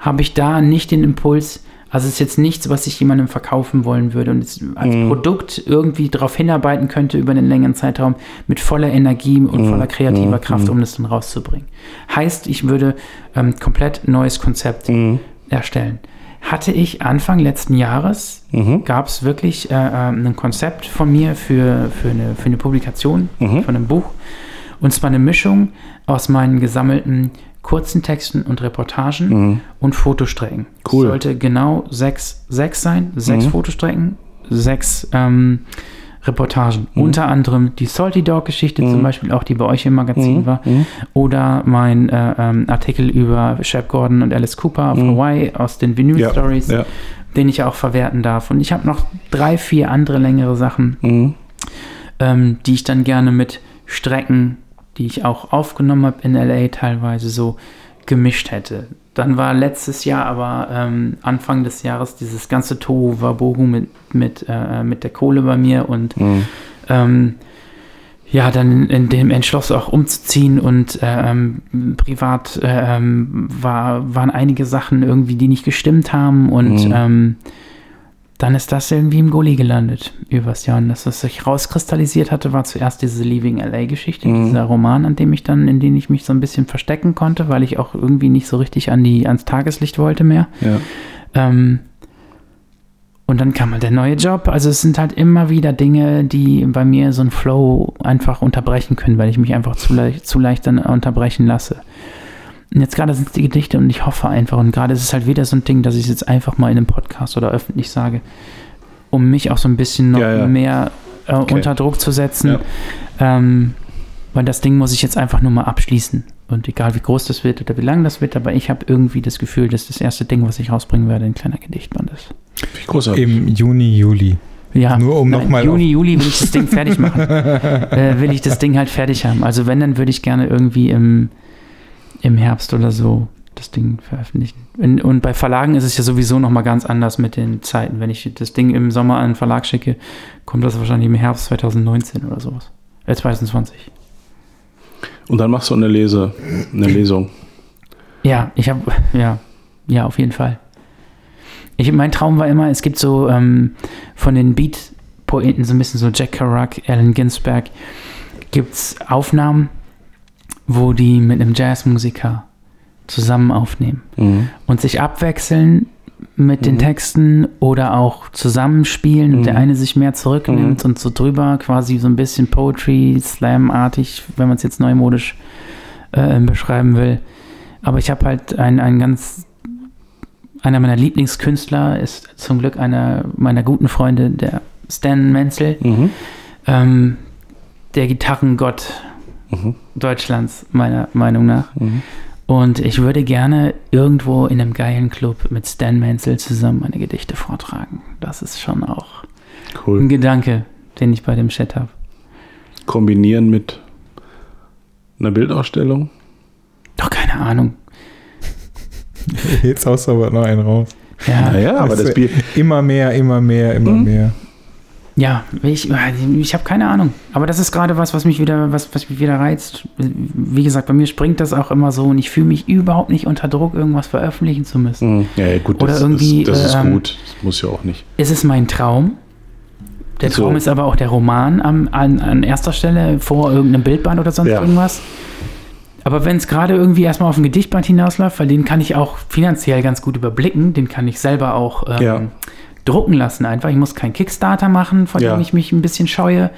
habe ich da nicht den Impuls, also es ist jetzt nichts, was ich jemandem verkaufen wollen würde und als Produkt irgendwie darauf hinarbeiten könnte über einen längeren Zeitraum mit voller Energie und voller kreativer Kraft, um das dann rauszubringen. Heißt, ich würde ähm, komplett neues Konzept erstellen. Hatte ich Anfang letzten Jahres, gab es wirklich äh, ähm, ein Konzept von mir für, für, eine, für eine Publikation von einem Buch. Und zwar eine Mischung aus meinen gesammelten kurzen Texten und Reportagen und Fotostrecken. Cool. Es sollte genau sechs, sechs sein, sechs Fotostrecken, sechs ähm, Reportagen. Unter anderem die Salty Dog-Geschichte, zum Beispiel auch, die bei euch im Magazin war. Oder mein äh, ähm, Artikel über Shep Gordon und Alice Cooper auf Hawaii aus den Vinyl Ja, Stories, ja. den ich auch verwerten darf. Und ich habe noch drei, vier andere längere Sachen, Mhm. ähm, die ich dann gerne mit Strecken, die ich auch aufgenommen habe in LA teilweise so gemischt hätte. Dann war letztes Jahr aber ähm, Anfang des Jahres dieses ganze Tohu Wabohu mit, mit, äh, mit der Kohle bei mir und ähm, ja, dann in dem Entschloss auch umzuziehen und ähm, privat ähm, war, waren einige Sachen irgendwie, die nicht gestimmt haben und ähm, dann ist das irgendwie im Gully gelandet übers Jahr. Und das, was sich rauskristallisiert hatte, war zuerst diese Leaving LA-Geschichte, dieser Roman, an dem ich dann, in den ich mich so ein bisschen verstecken konnte, weil ich auch irgendwie nicht so richtig an die, ans Tageslicht wollte mehr. Ja. Ähm, und dann kam halt der neue Job. Also es sind halt immer wieder Dinge, die bei mir so einen Flow einfach unterbrechen können, weil ich mich einfach zu leicht, zu leicht dann unterbrechen lasse. Und jetzt gerade sind es die Gedichte und ich hoffe einfach, und gerade ist es halt wieder so ein Ding, dass ich es jetzt einfach mal in einem Podcast oder öffentlich sage, um mich auch so ein bisschen noch Ja, ja. mehr äh, Okay. unter Druck zu setzen. Ja. Ähm, Weil das Ding muss ich jetzt einfach nur mal abschließen. Und egal wie groß das wird oder wie lang das wird, aber ich habe irgendwie das Gefühl, dass das erste Ding, was ich rausbringen werde, ein kleiner Gedichtband ist. Ich großartig. Im Juni, Juli. Ja, Nur um nein, noch mal Juni, auf- Juli will ich das Ding fertig machen. <laughs> äh, will ich das Ding halt fertig haben. Also wenn, dann würde ich gerne irgendwie im, im Herbst oder so das Ding veröffentlichen. Und bei Verlagen ist es ja sowieso nochmal ganz anders mit den Zeiten. Wenn ich das Ding im Sommer an einen Verlag schicke, kommt das wahrscheinlich im Herbst 2019 oder sowas. Äh, 2020. Und dann machst du eine Lese, eine Lesung. Ja, ich habe, <laughs> ja, ja, auf jeden Fall. Ich, mein Traum war immer, es gibt so ähm, von den Beat-Poeten, so ein bisschen so Jack Kerouac, Allen Ginsberg, gibt es Aufnahmen, wo die mit einem Jazzmusiker zusammen aufnehmen Mhm. und sich abwechseln mit den Mhm. Texten oder auch zusammenspielen und Mhm. der eine sich mehr zurücknimmt und so drüber quasi so ein bisschen Poetry, Slam-artig, wenn man es jetzt neumodisch äh, beschreiben will. Aber ich habe halt einen, einen ganz, einer meiner Lieblingskünstler ist zum Glück einer meiner guten Freunde, der Stan Menzel, Mhm. ähm, der Gitarrengott Mhm. Deutschlands, meiner Meinung nach. Mhm. Und ich würde gerne irgendwo in einem geilen Club mit Stan Menzel zusammen meine Gedichte vortragen. Das ist schon auch ein Cool. Gedanke, den ich bei dem Chat habe. Kombinieren mit einer Bildausstellung. Doch keine Ahnung. <laughs> Jetzt haust du aber noch einen raus. Ja, Naja, aber das Bier. Immer mehr, immer mehr, immer Mhm. mehr. Ja ich, ich habe keine Ahnung. Aber das ist gerade was, was mich wieder, was, was mich wieder reizt. Wie gesagt, bei mir springt das auch immer so und ich fühle mich überhaupt nicht unter Druck, irgendwas veröffentlichen zu müssen. Mhm. Ja, gut, Oder das, irgendwie, das, das ist ähm, gut. Das muss ja auch nicht. Es ist mein Traum. Der So. Traum ist aber auch der Roman am, an, an erster Stelle vor irgendeinem Bildband oder sonst Ja. irgendwas. Aber wenn es gerade irgendwie erstmal auf ein Gedichtband hinausläuft, weil den kann ich auch finanziell ganz gut überblicken, den kann ich selber auch ähm, Ja. Drucken lassen einfach. Ich muss keinen Kickstarter machen, vor Ja. dem ich mich ein bisschen scheue.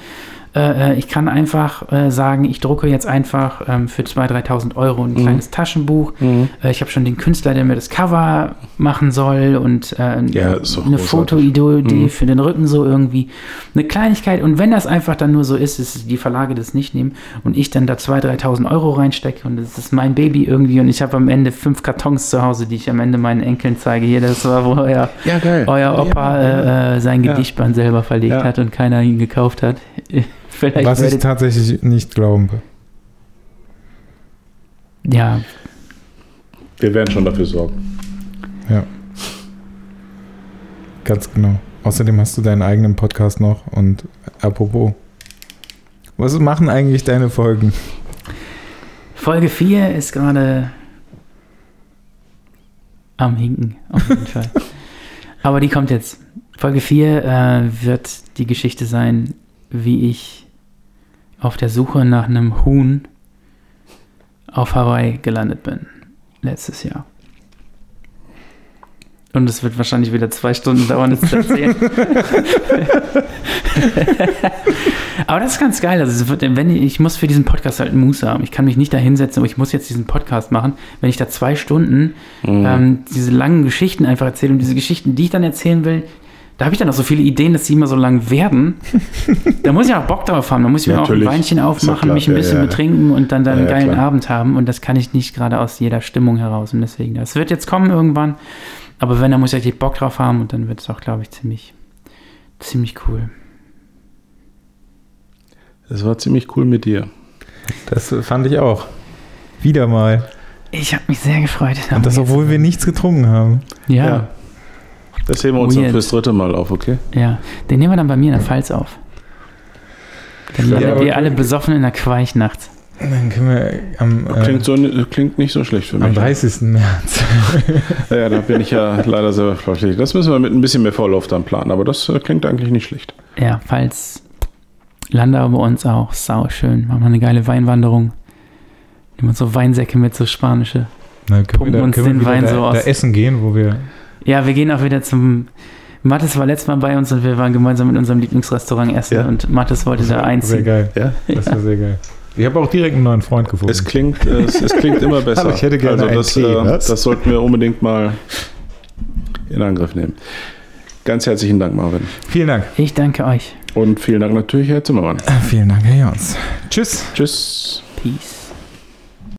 Äh, äh, ich kann einfach äh, sagen, ich drucke jetzt einfach ähm, für 2.000, 3.000 Euro ein Mhm. kleines Taschenbuch. Mhm. Äh, ich habe schon den Künstler, der mir das Cover machen soll und äh, Ja, eine. Fotoidee Mhm. für den Rücken so irgendwie. Eine Kleinigkeit. Und wenn das einfach dann nur so ist, dass die Verlage das nicht nehmen und ich dann da 2.000, 3.000 Euro reinstecke und das ist mein Baby irgendwie und ich habe am Ende fünf Kartons zu Hause, die ich am Ende meinen Enkeln zeige. Hier, das war, wo euer, Ja, euer Opa äh, äh, sein Ja. Gedichtband selber verlegt Ja. hat und keiner ihn gekauft hat. Vielleicht Was ich tatsächlich nicht glaube. ja, Wir werden schon dafür sorgen. Ja. Ganz genau. Außerdem hast du deinen eigenen Podcast noch und apropos. Was machen eigentlich deine Folgen? Folge 4 ist gerade am Hinken, auf jeden Fall. <laughs> Aber die kommt jetzt. Folge 4 äh, wird die Geschichte sein, wie ich auf der Suche nach einem Huhn auf Hawaii gelandet bin. Letztes Jahr. Und es wird wahrscheinlich wieder zwei Stunden dauern, das zu erzählen. <laughs> aber das ist ganz geil. Also es wird, wenn ich, ich muss für diesen Podcast halt einen Muße haben. Ich kann mich nicht da hinsetzen, aber ich muss jetzt diesen Podcast machen. Wenn ich da zwei Stunden Mhm. ähm, diese langen Geschichten einfach erzähle und diese Geschichten, die ich dann erzählen will, da habe ich dann auch so viele Ideen, dass sie immer so lang werden. <laughs> da muss ich auch Bock drauf haben. Da muss ich mir auch ein. Weinchen aufmachen, klar. mich ein Ja, bisschen ja. betrinken und dann, dann Ja, einen ja, geilen klar. Abend haben. Und das kann ich nicht gerade aus jeder Stimmung heraus. Und deswegen, das wird jetzt kommen irgendwann. Aber wenn, dann muss ich richtig Bock drauf haben und dann wird es auch, glaube ich, ziemlich, ziemlich cool. Das war ziemlich cool mit dir. Das fand ich auch. Wieder mal. Ich habe mich sehr gefreut. Und das, obwohl wir nichts getrunken haben. Ja, ja. Ja. Das heben wir uns dann fürs dritte Mal auf, okay? Den nehmen wir dann bei mir in der Pfalz auf. Dann Ja, landet aber- ihr alle besoffen in der Queich nachts. Dann können wir am, Klingt, äh, so, klingt nicht so schlecht für am mich. 30. März. <laughs> Ja, da bin ich ja leider selber flauschig. Das müssen wir mit ein bisschen mehr Vorlauf dann planen, aber das äh, klingt eigentlich nicht schlecht. Ja, Pfalz, Landau bei uns auch, sau schön. Machen wir eine geile Weinwanderung. Nehmen uns so Weinsäcke mit, so spanische. Dann können Pumpen uns den wieder Wein da, so aus. da essen gehen, wo wir. Ja, wir gehen auch wieder zum. Mathis war letztes Mal bei uns und wir waren gemeinsam in unserem Lieblingsrestaurant essen Ja. und Mathis wollte da Sehr einziehen. geil. Ja? Das wäre sehr geil. Ich habe auch direkt einen neuen Freund gefunden. Es klingt, äh, es, es klingt immer <laughs> besser. Aber ich hätte gerne also einen das, Tee, äh, das sollten wir unbedingt mal in Angriff nehmen. Ganz herzlichen Dank, Marvin. Vielen Dank. Ich danke euch. Und vielen Dank natürlich, Herr Zimmermann. Vielen Dank, Herr Jons. Tschüss. Tschüss. Peace.